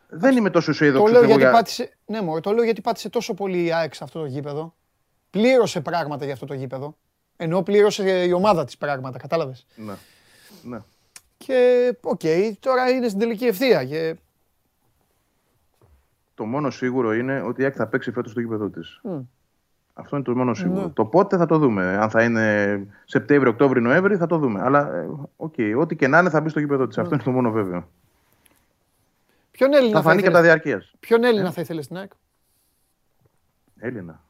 Δεν είμαι τόσο Το αισιόδοξος λέω, εγώ γιατί για... πάτησε, ναι, μωρέ, το λέω γιατί πάτησε τόσο πολύ η ΑΕΚ σε αυτό το γήπεδο. Πλήρωσε πράγματα για αυτό το γήπεδο. Ενώ πλήρωσε η ομάδα της πράγματα, κατάλαβες. Ναι. ναι. Και οκ, τώρα είναι στην τελική ευθεία. Και... Το μόνο σίγουρο είναι ότι η ΑΕΚ θα παίξει φέτος στο γήπεδο της. Αυτό είναι το μόνο σίγουρο. Το πότε θα το δούμε. Αν θα είναι Σεπτέμβριο, Οκτώβριο, Νοέμβριο θα το δούμε. Αλλά ε, οκ, ό,τι και να είναι θα μπει στο γήπεδο της. Αυτό είναι το μόνο βέβαιο. Ποιον Έλληνα Θα φανεί και από τα ήθελες, διαρκείας. ποιον Έλληνα θα ήθελες στην ΑΕΚ. Έλληνα.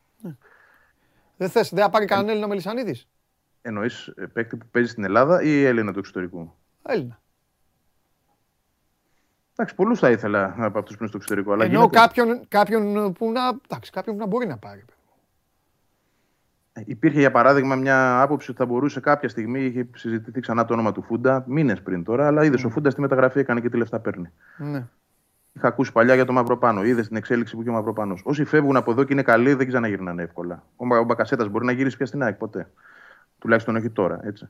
Δεν θες, δεν θα πάρει κανέναν Έλληνα Μελισανίδης; Εννοείς παίκτη που παίζει στην Ελλάδα ή Έλληνα του εξωτερικού; Έλληνα. Εντάξει, πολλούς θα ήθελα από αυτούς που είναι στο εξωτερικό. Αλλά Ενώ γίνεται. κάποιον, κάποιον, που να, εντάξει, κάποιον που να μπορεί να πάρει. Ε, Υπήρχε για παράδειγμα μια άποψη ότι θα μπορούσε κάποια στιγμή, είχε συζητηθεί ξανά το όνομα του Φούντα, μήνες πριν τώρα, αλλά είδες ο Φούντα στη μεταγραφή έκανε και τι λεφτά παίρνει. Ναι. Είχα ακούσει παλιά για το Μαυροπάνο. Είδες την εξέλιξη που είχε ο Μαυροπάνο. Όσοι φεύγουν από εδώ και είναι καλοί, δεν ξαναγυρνάνε εύκολα. Ο, Μπα- ο Μπακασέτας μπορεί να γυρίσει πια στην ΑΕΚ ποτέ. Τουλάχιστον όχι τώρα. Έτσι.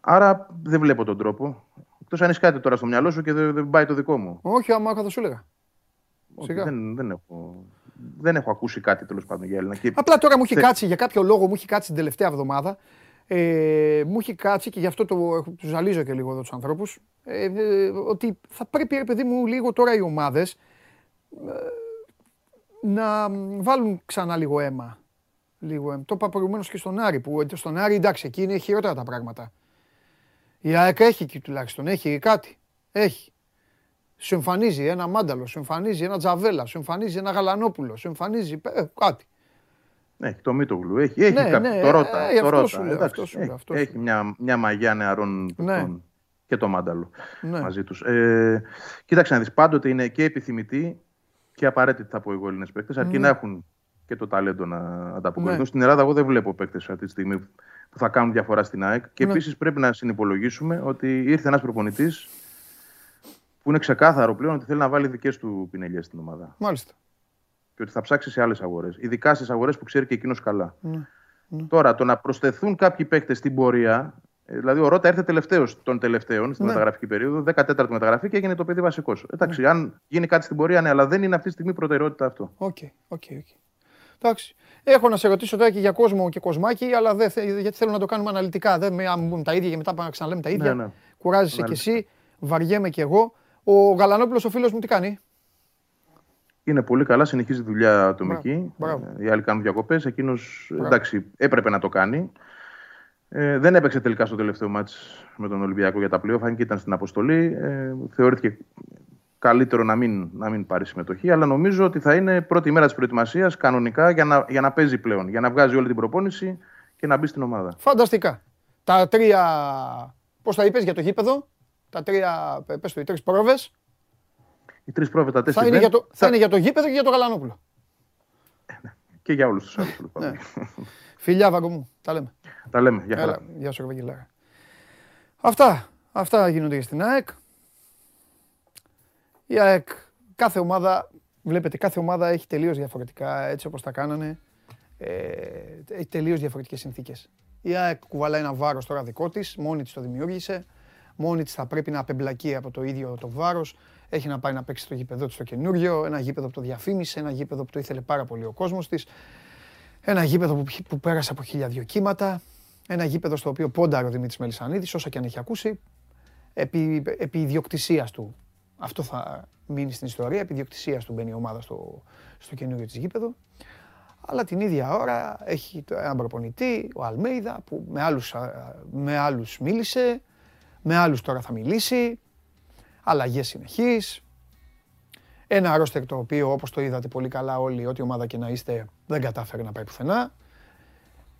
Άρα δεν βλέπω τον τρόπο. Εκτός αν έχει κάτι τώρα στο μυαλό σου και δεν, δεν πάει το δικό μου. Όχι, άμα θα σου έλεγα. Όχι, Σιγά. δεν, δεν, έχω, δεν έχω ακούσει κάτι τέλος πάντων για Έλληνα. Και Απλά τώρα μου έχει θε- κάτσει, για κάποιο λόγο μου έχει κάτσει την τελευταία εβδομάδα. Ε, μου έχει κάτσει και γι' αυτό το, τους ζαλίζω και λίγο εδώ τους ανθρώπους. Ε, ε, ότι θα πρέπει, ρε παιδί μου, λίγο τώρα οι ομάδες να βάλουν ξανά λίγο αίμα. Λίγο αίμα. Το είπα προηγουμένως και στον Άρη. Που ε, στον Άρη εντάξει, εκεί είναι χειρότερα τα πράγματα. Η ΑΕΚ έχει εκεί τουλάχιστον, έχει κάτι. Έχει. Σου εμφανίζει ένα μάνταλο, σου εμφανίζει ένα τζαβέλα, σου εμφανίζει ένα γαλανόπουλο, σου εμφανίζει ε, κάτι. Έχει το Μίτογλου, έχει, έχει Ναι, κάποιο, ναι, το Ρότα. ε, το αυτό Ρότα, σου λέω, εντάξει, αυτό σου έχει, λέω, αυτό έχει σου μια, μια μαγιά νεαρών Ναι. παιχτών και το Μάνταλο Ναι. μαζί τους. Ε, κοίταξε να δεις, πάντοτε είναι και επιθυμητοί και απαραίτητοι θα πω εγώ Έλληνες παίκτες, αρκεί να έχουν και το ταλέντο να ανταποκριθούν. Ναι. Στην Ελλάδα εγώ δεν βλέπω παίκτες αυτή τη στιγμή που θα κάνουν διαφορά στην ΑΕΚ και Ναι. επίσης πρέπει να συνυπολογίσουμε ότι ήρθε ένας προπονητής που είναι ξεκάθαρο πλέον ότι θέλει να βάλει δικές του πινελιές στην ομάδα Μάλιστα. και ότι θα ψάξει σε άλλες αγορές. Ειδικά στις αγορές που ξέρει και εκείνος καλά. Ναι. Τώρα, το να προσθεθούν κάποιοι παίκτες στην πορεία. ε, Δηλαδή, ο Ρότα ήρθε τελευταίος των τελευταίων στη Ναι. μεταγραφική περίοδο, 14η μεταγραφή και έγινε το παιδί βασικός. Εντάξει, αν γίνει κάτι στην πορεία, ναι, αλλά δεν είναι αυτή τη στιγμή προτεραιότητα αυτό. OK, OK, OK. Εντάξει. Έχω να σε ρωτήσω τώρα και για κόσμο και κοσμάκι, αλλά δεν θε- γιατί θέλω να το κάνουμε αναλυτικά. Δεν με, αν μου τα ίδια και μετά πάμε να ξαναλέμε τα ίδια. Ναι, ναι. Κουράζεσαι κι Αναλυτικά. εσύ, βαριέμαι κι εγώ. Ο Γαλανόπουλος ο φίλος μου τι κάνει; Είναι πολύ καλά, συνεχίζει τη δουλειά ατομική. Μπράβο. Ε, Οι άλλοι κάνουν διακοπές. Εκείνος εντάξει, έπρεπε να το κάνει. Ε, δεν έπαιξε τελικά στο τελευταίο μάτς με τον Ολυμπιακό για τα πλοία. Αν και ήταν στην αποστολή. Ε, θεωρήθηκε καλύτερο να μην, να μην πάρει συμμετοχή. Αλλά νομίζω ότι θα είναι πρώτη μέρα της προετοιμασίας κανονικά για να, για να παίζει πλέον. Για να βγάζει όλη την προπόνηση και να μπει στην ομάδα. Φανταστικά. Τα τρία, πώς τα είπες για το γήπεδο, τα τρία, πε- πες το, οι τρεις πρόβες, Οι τρεις πρόβες τα θα τέσσερα. είναι, για το, θα είναι για το γήπεδο και για το Γαλανόπουλο. Και για όλους τους άλλους. Ναι. Φιλιά, Βάγκο μου. Τα λέμε. Τα λέμε. Για χαρά. Έλα, γεια σου, Ευαγγελάρα. Αυτά. Αυτά γίνονται και στην ΑΕΚ. Η ΑΕΚ, κάθε ομάδα, βλέπετε, κάθε ομάδα έχει τελείως διαφορετικά, έτσι όπως τα κάνανε, ε, έχει τελείως διαφορετικές συνθήκες. Η ΑΕΚ κουβαλάει ένα βάρος τώρα δικό της, μόνη της το δημιούργησε, μόνη της θα πρέπει να απεμπλακεί από το ίδιο το βάρος, έχει να πάει να παίξει στο γήπεδο της το καινούριο, ένα γήπεδο που το διαφήμισε, ένα γήπεδο που το ήθελε πάρα πολύ ο κόσμος της, ένα γήπεδο που, που πέρασε από χίλια δυο κύματα, ένα γήπεδο στο οποίο πόνταρε ο Δημήτρης Μελισανίδης, όσα και αν έχει ακούσει, επί, επί ιδιοκτησίας του. Αυτό θα μείνει στην ιστορία, επί ιδιοκτησίας του μπαίνει η ομάδα στο, στο καινούριο της γήπεδο. Αλλά την ίδια ώρα έχει το- έναν προπονητή, ο Αλμέιδα, που με άλλους, α, με άλλους μίλησε, με άλλους τώρα θα μιλήσει, αλλαγές συνεχείς, ένα ρόστερ το οποίο όπως το είδατε πολύ καλά όλοι, ό,τι ομάδα και να είστε, δεν κατάφερε να πάει πουθενά.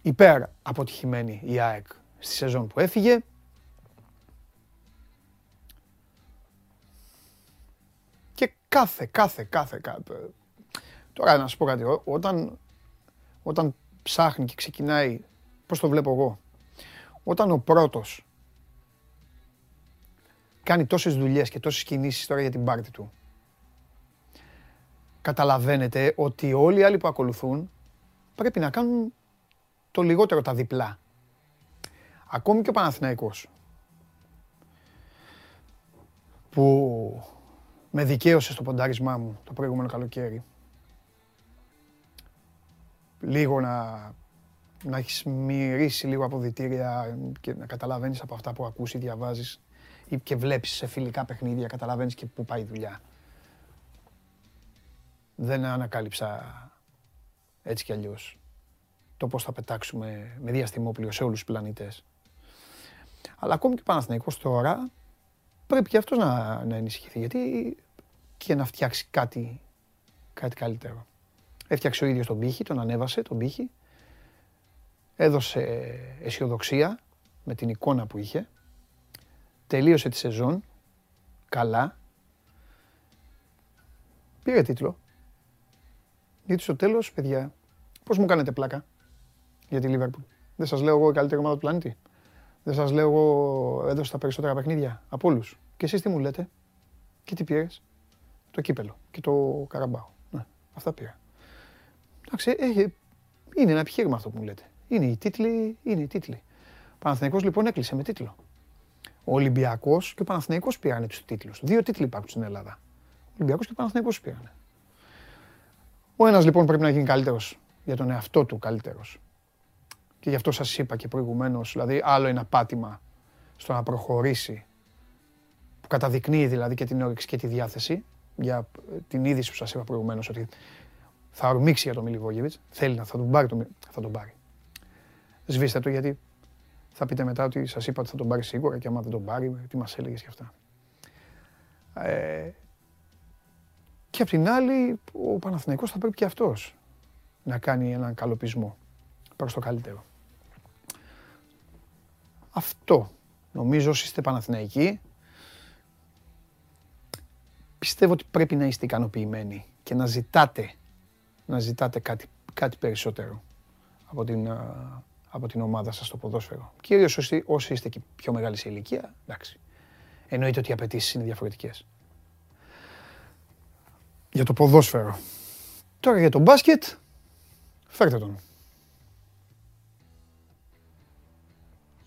Υπέρ αποτυχημένη η ΑΕΚ στη σεζόν που έφυγε. Και κάθε, κάθε, κάθε, κάθε. Τώρα να σου πω κάτι, ό- όταν, όταν ψάχνει και ξεκινάει, πώς το βλέπω εγώ, όταν ο πρώτος κάνει τόσες δουλειές και τόσες κινήσεις τώρα για την πάρτη του, καταλαβαίνετε ότι όλοι οι άλλοι που ακολουθούν πρέπει να κάνουν το λιγότερο τα διπλά. Ακόμη και ο Παναθηναϊκός που με δικαίωσε στο ποντάρισμά μου το προηγούμενο καλοκαίρι. Λίγο να να έχεις μυρίσει λίγο αποδητήρια και να καταλαβαίνεις από αυτά που ακούς ή διαβάζεις ή και βλέπεις σε φιλικά παιχνίδια, καταλαβαίνεις και πού πάει η δουλειά. Δεν ανακάλυψα έτσι κι αλλιώς το πώς θα πετάξουμε με διαστημόπλιο σε όλους τους πλανήτες. Αλλά ακόμη και ο Παναθηναϊκός τώρα πρέπει και αυτός να, να ενισχυθεί, γιατί και να φτιάξει κάτι, κάτι καλύτερο. Έφτιαξε ο ίδιος τον πύχη, τον ανέβασε τον πύχη, έδωσε αισιοδοξία με την εικόνα που είχε, τελείωσε τη σεζόν, καλά, πήρε τίτλο. Γιατί στο τέλος, παιδιά, πώς μου κάνετε πλάκα για τη Λίβερπουλ; Δεν σας λέω εγώ η καλύτερη ομάδα του πλανήτη. Δεν σας λέω εγώ έδωσα τα περισσότερα παιχνίδια από όλους. Και εσείς τι μου λέτε; Και τι πήρες; Το κύπελο και το καραμπάο. Ναι, αυτά πήρα. Εντάξει, έχει, είναι ένα επιχείρημα αυτό που μου λέτε. Είναι οι τίτλοι, είναι οι τίτλοι. Ο Παναθηναϊκός λοιπόν έκλεισε με τίτλο. Ο Ολυμπιακός και ο Παναθηναϊκός πήραν τους τίτλους. Δύο τίτλοι υπάρχουν στην Ελλάδα. Ο Ολυμπιακός και ο Παναθηναϊκός πήραν. Ο ένας λοιπόν πρέπει να γίνει καλύτερος για τον εαυτό του καλύτερος. Και γι' αυτό σας είπα και προηγουμένως, δηλαδή άλλο ένα πάτημα στο να προχωρήσει που καταδεικνύει δηλαδή και την όρεξη και τη διάθεση για την είδηση που σας είπα προηγουμένως ότι θα ορμήξει για τον Μιλιβόγεβιτς, θέλει να θα τον πάρει, τον, θα τον πάρει. Σβήστε το γιατί θα πείτε μετά ότι σας είπα ότι θα τον πάρει σίγουρα και άμα δεν τον πάρει, τι μας έλεγες και αυτά. Ε, και απ' την άλλη, ο Παναθηναϊκός θα πρέπει και αυτός να κάνει έναν καλοπισμό προς το καλύτερο. Αυτό. Νομίζω όσοι είστε Παναθηναϊκοί, πιστεύω ότι πρέπει να είστε ικανοποιημένοι και να ζητάτε, να ζητάτε κάτι, κάτι περισσότερο από την, από την ομάδα σας στο ποδόσφαιρο. Κυρίως όσοι, όσοι είστε και πιο μεγάλη σε ηλικία, εντάξει. Εννοείται ότι οι απαιτήσεις είναι διαφορετικές. Για το ποδόσφαιρο. Τώρα για το μπάσκετ, φέρτε τον.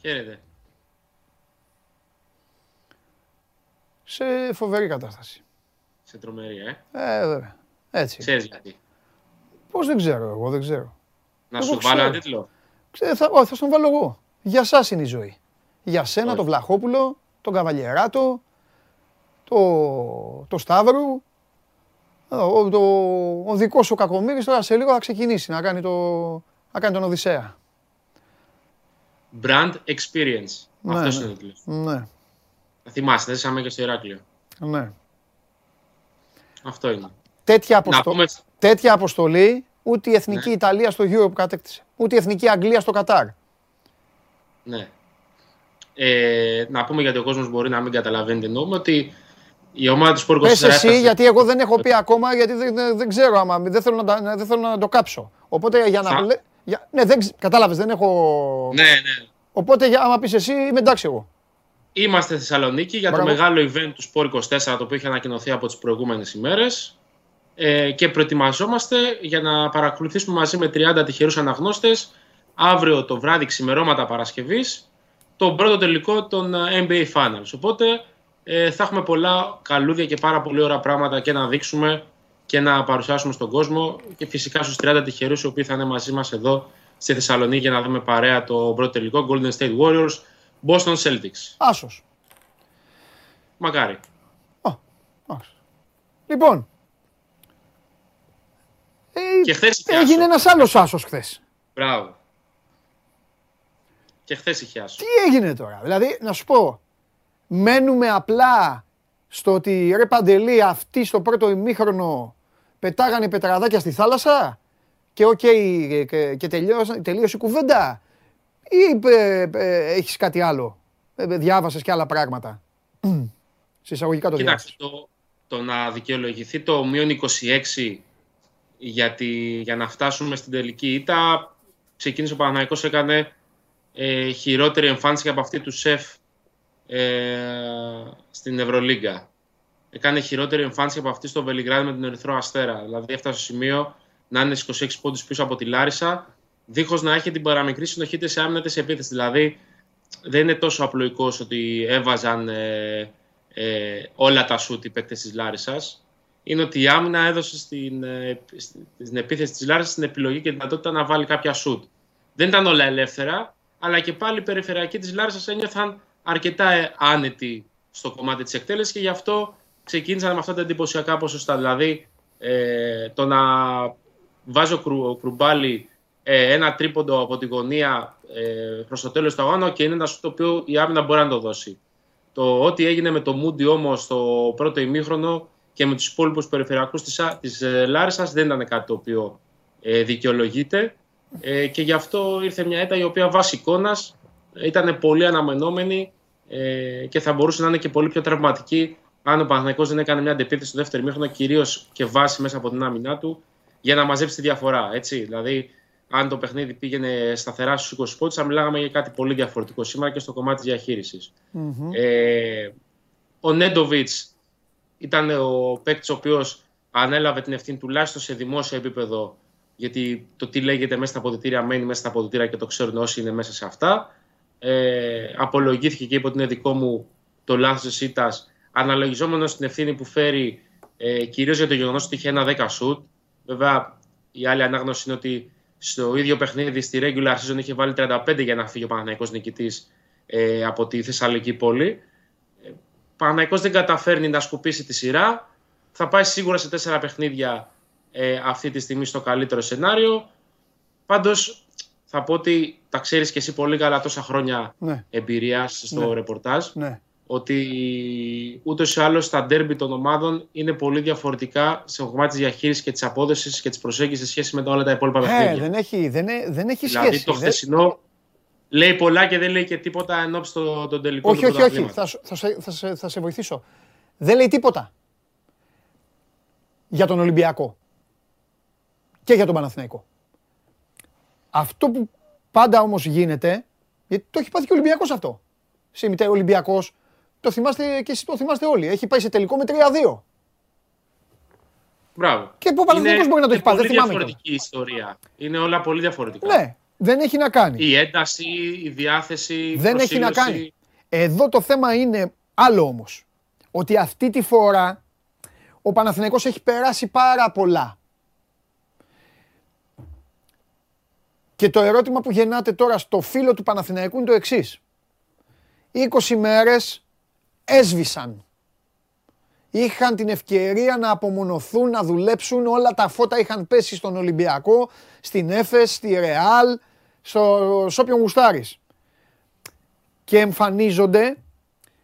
Χαίρετε. Σε φοβερή κατάσταση. Σε τρομερή, ε. Ε, βέβαια. Έτσι. Ξέρεις γιατί. Πώς δεν ξέρω, εγώ δεν ξέρω. Να Εγώ σου ξέρω. βάλω ένα τίτλο. Ξέ, θα, όχι, θα στον βάλω εγώ. Για σας είναι η ζωή. Για σένα, Όχι. τον Βλαχόπουλο, τον Καβαλιεράτο, το, το Σταύρου, ο, το, ο δικός σου Κακομύρης τώρα σε λίγο θα ξεκινήσει να κάνει, το, να κάνει τον Οδυσσέα. Brand Experience. Ναι, Αυτός ναι. είναι ο τίτλος. Ναι, Θα θυμάστε, δεν σαν και στο Ηράκλειο. ναι. Αυτό είναι. Τέτοια, Να αποστο... πούμε... Τέτοια αποστολή ούτε η Εθνική Ναι. Ιταλία στο Euro που κατέκτησε. Ούτε η Εθνική Αγγλία στο Κατάρ. Ναι. Ε, να πούμε γιατί ο κόσμος μπορεί να μην καταλαβαίνει τι εννοούμε ότι η ομάδα του Sport 24 Πες εσύ, έφτασε- γιατί εγώ δεν έχω πει ακόμα, γιατί δεν, δεν, δεν ξέρω άμα, δεν θέλω, να, τα- δεν θέλω να το κάψω. Οπότε για να... Θα- λέ- για, ναι, δεν, ξε- κατάλαβες, δεν έχω... Ναι, ναι. Οπότε για, άμα πεις εσύ, είμαι εντάξει εγώ. Είμαστε στη Θεσσαλονίκη για Μπράβο. το μεγάλο event του Sport 24 το οποίο είχε ανακοινωθεί από τις προηγούμενες ημέρες ε, και προετοιμαζόμαστε για να παρακολουθήσουμε μαζί με 30 τυχερούς αναγνώστες αύριο το βράδυ ξημερώματα Παρασκευής τον πρώτο τελικό των ε, NBA Finals. Οπότε ε, θα έχουμε πολλά καλούδια και πάρα πολύ ωραία πράγματα και να δείξουμε και να παρουσιάσουμε στον κόσμο και φυσικά στους 30 τυχερούς οι οποίοι θα είναι μαζί μας εδώ στη Θεσσαλονίκη για να δούμε παρέα το πρώτο τελικό Golden State Warriors Boston Celtics. Άσος. Μακάρι. Άσος. Λοιπόν, ε, Και χθες είχε έγινε άσο. ένας άλλος άσος χθες. Μπράβο. Και χθες είχε άσο. Τι έγινε τώρα, δηλαδή, να σου πω, μένουμε απλά στο ότι ρε Παντελή αυτοί στο πρώτο ημίχρονο πετάγανε πετραδάκια στη θάλασσα και οκ και, και τελείωσε, τελείωσε η κουβέντα; Ή ε, ε, έχεις κάτι άλλο, ε, ε, διάβασες και άλλα πράγματα; Σε εισαγωγικά το Κοιτάξτε, διάβασες. το, το να δικαιολογηθεί το μείον 26 γιατί, για να φτάσουμε στην τελική ήττα ξεκίνησε ο Παναθηναϊκός έκανε ε, χειρότερη εμφάνιση από αυτή του ΣΕΦ ε, στην Ευρωλίγκα. Έκανε χειρότερη εμφάνιση από αυτή στο Βελιγράδι με τον Ερυθρό Αστέρα. Δηλαδή έφτασε στο σημείο να είναι στις 26 πόντους πίσω από τη Λάρισα δίχως να έχει την παραμικρή συνοχή είτε σε άμυνας είτε σε επίθεσης. Δηλαδή δεν είναι τόσο απλοϊκός ότι έβαζαν ε, ε, όλα τα σουτ οι παίκτες της Λάρισας. Είναι ότι η άμυνα έδωσε στην, ε, στην επίθεση της Λάρισας την επιλογή και τη δυνατότητα να βάλει κάποια σουτ. δεν ήταν όλα ελεύθερα, αλλά και πάλι οι περιφερειακοί της Λάρισας ένιωθαν αρκετά ε, άνετοι στο κομμάτι της εκτέλεσης και γι' αυτό ξεκίνησαν με αυτά τα εντυπωσιακά ποσοστά. Δηλαδή, ε, το να βάζει ο, κρου, Κρουμπάλη ε, ένα τρίποντο από τη γωνία ε, προς το τέλος του αγώνα και είναι ένα σου το οποίο η άμυνα μπορεί να το δώσει. Το ό,τι έγινε με το Μούντι όμως στο πρώτο ημίχρονο και με τους υπόλοιπους περιφερειακούς της ε, Λάρισας δεν ήταν κάτι το οποίο ε, δικαιολογείται. Ε, και γι' αυτό ήρθε μια έτα η οποία βάσει εικόνας ήταν πολύ αναμενόμενη ε, και θα μπορούσε να είναι και πολύ πιο τραυματική αν ο Παναθηναϊκός δεν έκανε μια αντεπίθεση στο δεύτερο μήχρονο, κυρίως και βάσει μέσα από την άμυνά του, για να μαζέψει τη διαφορά. Έτσι. Δηλαδή, αν το παιχνίδι πήγαινε σταθερά στους 20 πόντους, θα μιλάγαμε για κάτι πολύ διαφορετικό σήμερα και στο κομμάτι της διαχειριση Ε, ο Νέντοβιτς ήταν ο παίκτης ο οποίος ανέλαβε την ευθύνη τουλάχιστον σε δημόσιο επίπεδο, γιατί το τι λέγεται μέσα στα αποδητήρια μένει μέσα στα αποδητήρια και το ξέρουν όσοι είναι μέσα σε αυτά. Ε, απολογήθηκε και είπε ότι είναι δικό μου το λάθος της ήττας, αναλογιζόμενος την ευθύνη που φέρει ε, κυρίως για το γεγονός ότι είχε ένα 10 σουτ. Βέβαια, η άλλη ανάγνωση είναι ότι στο ίδιο παιχνίδι στη regular season είχε βάλει 35 για να φύγει ο Παναθηναϊκός νικητής ε, από τη Θεσσαλική πόλη. Ε, ο δεν καταφέρνει να σκουπίσει τη σειρά. Θα πάει σίγουρα σε τέσσερα παιχνίδια ε, αυτή τη στιγμή στο καλύτερο σενάριο. Πάντως θα πω ότι τα ξέρεις και εσύ πολύ καλά τόσα χρόνια ναι. εμπειρίας στο ναι. ρεπορτάζ. Ναι ότι ούτως ή άλλως τα ντέρμπι των ομάδων είναι πολύ διαφορετικά σε κομμάτι της διαχείρισης και της απόδοσης και της προσέγγισης σε σχέση με όλα τα υπόλοιπα ε, παιχνίδια. δεν έχει, δεν, δεν έχει δηλαδή, σχέση. Δηλαδή το χθεσινό λέει πολλά και δεν λέει και τίποτα εν ώψη των το τελικών Όχι, όχι, όχι. Θα, θα, σε, θα, σε, θα σε βοηθήσω. Δεν λέει τίποτα για τον Ολυμπιακό και για τον Παναθηναϊκό. Αυτό που πάντα όμως γίνεται, γιατί το έχει πάθει και ο Ολυμπιακός αυτό. Σήμερα ο Ολυμπιακός το θυμάστε και εσείς το θυμάστε όλοι. Έχει πάει σε τελικό με 3-2. Μπράβο. Και που ο Παναθηναϊκός μπορεί να το έχει πάρει. Είναι πολύ διαφορετική ιστορία. Είναι όλα πολύ διαφορετικά. Ναι, δεν έχει να κάνει. Η ένταση, η διάθεση, Δεν έχει να κάνει. Εδώ το θέμα είναι άλλο όμως. Ότι αυτή τη φορά ο Παναθηναϊκός έχει περάσει πάρα πολλά. Και το ερώτημα που γεννάται τώρα στο φίλο του Παναθηναϊκού είναι το εξής. 20 μέρες έσβησαν. Είχαν την ευκαιρία να απομονωθούν, να δουλέψουν, όλα τα φώτα είχαν πέσει στον Ολυμπιακό, στην Έφες, στη Ρεάλ, στο, σε όποιον γουστάρεις. Και εμφανίζονται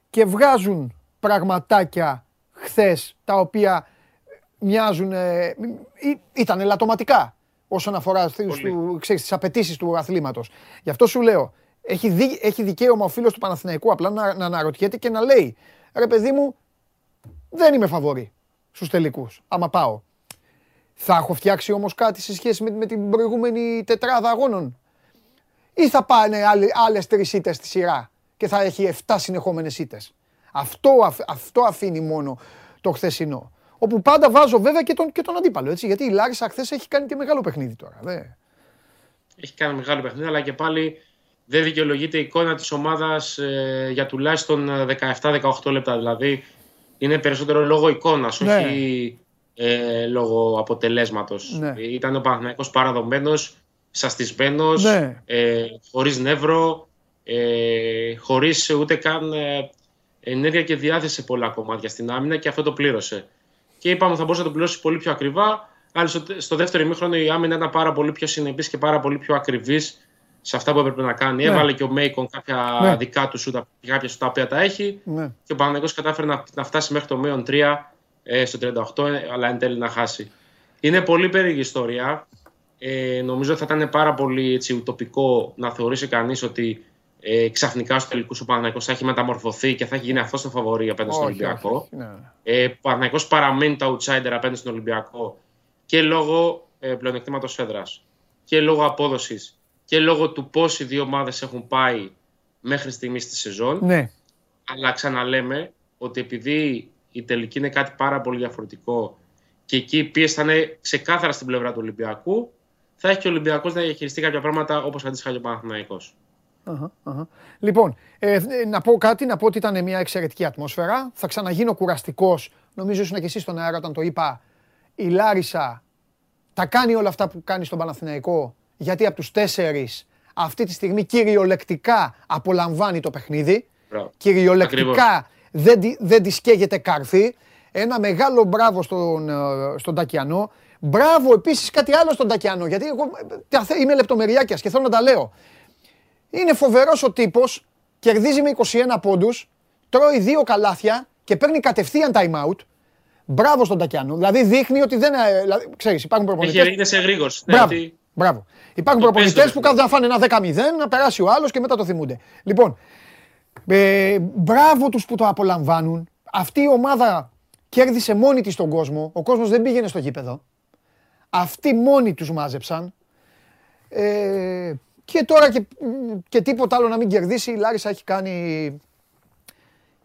και βγάζουν πραγματάκια χθες τα οποία μοιάζουν, ε, ήταν ελαττωματικά όσον αφορά τις απαιτήσεις του αθλήματος. Γι' αυτό σου λέω, έχει, δι, έχει δικαίωμα ο φίλος του Παναθηναϊκού απλά να, να αναρωτιέται και να λέει ρε παιδί μου, δεν είμαι φαβορή στους τελικούς, άμα πάω. Θα έχω φτιάξει όμως κάτι σε σχέση με, με την προηγούμενη τετράδα αγώνων. Ή θα πάνε άλλε, άλλες τρεις ήττες στη σειρά και θα έχει 7 συνεχόμενες ήττες. Αυτό, αυτό αφήνει μόνο το χθεσινό. Όπου πάντα βάζω βέβαια και τον, και τον αντίπαλο, έτσι, γιατί η Λάρισα χθες έχει κάνει και μεγάλο παιχνίδι τώρα. Δε. Έχει κάνει μεγάλο παιχνίδι, αλλά και πάλι δεν δικαιολογείται η εικόνα της ομάδας ε, για τουλάχιστον 17-18 ε, λεπτά. Δηλαδή είναι περισσότερο λόγω εικόνας, ναι. όχι ε, λόγω αποτελέσματος. Ναι. Ήταν ο Παναθηναϊκός παραδομένος, σαστισμένος, ναι. ε, χωρίς νεύρο, ε, χωρίς ούτε καν ε, ενέργεια και διάθεση σε πολλά κομμάτια στην άμυνα και αυτό το πλήρωσε. Και είπαμε θα μπορούσε να το πληρώσει πολύ πιο ακριβά, αλλά στο, στο δεύτερο ημίχρονο η άμυνα ήταν πάρα πολύ πιο συνεπής και πάρα πολύ πιο ακριβής σε αυτά που έπρεπε να κάνει. Ναι. Έβαλε και ο Μέικον κάποια ναι. δικά του σούτα, κάποια σου τα οποία τα έχει. Ναι. Και ο Παναγενικό κατάφερε να, να φτάσει μέχρι το μέον 3 ε, στο 38, ε, αλλά εν τέλει να χάσει. Είναι πολύ περίεργη ιστορία. Ε, νομίζω θα ήταν πάρα πολύ έτσι, ουτοπικό να θεωρήσει κανείς ότι ε, ξαφνικά στο τελικού ο Παναγενικό θα έχει μεταμορφωθεί και θα έχει γίνει αυτός το φαβορή απέναντι στον Ολυμπιακό. Ναι. Ε, ο Παναγενικό παραμένει το outsider απέναντι στον Ολυμπιακό και λόγω ε, πλεονεκτήματος έδρα και λόγω απόδοσης και λόγω του πώς οι δύο ομάδες έχουν πάει μέχρι στιγμής στη σεζόν. Ναι. Αλλά ξαναλέμε ότι επειδή η τελική είναι κάτι πάρα πολύ διαφορετικό και εκεί η πίεση θα είναι ξεκάθαρα στην πλευρά του Ολυμπιακού, θα έχει και ο Ολυμπιακός να διαχειριστεί κάποια πράγματα όπως αντίστοιχα και ο Παναθηναϊκός. Λοιπόν, ε, να πω κάτι, να πω ότι ήταν μια εξαιρετική ατμόσφαιρα. Θα ξαναγίνω κουραστικός. Νομίζω ήσουν και εσύ στον αέρα όταν το είπα. Η Λάρισα τα κάνει όλα αυτά που κάνει στον Παναθηναϊκό γιατί από τους τέσσερις αυτή τη στιγμή κυριολεκτικά απολαμβάνει το παιχνίδι. Μπράβο. Κυριολεκτικά δεν, τη- δεν τη σκέγεται καρφί. Ένα μεγάλο μπράβο στον, ε, στον Τακιανό. Μπράβο επίσης κάτι άλλο στον Τακιανό, γιατί εγώ ε, τα θε- είμαι λεπτομεριάκιας και θέλω να τα λέω. Είναι φοβερός ο τύπος, κερδίζει με 21 πόντους, τρώει δύο καλάθια και παίρνει κατευθείαν time out. Μπράβο στον Τακιανό. Δηλαδή δείχνει ότι δεν. ε, Δηλαδή, ξέρεις, υπάρχουν Έχει προπονητές. είναι σε γρήγορση. Ναι, Μπράβο. ότι- Μπράβο. Υπάρχουν Το προπονητές παίζει το που κάθονται να φάνε ένα 10-0, να περάσει ο άλλος και μετά το θυμούνται. Λοιπόν, ε, μπράβο τους που το απολαμβάνουν. Αυτή η ομάδα κέρδισε μόνη της τον κόσμο. Ο κόσμος δεν πήγαινε στο γήπεδο. Αυτοί μόνοι τους μάζεψαν. Ε, και τώρα και, και τίποτα άλλο να μην κερδίσει, η Λάρισα έχει κάνει.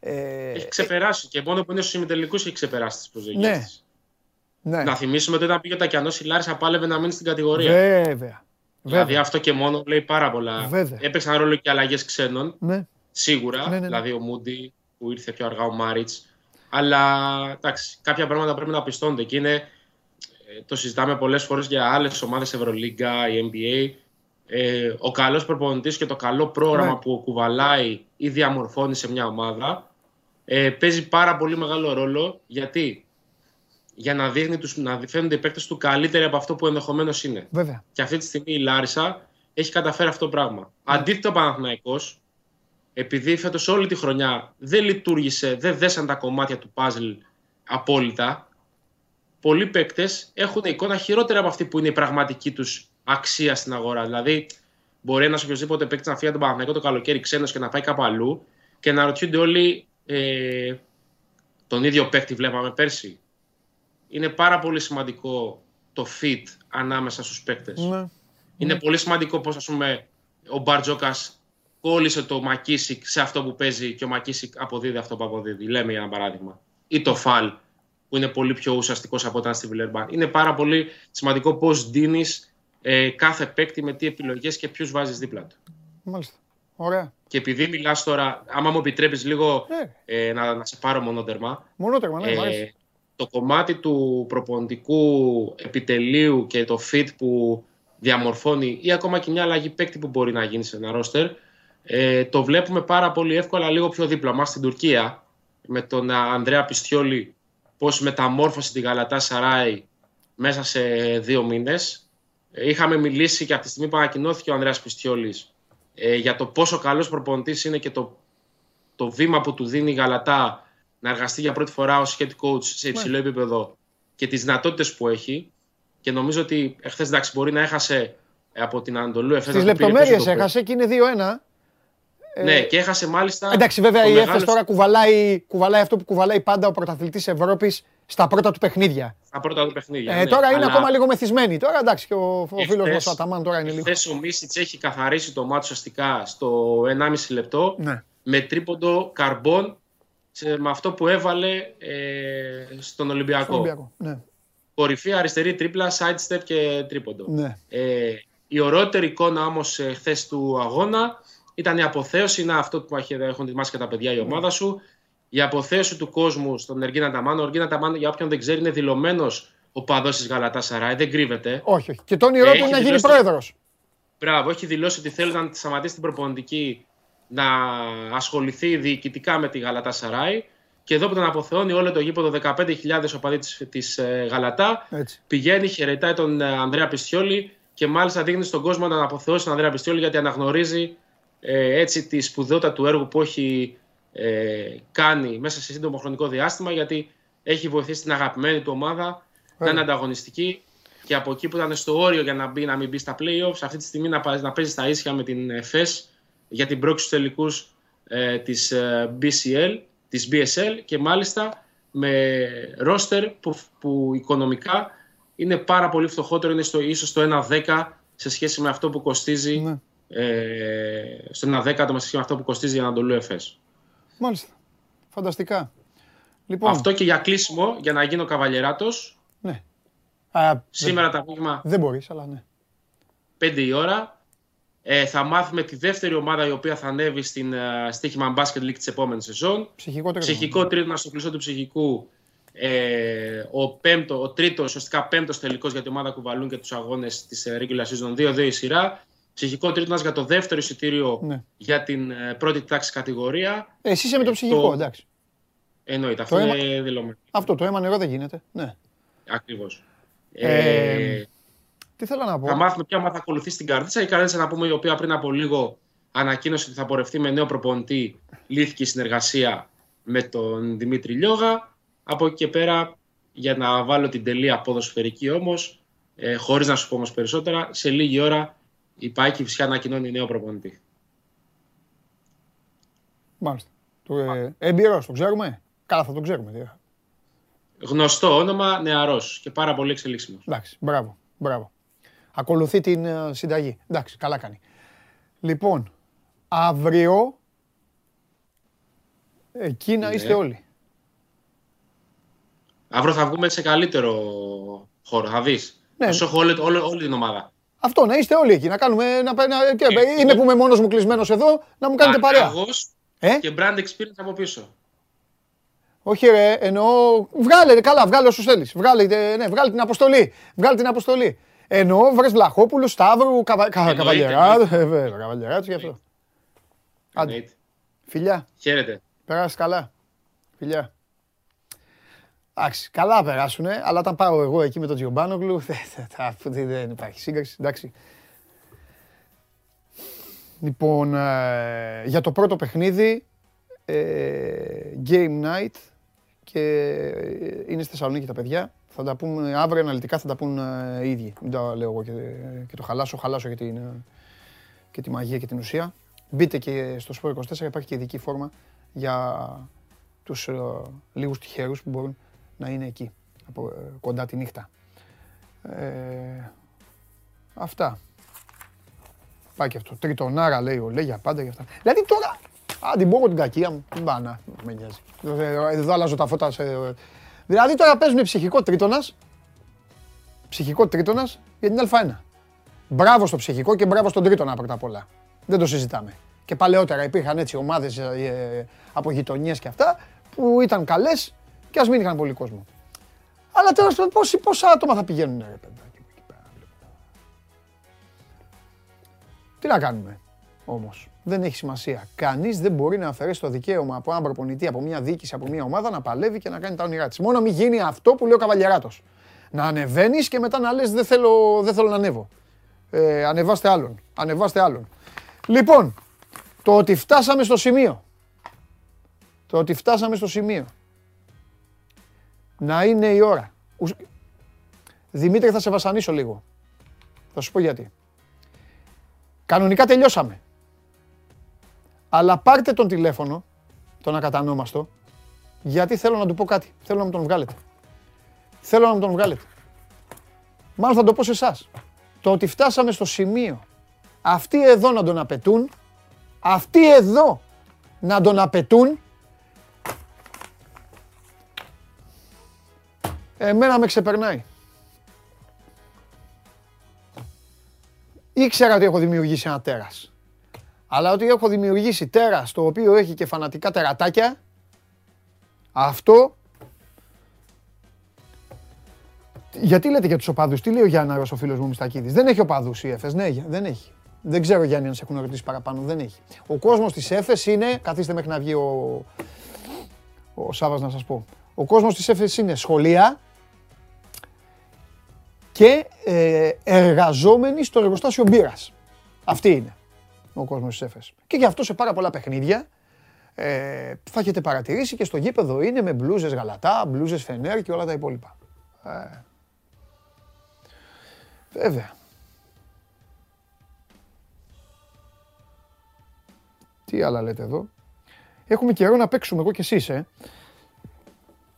Ε, Έχει ξεπεράσει και μόνο που είναι στους ημιτελικούς έχει ξεπεράσει τις προσδοκίες Ναι. της. ναι, Να θυμίσουμε ότι όταν πήγε ο Τακιανός, η Λάρισα πάλευε να μείνει στην κατηγορία. βέβαια. Δηλαδή βέβαια. αυτό και μόνο λέει πάρα πολλά. Βέβαια. Έπαιξαν ρόλο και αλλαγές ξένων, Ναι. σίγουρα. Ναι, ναι, ναι. Δηλαδή ο Μούντι που ήρθε πιο αργά, ο Μάριτς. Αλλά εντάξει, κάποια πράγματα πρέπει να πιστώνται και είναι. Ε, Το συζητάμε πολλές φορές για άλλες ομάδες Ευρωλίγκα, η NBA. Ε, ο καλός προπονητής και το καλό πρόγραμμα Ναι. που κουβαλάει ή διαμορφώνει σε μια ομάδα ε, παίζει πάρα πολύ μεγάλο ρόλο. Γιατί για να, δείχνει τους, να φαίνονται οι παίκτες του καλύτεροι από αυτό που ενδεχομένως είναι. Βέβαια. Και αυτή τη στιγμή η Λάρισα έχει καταφέρει αυτό το πράγμα. Αντίθετα ο Παναθηναϊκός, επειδή φέτος όλη τη χρονιά δεν λειτουργήσε, δεν δέσαν τα κομμάτια του puzzle απόλυτα, πολλοί παίκτες έχουν εικόνα χειρότερη από αυτή που είναι η πραγματική τους αξία στην αγορά. Δηλαδή, μπορεί ένας οποιοδήποτε παίκτης να φύγει από τον Παναθηναϊκό το καλοκαίρι ξένος και να πάει κάπου αλλού και να ρωτιούνται όλοι ε, τον ίδιο παίκτη βλέπαμε πέρσι. Είναι πάρα πολύ σημαντικό το fit ανάμεσα στους παίκτες. Ναι. Είναι πολύ σημαντικό πώς, ας πούμε, ο Μπαρτζόκας κόλλησε το Μακίσικ σε αυτό που παίζει και ο Μακίσικ αποδίδει αυτό που αποδίδει. Λέμε για ένα παράδειγμα. Ή το Φαλ, που είναι πολύ πιο ουσιαστικός από όταν στη Βιλερμπάν. Είναι πάρα πολύ σημαντικό πώς δίνεις ε, κάθε παίκτη με τι επιλογές και ποιους βάζεις δίπλα του. Μάλιστα. Ωραία. Και επειδή μιλάς τώρα, άμα μου επιτρέπεις λίγο Ναι. ε, να, να σε πάρω μονότερμα, Μονότερμα, ναι, μ' αρέσει. ε, το κομμάτι του προπονητικού επιτελείου και το fit που διαμορφώνει ή ακόμα και μια αλλαγή παίκτη που μπορεί να γίνει σε ένα ρόστερ ε, το βλέπουμε πάρα πολύ εύκολα λίγο πιο δίπλα μας στην Τουρκία με τον α, Ανδρέα Πιστιόλη πώς μεταμόρφωσε την Γαλατά Σαράι μέσα σε δύο μήνες. Ε, Είχαμε μιλήσει και από τη στιγμή που ανακοινώθηκε ο Ανδρέας Πιστιόλης ε, για το πόσο καλός προπονητής είναι και το, το βήμα που του δίνει η Γαλατά να εργαστεί για πρώτη φορά ως head coach σε υψηλό επίπεδο και τις δυνατότητες που έχει. Και νομίζω ότι εχθές εντάξει μπορεί να έχασε ε, από την Ανατολού Εφές. Στις να του πήρε λεπτομέρειες πίσω το έχασε και είναι 2-1. Ναι, και έχασε μάλιστα. Εντάξει, βέβαια ο η Έφες μεγάλος- τώρα κουβαλάει, κουβαλάει αυτό που κουβαλάει πάντα ο πρωταθλητής Ευρώπης στα πρώτα του παιχνίδια. Στα πρώτα του παιχνίδια. Ε, ναι. τώρα είναι Αλλά ακόμα λίγο μεθυσμένη. Τώρα εντάξει και ο, ο φίλος εχθές- μας ο Αταμάν τώρα είναι λίγο. εχθές ο Μίσιτς έχει καθαρίσει το μάτι ουσιαστικά στο 1,5 λεπτό Ναι. με τρίποντο καρμπών σε- με αυτό που έβαλε ε, στον Ολυμπιακό. Στον Ολυμπιακό. Ναι. Κορυφή αριστερή τρίπλα, side step και τρίποντο. Ναι. Ε, η ωραιότερη εικόνα όμως χθες του αγώνα ήταν η αποθέωση. Είναι αυτό που έχει- έχουν ετοιμάσει και τα παιδιά η Ναι. ομάδα σου. Η αποθέωση του κόσμου στον Εργίνα Ταμάνο. Ο Εργίνα Ταμάνο, για όποιον δεν ξέρει, είναι δηλωμένος ο παδός της Γαλατά Σαράι. Δεν κρύβεται. Όχι, όχι. Και το όνειρό Ε, του έχει είναι να γίνει δηλώσει το- πρόεδρος. Μπράβο, έχει δηλώσει ότι θέλει να σταματήσει την προπονητική να ασχοληθεί διοικητικά με τη Γαλατά Σαράι. Και εδώ που τον αποθεώνει όλο το γήπεδο 15.000 οπαδοί της, της ε, Γαλατά, Έτσι. πηγαίνει, χαιρετάει τον ε, Ανδρέα Πιστιόλη και μάλιστα δείχνει στον κόσμο να αποθεώσει τον Ανδρέα Πιστιόλη γιατί αναγνωρίζει ε, έτσι τη σπουδαιότητα του έργου που έχει ε, κάνει μέσα σε σύντομο χρονικό διάστημα γιατί έχει βοηθήσει την αγαπημένη του ομάδα να είναι ανταγωνιστική και από εκεί που ήταν στο όριο για να, μπει, να μην μπει στα playoffs αυτή τη στιγμή να, πα- να παίζει στα ίσια με την ΕΦΕΣ για την πρόκληση στους τελικούς ε, της ε, BCL, της BSL και μάλιστα με ρόστερ που, που οικονομικά είναι πάρα πολύ φτωχότερο, είναι στο, ίσως στο 1-10 σε σχέση με αυτό που κοστίζει Ναι. Ε, στο 1 δέκατο με σχέση με αυτό που κοστίζει η Ανατολού ΕΦΕΣ. Μάλιστα. Φανταστικά. Λοιπόν, Αυτό και για κλείσιμο, για να γίνω καβαλιεράτος, ναι. Α, σήμερα το απόγευμα δεν μπορείς, αλλά ναι. 5 η ώρα. Ε, θα μάθουμε τη δεύτερη ομάδα η οποία θα ανέβει στην uh, Στίχημα Basket League της επόμενης σεζόν. Ψυχικό τρίτο. Ψυχικό τρίτο στο κλεισό του ψυχικού. Ε, ο, πέμπτο, ο τρίτος, ουσιαστικά πέμπτος τελικός για την ομάδα κουβαλούν και τους αγώνες της ε, regular season 2-2 η σειρά. Ψυχικό τρίτονα για το δεύτερο εισιτήριο Ναι. για την ε, πρώτη τάξη κατηγορία. Ε, Εσύ είσαι με το Ε, ψυχικό, το- εντάξει. Εννοείται, αυτό Το είναι δηλωμένο. Αυτό το αίμα νερό δεν γίνεται. Ναι. Ακριβώς. Ε, Ε, Τι θέλω να πω; θα μάθουμε ποια ομάδα θα ακολουθεί στην Καρδίτσα. Η Καρδίτσα, να πούμε, η οποία πριν από λίγο ανακοίνωσε ότι θα πορευτεί με νέο προπονητή, λύθηκε η συνεργασία με τον Δημήτρη Λιώγα. Από εκεί και πέρα, για να βάλω την τελεία ποδοσφαιρική όμως, ε, χωρίς να σου πω όμως περισσότερα, σε λίγη ώρα η Πάκη φυσικά ανακοινώνει νέο προπονητή. Μάλιστα. Το, ε, εμπειρός, το ξέρουμε. Καλά, θα το ξέρουμε. τι. Γνωστό όνομα, νεαρός και πάρα πολύ εξελίξιμος. Εντάξει, μπράβο, μπράβο. Ακολουθεί την ε, συνταγή. Εντάξει, καλά κάνει. Λοιπόν, αύριο εκεί να Ναι. είστε όλοι. Αύριο θα βγούμε σε καλύτερο χώρο, θα δεις. Ναι. Θα έχω όλη, όλη, όλη την ομάδα. Αυτό, να είστε όλοι εκεί. Να κάνουμε. Να, να, και, Ε, είμαι που είμαι μόνος μου κλεισμένος εδώ, να μου κάνετε παρέα. Άγος Ε; και brand experience από πίσω. Όχι, ρε, εννοώ. Βγάλε, ρε, καλά, βγάλε όσους θέλεις. Βγάλε, ε, ναι, βγάλε την αποστολή. Βγάλε την αποστολή. Εννοώ, βρες Βλαχόπουλο, Σταύρου, καβα, κα, Εννοείται, Καβαλιεράτου. Ε, βέβαια, Καβαλιεράτου και αυτό. Άντε, Εννοείται. φιλιά, Χαίρετε. περάσεις καλά. Φιλιά. Εντάξει, καλά περάσουνε, αλλά όταν πάω εγώ εκεί με τον Τζιομπάνογλου, δεν, δεν, δεν, δεν υπάρχει σύγκριση, εντάξει. Λοιπόν, ε, για το πρώτο παιχνίδι, ε, Game Night και ε, είναι στη Θεσσαλονίκη τα παιδιά. Θα τα πούμε αύριο αναλυτικά, θα τα πούν ε, οι ίδιοι. Μην τα λέω εγώ και, και το χαλάσω, χαλάσω και, την, ε, και τη μαγεία και την ουσία. Μπείτε και στο Sport 24, υπάρχει και ειδική φόρμα για τους ε, λίγους τυχερούς που μπορούν να είναι εκεί, από, ε, κοντά τη νύχτα. Ε, αυτά. Πάει και αυτό. Τριτονάρα λέει ο λέει για πάντα για αυτά. Δηλαδή τώρα, αν την πω εγώ την κακία μου, την πάνα, με νοιάζει. Ε, Εδώ αλλάζω τα φώτα σε... Δηλαδή τώρα παίζουν ψυχικό τρίτονας, ψυχικό τρίτονας για την Α1. Μπράβο στο ψυχικό και μπράβο στον τρίτονα πρώτα απ' όλα. Δεν το συζητάμε. Και παλαιότερα υπήρχαν έτσι ομάδες ε, από γειτονιές και αυτά που ήταν καλές και ας μην είχαν πολύ κόσμο. Αλλά τέλος πάντων πόσοι- πόσα άτομα θα πηγαίνουν ρε παιδάκι μου εκεί πέρα. Τι να κάνουμε όμως. Δεν έχει σημασία. Κανείς δεν μπορεί να αφαιρέσει το δικαίωμα από έναν προπονητή, από μια διοίκηση, από μια ομάδα να παλεύει και να κάνει τα όνειρά της. Μόνο μην γίνει αυτό που λέει ο Καβαλιαράτος. Να ανεβαίνεις και μετά να λες δεν θέλω, δεν θέλω να ανέβω. Ε, ανεβάστε άλλον. Ανεβάστε άλλον. Λοιπόν, το ότι φτάσαμε στο σημείο. Το ότι φτάσαμε στο σημείο. Να είναι η ώρα. Ουσ- Δημήτρη θα σε βασανίσω λίγο. Θα σου πω γιατί. Κανονικά τελειώσαμε. Αλλά πάρτε τον τηλέφωνο, τον ακατανόμαστο, γιατί θέλω να του πω κάτι. Θέλω να μου τον βγάλετε. Θέλω να μου τον βγάλετε. Μάλλον θα το πω σε εσάς. Το ότι φτάσαμε στο σημείο αυτοί εδώ να τον απαιτούν, αυτοί εδώ να τον απαιτούν, εμένα με ξεπερνάει. Ήξερα ότι έχω δημιουργήσει ένα τέρας. Αλλά ότι έχω δημιουργήσει τέρας το οποίο έχει και φανατικά τερατάκια, αυτό... Γιατί λέτε για τους οπαδούς, τι λέει ο Γιάνναρος ο φίλος μου Μιστακίδης; Δεν έχει οπαδούς η ΕΦΕΣ, ναι, δεν έχει. Δεν ξέρω Γιάννη αν σε έχουν ρωτήσει παραπάνω, δεν έχει. Ο κόσμος της ΕΦΕΣ είναι, καθίστε μέχρι να βγει ο, ο Σάβας να σας πω. Ο κόσμος της ΕΦΕΣ είναι σχολεία και ε, εργαζόμενοι στο εργοστάσιο μπύρας. Αυτή είναι ο κόσμος της ΕΦΕΣ. Και γι' αυτό σε πάρα πολλά παιχνίδια ε, θα έχετε παρατηρήσει και στο γήπεδο είναι με μπλούζες γαλατά, μπλούζες φενέρ και όλα τα υπόλοιπα. Ε, βέβαια. Τι άλλα λέτε εδώ; Έχουμε καιρό να παίξουμε εγώ και εσείς, ε.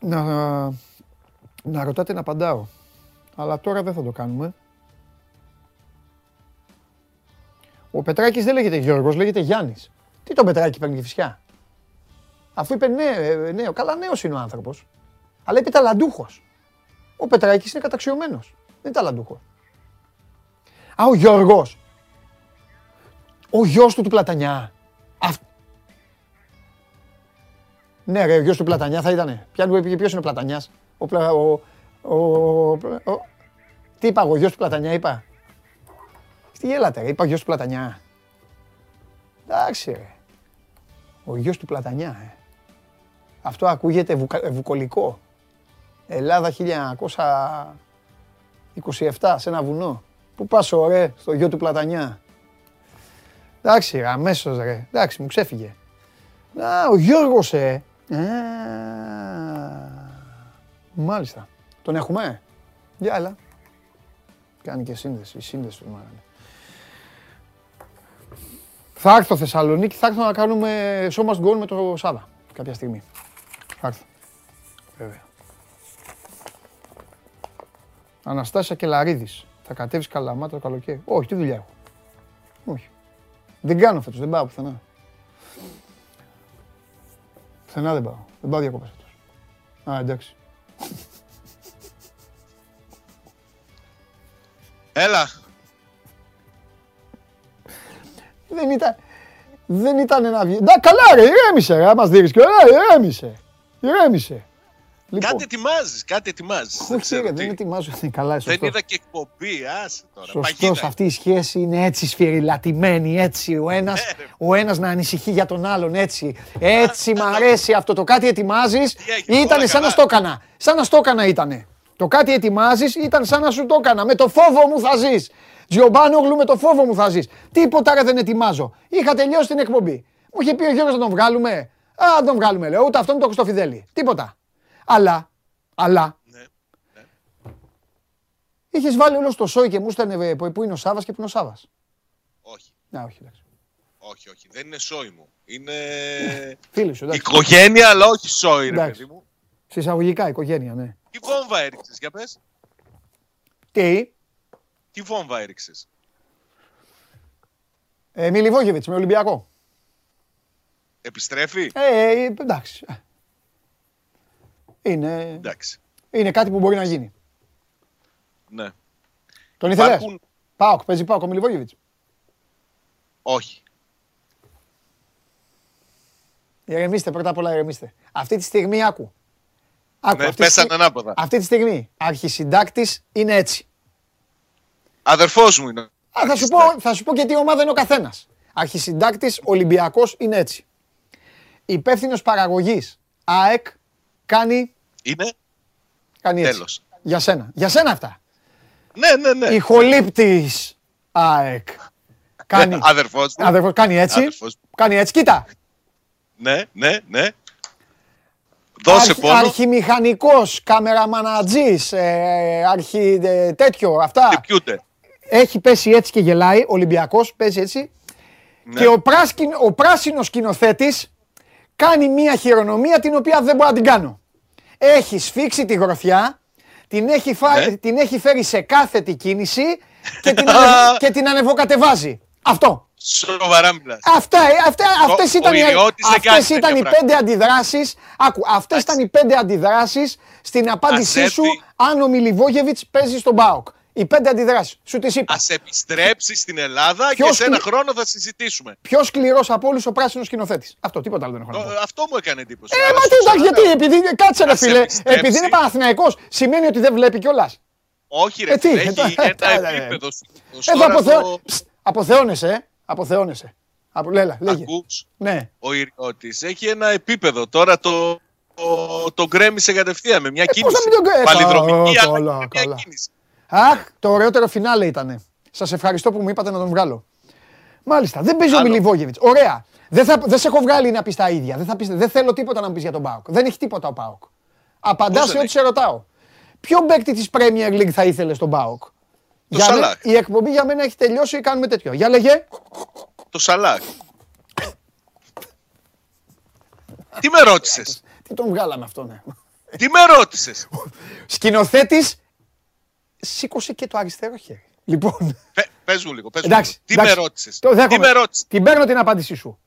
Να, να ρωτάτε να απαντάω. Αλλά τώρα δεν θα το κάνουμε. Ο Πετράκης δεν λέγεται Γιώργος, λέγεται Γιάννης. Τι τον Πετράκη παίρνει τη φυσιά; Αφού είπε ναι, ε, νέο, καλά νέος είναι ο άνθρωπος. Αλλά είπε ταλαντούχος. Ο Πετράκης είναι καταξιωμένος. Δεν είναι ταλαντούχος. Α, ο Γιώργος. Ο γιος του του Πλατανιά. Αυ... Ναι ρε, ο γιος του Πλατανιά θα ήτανε. Ποια- Ποιος είναι ο Πλατανιάς; Ο, Πλα- ο, ο, ο- Τι είπα εγώ, ο γιος του Πλατανιά είπα; Τι γέλατε, ρε. Είπα ο γιος του Πλατανιά. Εντάξει, ρε. Ο γιος του Πλατανιά, ε. Αυτό ακούγεται βουκα, ε, βουκολικό. Ελλάδα 1927, σε ένα βουνό. Πού πας, ωραία, στο γιο του Πλατανιά. Εντάξει, ρε, αμέσως, ρε. Εντάξει, μου ξέφυγε. Α, ο Γιώργος, ε. Α, μάλιστα. Τον έχουμε; Για έλα. Κάνει και σύνδεση. Η σύνδεση του μάλλον. Θα έρθω Θεσσαλονίκη, θα έρθω να κάνουμε show must go on με το Σάβα κάποια στιγμή. Θα έρθω. Βέβαια. Αναστάσια Κελαρίδης. Θα κατέβεις Καλαμάτα το καλοκαίρι; Όχι, τι δουλειά έχω. Όχι. Δεν κάνω φέτος, δεν πάω πουθενά. Πουθενά δεν πάω. Δεν πάω διακοπές φέτος. Α, εντάξει. Έλα. Δεν ήταν, δεν ήταν ένα βγει. Να καλά ρε, ηρέμησε ρε, μας δείχνεις και ωραία, ηρέμησε. Ηρέμησε. Λοιπόν, Κάτι ετοιμάζεις, κάτι ετοιμάζεις. όχι ρε, δεν ετοιμάζω, είναι καλά, Δεν σωστός. είδα και εκπομπή, άσε τώρα. Σωστός, Παγίδα. αυτή η σχέση είναι έτσι σφυριλατημένη, έτσι, ο ένας, Ναι, ρε. ο ένας να ανησυχεί για τον άλλον, έτσι. Έτσι μ' αρέσει αυτό, το κάτι ετοιμάζεις, Τι έγινε, όλα ήτανε σαν να καλά. στο έκανα, σαν να στο έκανα ήτανε. Το κάτι ετοιμάζεις ήταν σαν να σου το έκανα, με το φόβο μου θα ζεις. Τζιομπάνογλου με το φόβο μου θα ζεις. Τίποτα ρε δεν ετοιμάζω. Είχα τελειώσει την εκπομπή. Μου είχε πει ο Γιώργος να τον βγάλουμε. Α, να τον βγάλουμε λέω, ούτε αυτόν το έχω στο φιδέλι. Τίποτα. Αλλά, αλλά, Ναι. Είχες βάλει όλο στο σόι και μου στέλνε που που είναι ο Σάβας και που είναι ο Σάβας. Όχι, Να, όχι, εντάξει. όχι, όχι. Δεν είναι σόι μου. Είναι Φίλοι σου, εντάξει. οικογένεια, αλλά όχι σόι, ρε Εντάξει. παιδί μου. Συσσαγωγικά, οικογένεια, ναι. Τι βόμβα έριξες, για πες. Τι, Τι βόμβα έριξες. ε, Μιλιβόγεβιτς με Ολυμπιακό. Επιστρέφει; Ε, ε, εντάξει. Είναι, Εντάξει. είναι κάτι που μπορεί να γίνει. Ναι. Τον ήθελες; Υπάρχουν... Πάοκ, παίζει Πάοκ ο Μιλιβόγεβιτς. Όχι. Ηρεμήστε, πρώτα απ' όλα ηρεμήστε. Αυτή τη στιγμή άκου. Άκου, Ναι, αυτή, τη πέσανε στιγμή- ανάποδα. αυτή τη στιγμή αρχισυντάκτης είναι έτσι. Αδερφός μου είναι. Α, θα, σου πω, θα σου πω και τι ομάδα είναι ο καθένας. Αρχισυντάκτης Ολυμπιακός είναι έτσι. Υπεύθυνος παραγωγής ΑΕΚ κάνει, Είναι; κάνει έτσι. Τέλος. Για σένα. Για σένα αυτά. Ναι, ναι, ναι. Ηχολήπτης ΑΕΚ. Κάνει, Αδερφός μου. αδερφός, κάνει έτσι. Αδερφός μου. Κάνει έτσι. Κοίτα. Ναι, ναι, ναι. Δώσε Αρχι- πόνο. Αρχιμηχανικός, καμεραμανατζής, ε, αρχι, ε, τέτοιο, αυτά. Χτυπιούνται. Έχει πέσει έτσι και γελάει, ο Ολυμπιακός παίζει έτσι. Ναι. Και ο, πράσκιν, ο πράσινος σκηνοθέτης κάνει μία χειρονομία την οποία δεν μπορώ να την κάνω. Έχει σφίξει τη γροθιά, την έχει, φά- Ναι. την έχει φέρει σε κάθετη κίνηση και την, ανεβο- και την ανεβοκατεβάζει. Αυτό. Σοβαρά μιλάς. Αυτά, ε, αυτά, αυτές ο ήταν, οι, ιδιώτης δεν κάνει αυτές ήταν τέτοια οι πράγματα. πέντε αντιδράσεις, άκου, αυτές ήταν οι πέντε αντιδράσεις στην απάντησή Αζέπη. σου αν ο Μιλιβόγεβιτς παίζει στον ΠΑΟΚ. Οι πέντε αντιδράσεις. Σου τις είπα. Α επιστρέψει στην Ελλάδα Ποιος και σε ένα κλει- χρόνο θα συζητήσουμε. Πιο σκληρός από όλους ο πράσινος σκηνοθέτης. Αυτό, τίποτα άλλο δεν έχω να πω. Το- Αυτό μου έκανε εντύπωση. Ε, Αλλά μα σου τι εντάξει, ξαναλέω. γιατί, επειδή, κάτσε ρε Ας φίλε, επιστρέψει. επειδή είναι Παναθηναϊκός, σημαίνει ότι δεν βλέπει κιόλας. Όχι, ρε, Ε, τι, φίλε, ε, έχει τώρα, ένα τώρα, ε. επίπεδο. στο- Εδώ τώρα αποθεω... το- Ψ, αποθεώνεσαι, ε. Αποθεώνεσαι. Απο... Λέλα, λέγε. Ακούς, Ναι. ο Ιριώτης έχει ένα επίπεδο. Τώρα το, το, το γκρέμισε κατευθείαν με μια Ε, πώς κίνηση. να μην τον γκρέ- Παλιδρομική, Καλά, αλλά καλά, με μια καλά. κίνηση. Αχ, το ωραιότερο φινάλε ήτανε. Σας ευχαριστώ που μου είπατε να τον βγάλω. Μάλιστα, δεν παίζει ο Άλλο. Μιλιβόγεβιτς. Ωραία. Δεν, θα, δεν σε έχω βγάλει να πεις τα ίδια. Δεν, θα πεις, δεν θέλω τίποτα να μου πεις για τον ΠΑΟΚ. Δεν έχει τίποτα ο ΠΑΟΚ. Απαντάς Πώς σε δεν ό,τι σε ρωτάω. Ποιο παίκτη της Premier League θα ήθελε στον ΠΑΟΚ. Για μέ- Σαλάχ. η εκπομπή για μένα έχει τελειώσει, κάνουμε τέτοιο. Για λέγε. Το Σαλάχ. Τι με ρώτησες; Τι τον βγάλαμε αυτό, ναι. Τι με ρώτησες; Σκηνοθέτης, σήκωσε και το αριστερό χέρι. Λοιπόν, Πε μου λίγο. Πες μου εντάξει. λίγο. Τι με εντάξει. ρώτησες; Το Τι δέχομαι. με ρώτησες; Την παίρνω την απάντησή σου.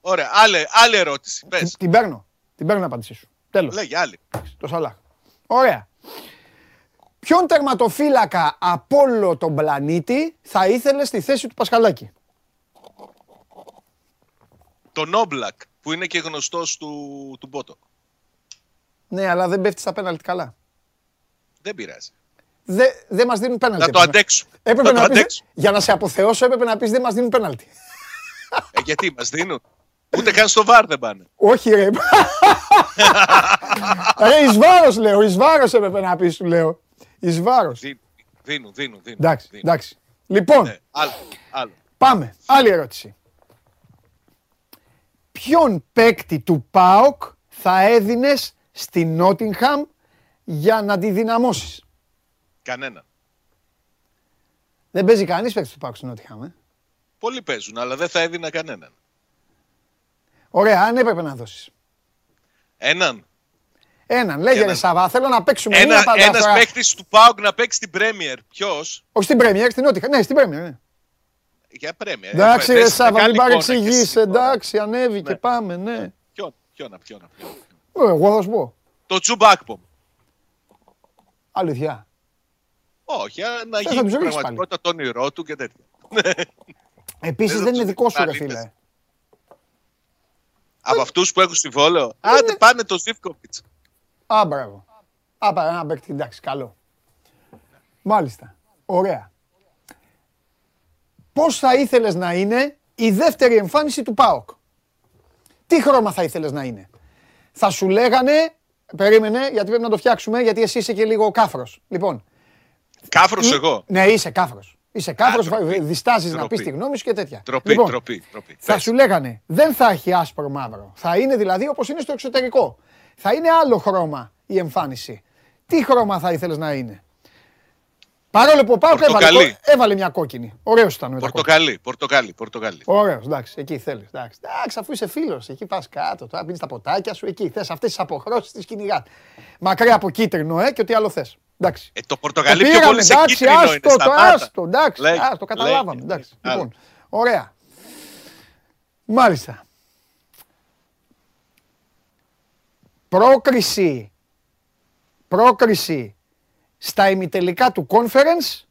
Ωραία. Άλλη, άλλη ερώτηση. Πες. Την παίρνω. Την παίρνω την απάντησή σου. Τέλος. Λέγε άλλη. Το Σαλάχ. Ωραία. Ποιον τερματοφύλακα από όλο τον πλανήτη θα ήθελε στη θέση του Πασχαλάκη; Τον Όμπλακ που είναι και γνωστός του, του Μπότο. Ναι, αλλά δεν πέφτει στα πέναλτ καλά. Δεν πειράζει. Δεν δε μας δίνουν πέναλτι. Να το αντέξω. Έπρεπε να να, το πεις, αντέξω. για να σε αποθεώσω έπρεπε να πεις δεν μας δίνουν πέναλτι. Ε, γιατί μας δίνουν; Ούτε καν στο βάρ δεν πάνε. Όχι ρε. ρε εις βάρος λέω, εις βάρος έπρεπε να πεις σου λέω. Εις βάρος. Δίνουν, δίνουν, δίνουν. δίνουν, Εντάξει, δίνουν. εντάξει. Λοιπόν, Ναι, άλλο, άλλο. πάμε. Άλλη ερώτηση. Ποιον παίκτη του ΠΑΟΚ θα έδινες στη Νότιγχαμ για να τη δυναμώσεις; Κανένα. Δεν παίζει κανείς παίκτη του ΠΑΟΚ στη Νότιγχαμ. Ε; Πολλοί παίζουν, αλλά δεν θα έδινα κανέναν. Ωραία, αν έπρεπε να δώσεις. Έναν. Έναν, λέγε ρε Έναν. Σαββά, θέλω να παίξουμε Ένα, μία πάντα ένας φορά. παίχτης του ΠΑΟΚ να παίξει στην Πρέμιερ. Ποιος; Όχι στην Πρέμιερ, στην Νότιχα. Ναι, στην Πρέμιερ. Ναι. Για Πρέμιερ. Εντάξει, Ε, ρε δες Σάββα, μεγάλη μην εικόνα παρεξηγείς. και εσύ τώρα. Εντάξει, ανέβηκε, Ναι. πάμε, ναι. Ποιον, ποιον, ποιον, ποιον. Ε, Εγώ θα σου πω. Το Τσουμπάκπομ. Αλήθεια. Όχι, α, να θα γίνει τους ρίξεις πραγματικότητα το όνειρό του και τέτοια. Επίσης Δεν δεν θα είναι τους δικό σου, ρε ρίξεις. φίλε. Από αυτούς που έχουν συμβόλαιο. Άντε πάνε το Ζήφκοβιτς. Α, μπράβο. Α, πά, ένα παίκτη, εντάξει, καλό. Μάλιστα. Ωραία. Πώς θα ήθελες να είναι η δεύτερη εμφάνιση του ΠΑΟΚ; Τι χρώμα θα ήθελες να είναι; Θα σου λέγανε, περίμενε, γιατί πρέπει να το φτιάξουμε, γιατί εσύ είσαι και λίγο κάφρος. Λοιπόν, Κάφρος ή- εγώ. Ναι, είσαι κάφρος. Είσαι κάφρος, ντροπή. διστάζεις να Ντροπή. πεις τη γνώμη σου και τέτοια. Τροπή, Λοιπόν, τροπή, τροπή. θα Πες. σου λέγανε, δεν θα έχει άσπρο μαύρο. Θα είναι δηλαδή όπως είναι στο εξωτερικό. Θα είναι άλλο χρώμα η εμφάνιση. Τι χρώμα θα ήθελες να είναι; Παρόλο που ο Πάοκ έβαλε, Πορτοκαλί. έβαλε μια κόκκινη. Ωραίος ήταν με τα κόκκινα. Πορτοκαλί, πορτοκαλί, πορτοκαλί. Ωραίος, εντάξει, εκεί θέλεις. Εντάξει, εντάξει αφού είσαι φίλος, εκεί πας κάτω, τώρα πίνεις τα ποτάκια σου, εκεί θες αυτές τις αποχρώσεις τις κυνηγάς. Μακριά από κίτρινο, ε, και ό,τι άλλο θες. Εντάξει. Ε, το πορτοκαλί πιο πήραμε, πολύ σε εντάξει, κίτρινο είναι. άστο, το Σταμάτα. άστο, εντάξει, Λέγε, άστο, καταλάβαμε, λέγε, εντάξει. λέγε. Λοιπόν, ωραία. Μάλιστα. Πρόκριση, πρόκριση στα ημιτελικά του conference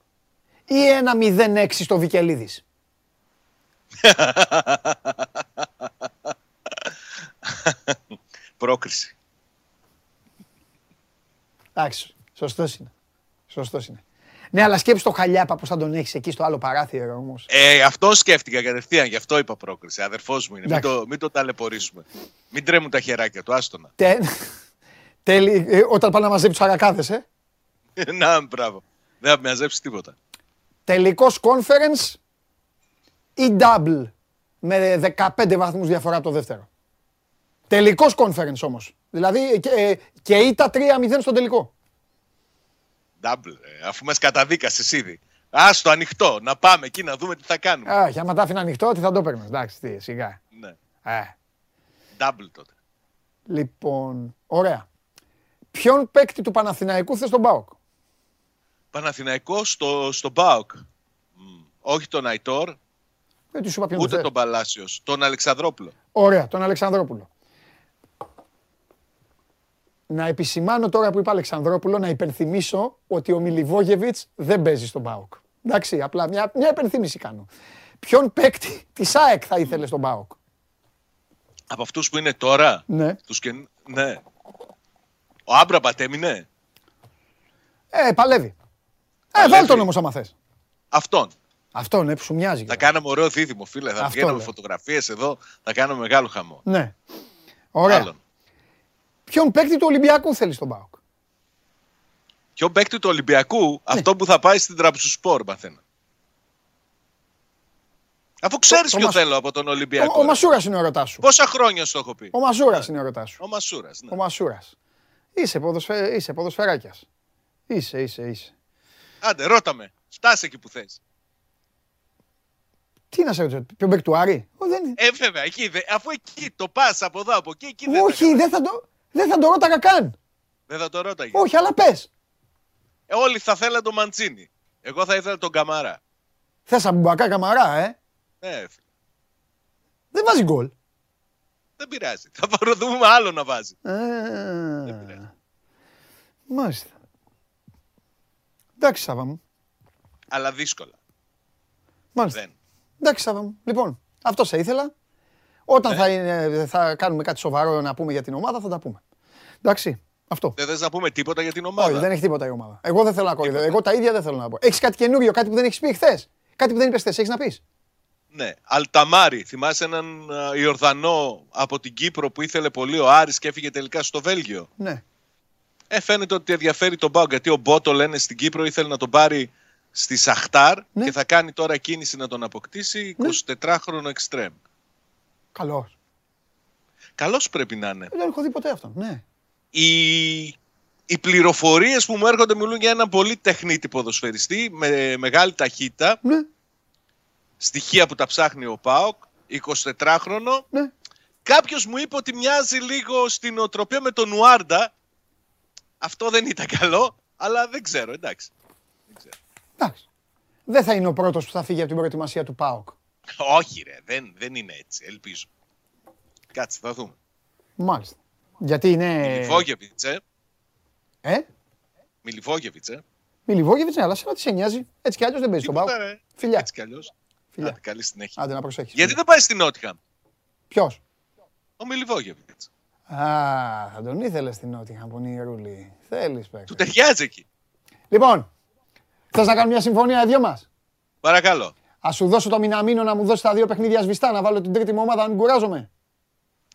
ή ένα 0-6 στο Βικελίδης; Πρόκριση. Εντάξει, σωστός είναι. Σωστός είναι. Ναι, αλλά σκέψου το χαλιάπα πώς θα τον έχεις εκεί στο άλλο παράθυρο όμως. Ε, αυτό σκέφτηκα κατευθείαν, γι' αυτό είπα πρόκριση. Αδερφός μου είναι. Μην Εντάξει. το, μην το ταλαιπωρήσουμε. Μην τρέμουν τα χεράκια του, άστονα. Τε... Τέλει, ε, όταν πάνε να μαζέψει τους αρακάδες, ε. Να, μπράβο. Δεν θα με μαζέψεις τίποτα. Τελικός conference ή double με 15 βαθμούς διαφορά από το δεύτερο. Τελικός conference όμως. Δηλαδή και, ε, και ήττα 3-0 στον τελικό. Double, ε, αφού μας καταδίκασες ήδη. Άστο ανοιχτό, να πάμε εκεί να δούμε τι θα κάνουμε. Α, για άμα τα άφηνα ανοιχτό, τι θα το έπαιρνες. Εντάξει, τι, σιγά. Ναι, Ε, double τότε. λοιπόν, ωραία. Ποιον παίκτη του Παναθηναϊκού θες τον ΠΑΟΚ; Παναθηναϊκό στο, στο ΠΑΟΚ. Μ, Όχι τον Αϊτόρ, Δεν του σου είπα ποιον ούτε θες; τον Παλάσιος. Τον Αλεξανδρόπουλο. Ωραία, τον Αλεξανδρόπουλο. Να επισημάνω τώρα που είπα Αλεξανδρόπουλο, να υπενθυμίσω ότι ο Μιλιβόγεβιτς δεν παίζει στον ΠΑΟΚ. Εντάξει, απλά μια, μια υπενθύμηση κάνω. Ποιον παίκτη της ΑΕΚ θα ήθελε στον ΠΑΟΚ; Από αυτούς που είναι τώρα; Ναι. Τους και... Ναι. Ο Άμπραμπατ έμεινε; Ε, παλεύει. Ε, Παλεύει. βάλ τον όμως άμα θες. Αυτόν. Αυτό, ναι, που σου μοιάζει. Θα κιόλας. κάναμε ωραίο δίδυμο, φίλε. Θα Αυτό βγαίνουμε λέω. φωτογραφίες εδώ. Θα κάνουμε μεγάλο χαμό. Ναι. Ωραία. Άλλον. Ποιον παίκτη του Ολυμπιακού θέλεις στον ΠΑΟΚ; Ποιο παίκτη του Ολυμπιακού, αυτό που θα πάει στην Τραψουσπόρ, μαθαίνω. Αφού ξέρεις το ποιο Μας- θέλω από τον Ολυμπιακό. Ο, ο ρε. Μασούρας είναι ο ερωτάς σου. Πόσα χρόνια σου το έχω πει; Ο Μασούρας είναι ο ερωτάς σου. Ο Μασούρας. Ναι. Ο Μασούρας. Είσαι, ποδοσφαι... είσαι ποδοσφαιράκιας. Είσαι, είσαι, είσαι. Άντε, ρώτα με. Φτάσε εκεί που θες. Τι να σε ρωτήσω, ποιον παίκτη του Άρη; Ο, δεν... είναι. Ε, βέβαια, εκεί, δε- αφού εκεί το πας από εδώ, από εκεί, εκεί δεν θα Όχι, έκανα. δεν θα το, δεν θα το ρώταγα καν. Δεν θα το ρώταγε. Όχι, αλλά πες. Ε, όλοι θα θέλαν τον Μαντσίνη. Εγώ θα ήθελα τον Καμαρά. Θες αμπουμπακά καμαρά, ε; Ε, φίλε, Δεν βάζει γκολ. δεν πειράζει. Θα παροδούμε άλλο να βάζει. Ε, πειράζει. Μάλιστα. Εντάξει, Σάβα μου. Αλλά δύσκολα. Μάλιστα. Δεν. Εντάξει, Σάβα μου. Λοιπόν, αυτό σε ήθελα. Όταν θα, είναι, θα κάνουμε κάτι σοβαρό να πούμε για την ομάδα, θα τα πούμε. Εντάξει. Αυτό. Δεν θε να πούμε τίποτα για την Όχι, ομάδα. δεν έχει τίποτα η ομάδα. Εγώ δεν θέλω να κοροϊδεύω. Εγώ τα ίδια δεν θέλω να πω. Έχεις κάτι καινούριο, κάτι που δεν έχεις πει χθες. Κάτι που δεν είπες χθες. Έχεις να πεις. Ναι. Αλταμάρι, θυμάσαι έναν α, Ιορδανό από την Κύπρο που ήθελε πολύ ο Άρης και έφυγε τελικά στο Βέλγιο; Ναι. Ε, φαίνεται ότι ενδιαφέρει τον Πάο γιατί ο Μπότο λένε στην Κύπρο ήθελε να τον πάρει στη Σαχτάρ Ναι. και θα κάνει τώρα κίνηση να τον αποκτήσει 24χρονο εξτρέμ. Καλός. Καλός πρέπει να είναι. Δεν έχω δει ποτέ αυτόν. Ναι. οι, οι πληροφορίες που μου έρχονται μιλούν για έναν πολύ τεχνίτη ποδοσφαιριστή με μεγάλη ταχύτητα. Ναι. Στοιχεία που τα ψάχνει ο Πάοκ, 24χρονο. Ναι. Κάποιος μου είπε ότι μοιάζει λίγο στην οτροπία με τον Νουάρντα. Αυτό δεν ήταν καλό, αλλά δεν ξέρω, εντάξει. Δεν ξέρω. Εντάξει. Δεν θα είναι ο πρώτος που θα φύγει από την προετοιμασία του ΠΑΟΚ. Όχι, ρε, δεν, δεν είναι έτσι, ελπίζω. Κάτσε, θα δούμε. Μάλιστα. Γιατί είναι. Μιλιβόγεβιτς, ε. Ε, Μιλιβόγεβιτς, ε. Μιλιβόγεβιτς, ναι, αλλά σε τι σε νοιάζει. Έτσι κι αλλιώς δεν παίζει τον Τίποτα, ΠΑΟΚ. ρε. Φιλιά. Έτσι κι αλλιώς. Φιλιά. Άντε, καλή συνέχεια. Άντε να προσέχεις. Γιατί δεν πάει στην Νότιχαμ, Ποιος; ο Μιλιβόγεβιτς. Α, θα τον ήθελες στην Νότια Πονηρούλη. Θέλεις παίκτη. Του ταιριάζει εκεί. Λοιπόν, θες να κάνουμε μια συμφωνία οι δυο μας; Παρακαλώ. Α σου δώσω το μηναμίνο να μου δώσει τα δύο παιχνίδια σβηστά, να βάλω την τρίτη μου ομάδα, να μην κουράζομαι.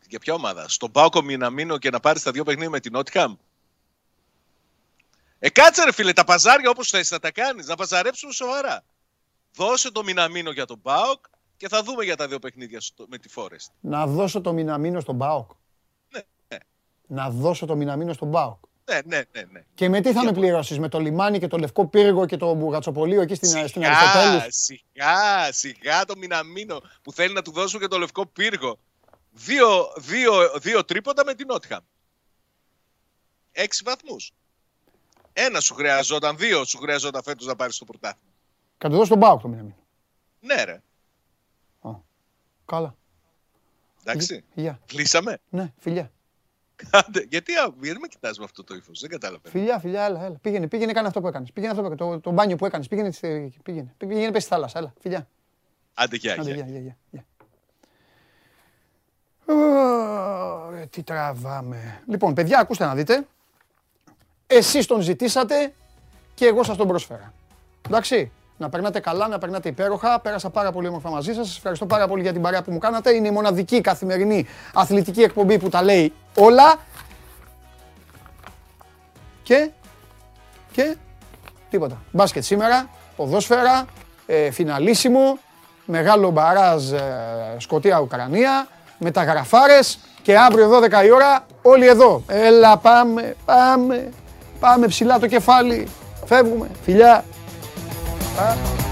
Για ποια ομάδα, στον Πάοκο Μιναμίνο και να πάρεις τα δύο παιχνίδια με την Νότιχαμ. Ε, κάτσε ρε φίλε, τα παζάρια όπως θες να τα κάνεις, να παζαρέψουμε σοβαρά. Δώσε το Μιναμίνο για τον ΠΑΟΚ και θα δούμε για τα δύο παιχνίδια στο- με τη Φόρεστ. Να δώσω το Μιναμίνο στον ΠΑΟΚ. Ναι, ναι. Να δώσω το Μιναμίνο στον ΠΑΟΚ. Ναι, ναι, ναι. ναι. Και με τι θα με πληρώσεις, με το λιμάνι και το λευκό πύργο και το μπουγατσοπωλείο εκεί στην, στην Σιγά, Αριστοτέλους. σιγά, σιγά το Μιναμίνο που θέλει να του δώσουν και το λευκό πύργο. Δύο, δύο, δύο τρίποτα με την Νότιχαμ. Έξι βαθμούς. Ένα σου χρειαζόταν, δύο σου χρειαζόταν φέτος να πάρεις το πρωτάθλημα. Και να το δώσω στον Μπάοκ το μηναμίνο. Ναι, ρε. Καλά. Εντάξει. Φιλιά. Κλείσαμε. Ναι, φιλιά. Άντε, γιατί, α, γιατί με κοιτάς με αυτό το ύφος, δεν καταλαβαίνω. Φιλιά, φιλιά, έλα, έλα. Πήγαινε, πήγαινε, κάνε αυτό που έκανες. Πήγαινε αυτό που έκανες, το, το μπάνιο που έκανες. Πήγαινε, στη- πήγαινε, πήγαινε, πες στη θάλασσα. Έλα, φιλιά. Άντε, γεια, Άντε, γεια. γεια, γεια, γεια, γεια. Ω, Τι τραβάμε. Λοιπόν, παιδιά, ακούστε να δείτε. Εσείς τον ζητήσατε και εγώ σας τον πρόσφερα. Εντάξει, να περνάτε καλά, να περνάτε υπέροχα. Πέρασα πάρα πολύ όμορφα μαζί σας. Σας ευχαριστώ πάρα πολύ για την παρέα που μου κάνατε. Είναι η μοναδική καθημερινή αθλητική εκπομπή που τα λέει όλα. Και, και, τίποτα. Μπάσκετ σήμερα, ποδόσφαιρα, ε, φιναλίσιμο, μεγάλο μπαράζ ε, Σκοτία-Ουκρανία, μεταγραφάρες και αύριο 12 η ώρα όλοι εδώ. Έλα πάμε, πάμε, πάμε ψηλά το κεφάλι. Φεύγουμε, φιλιά. Α.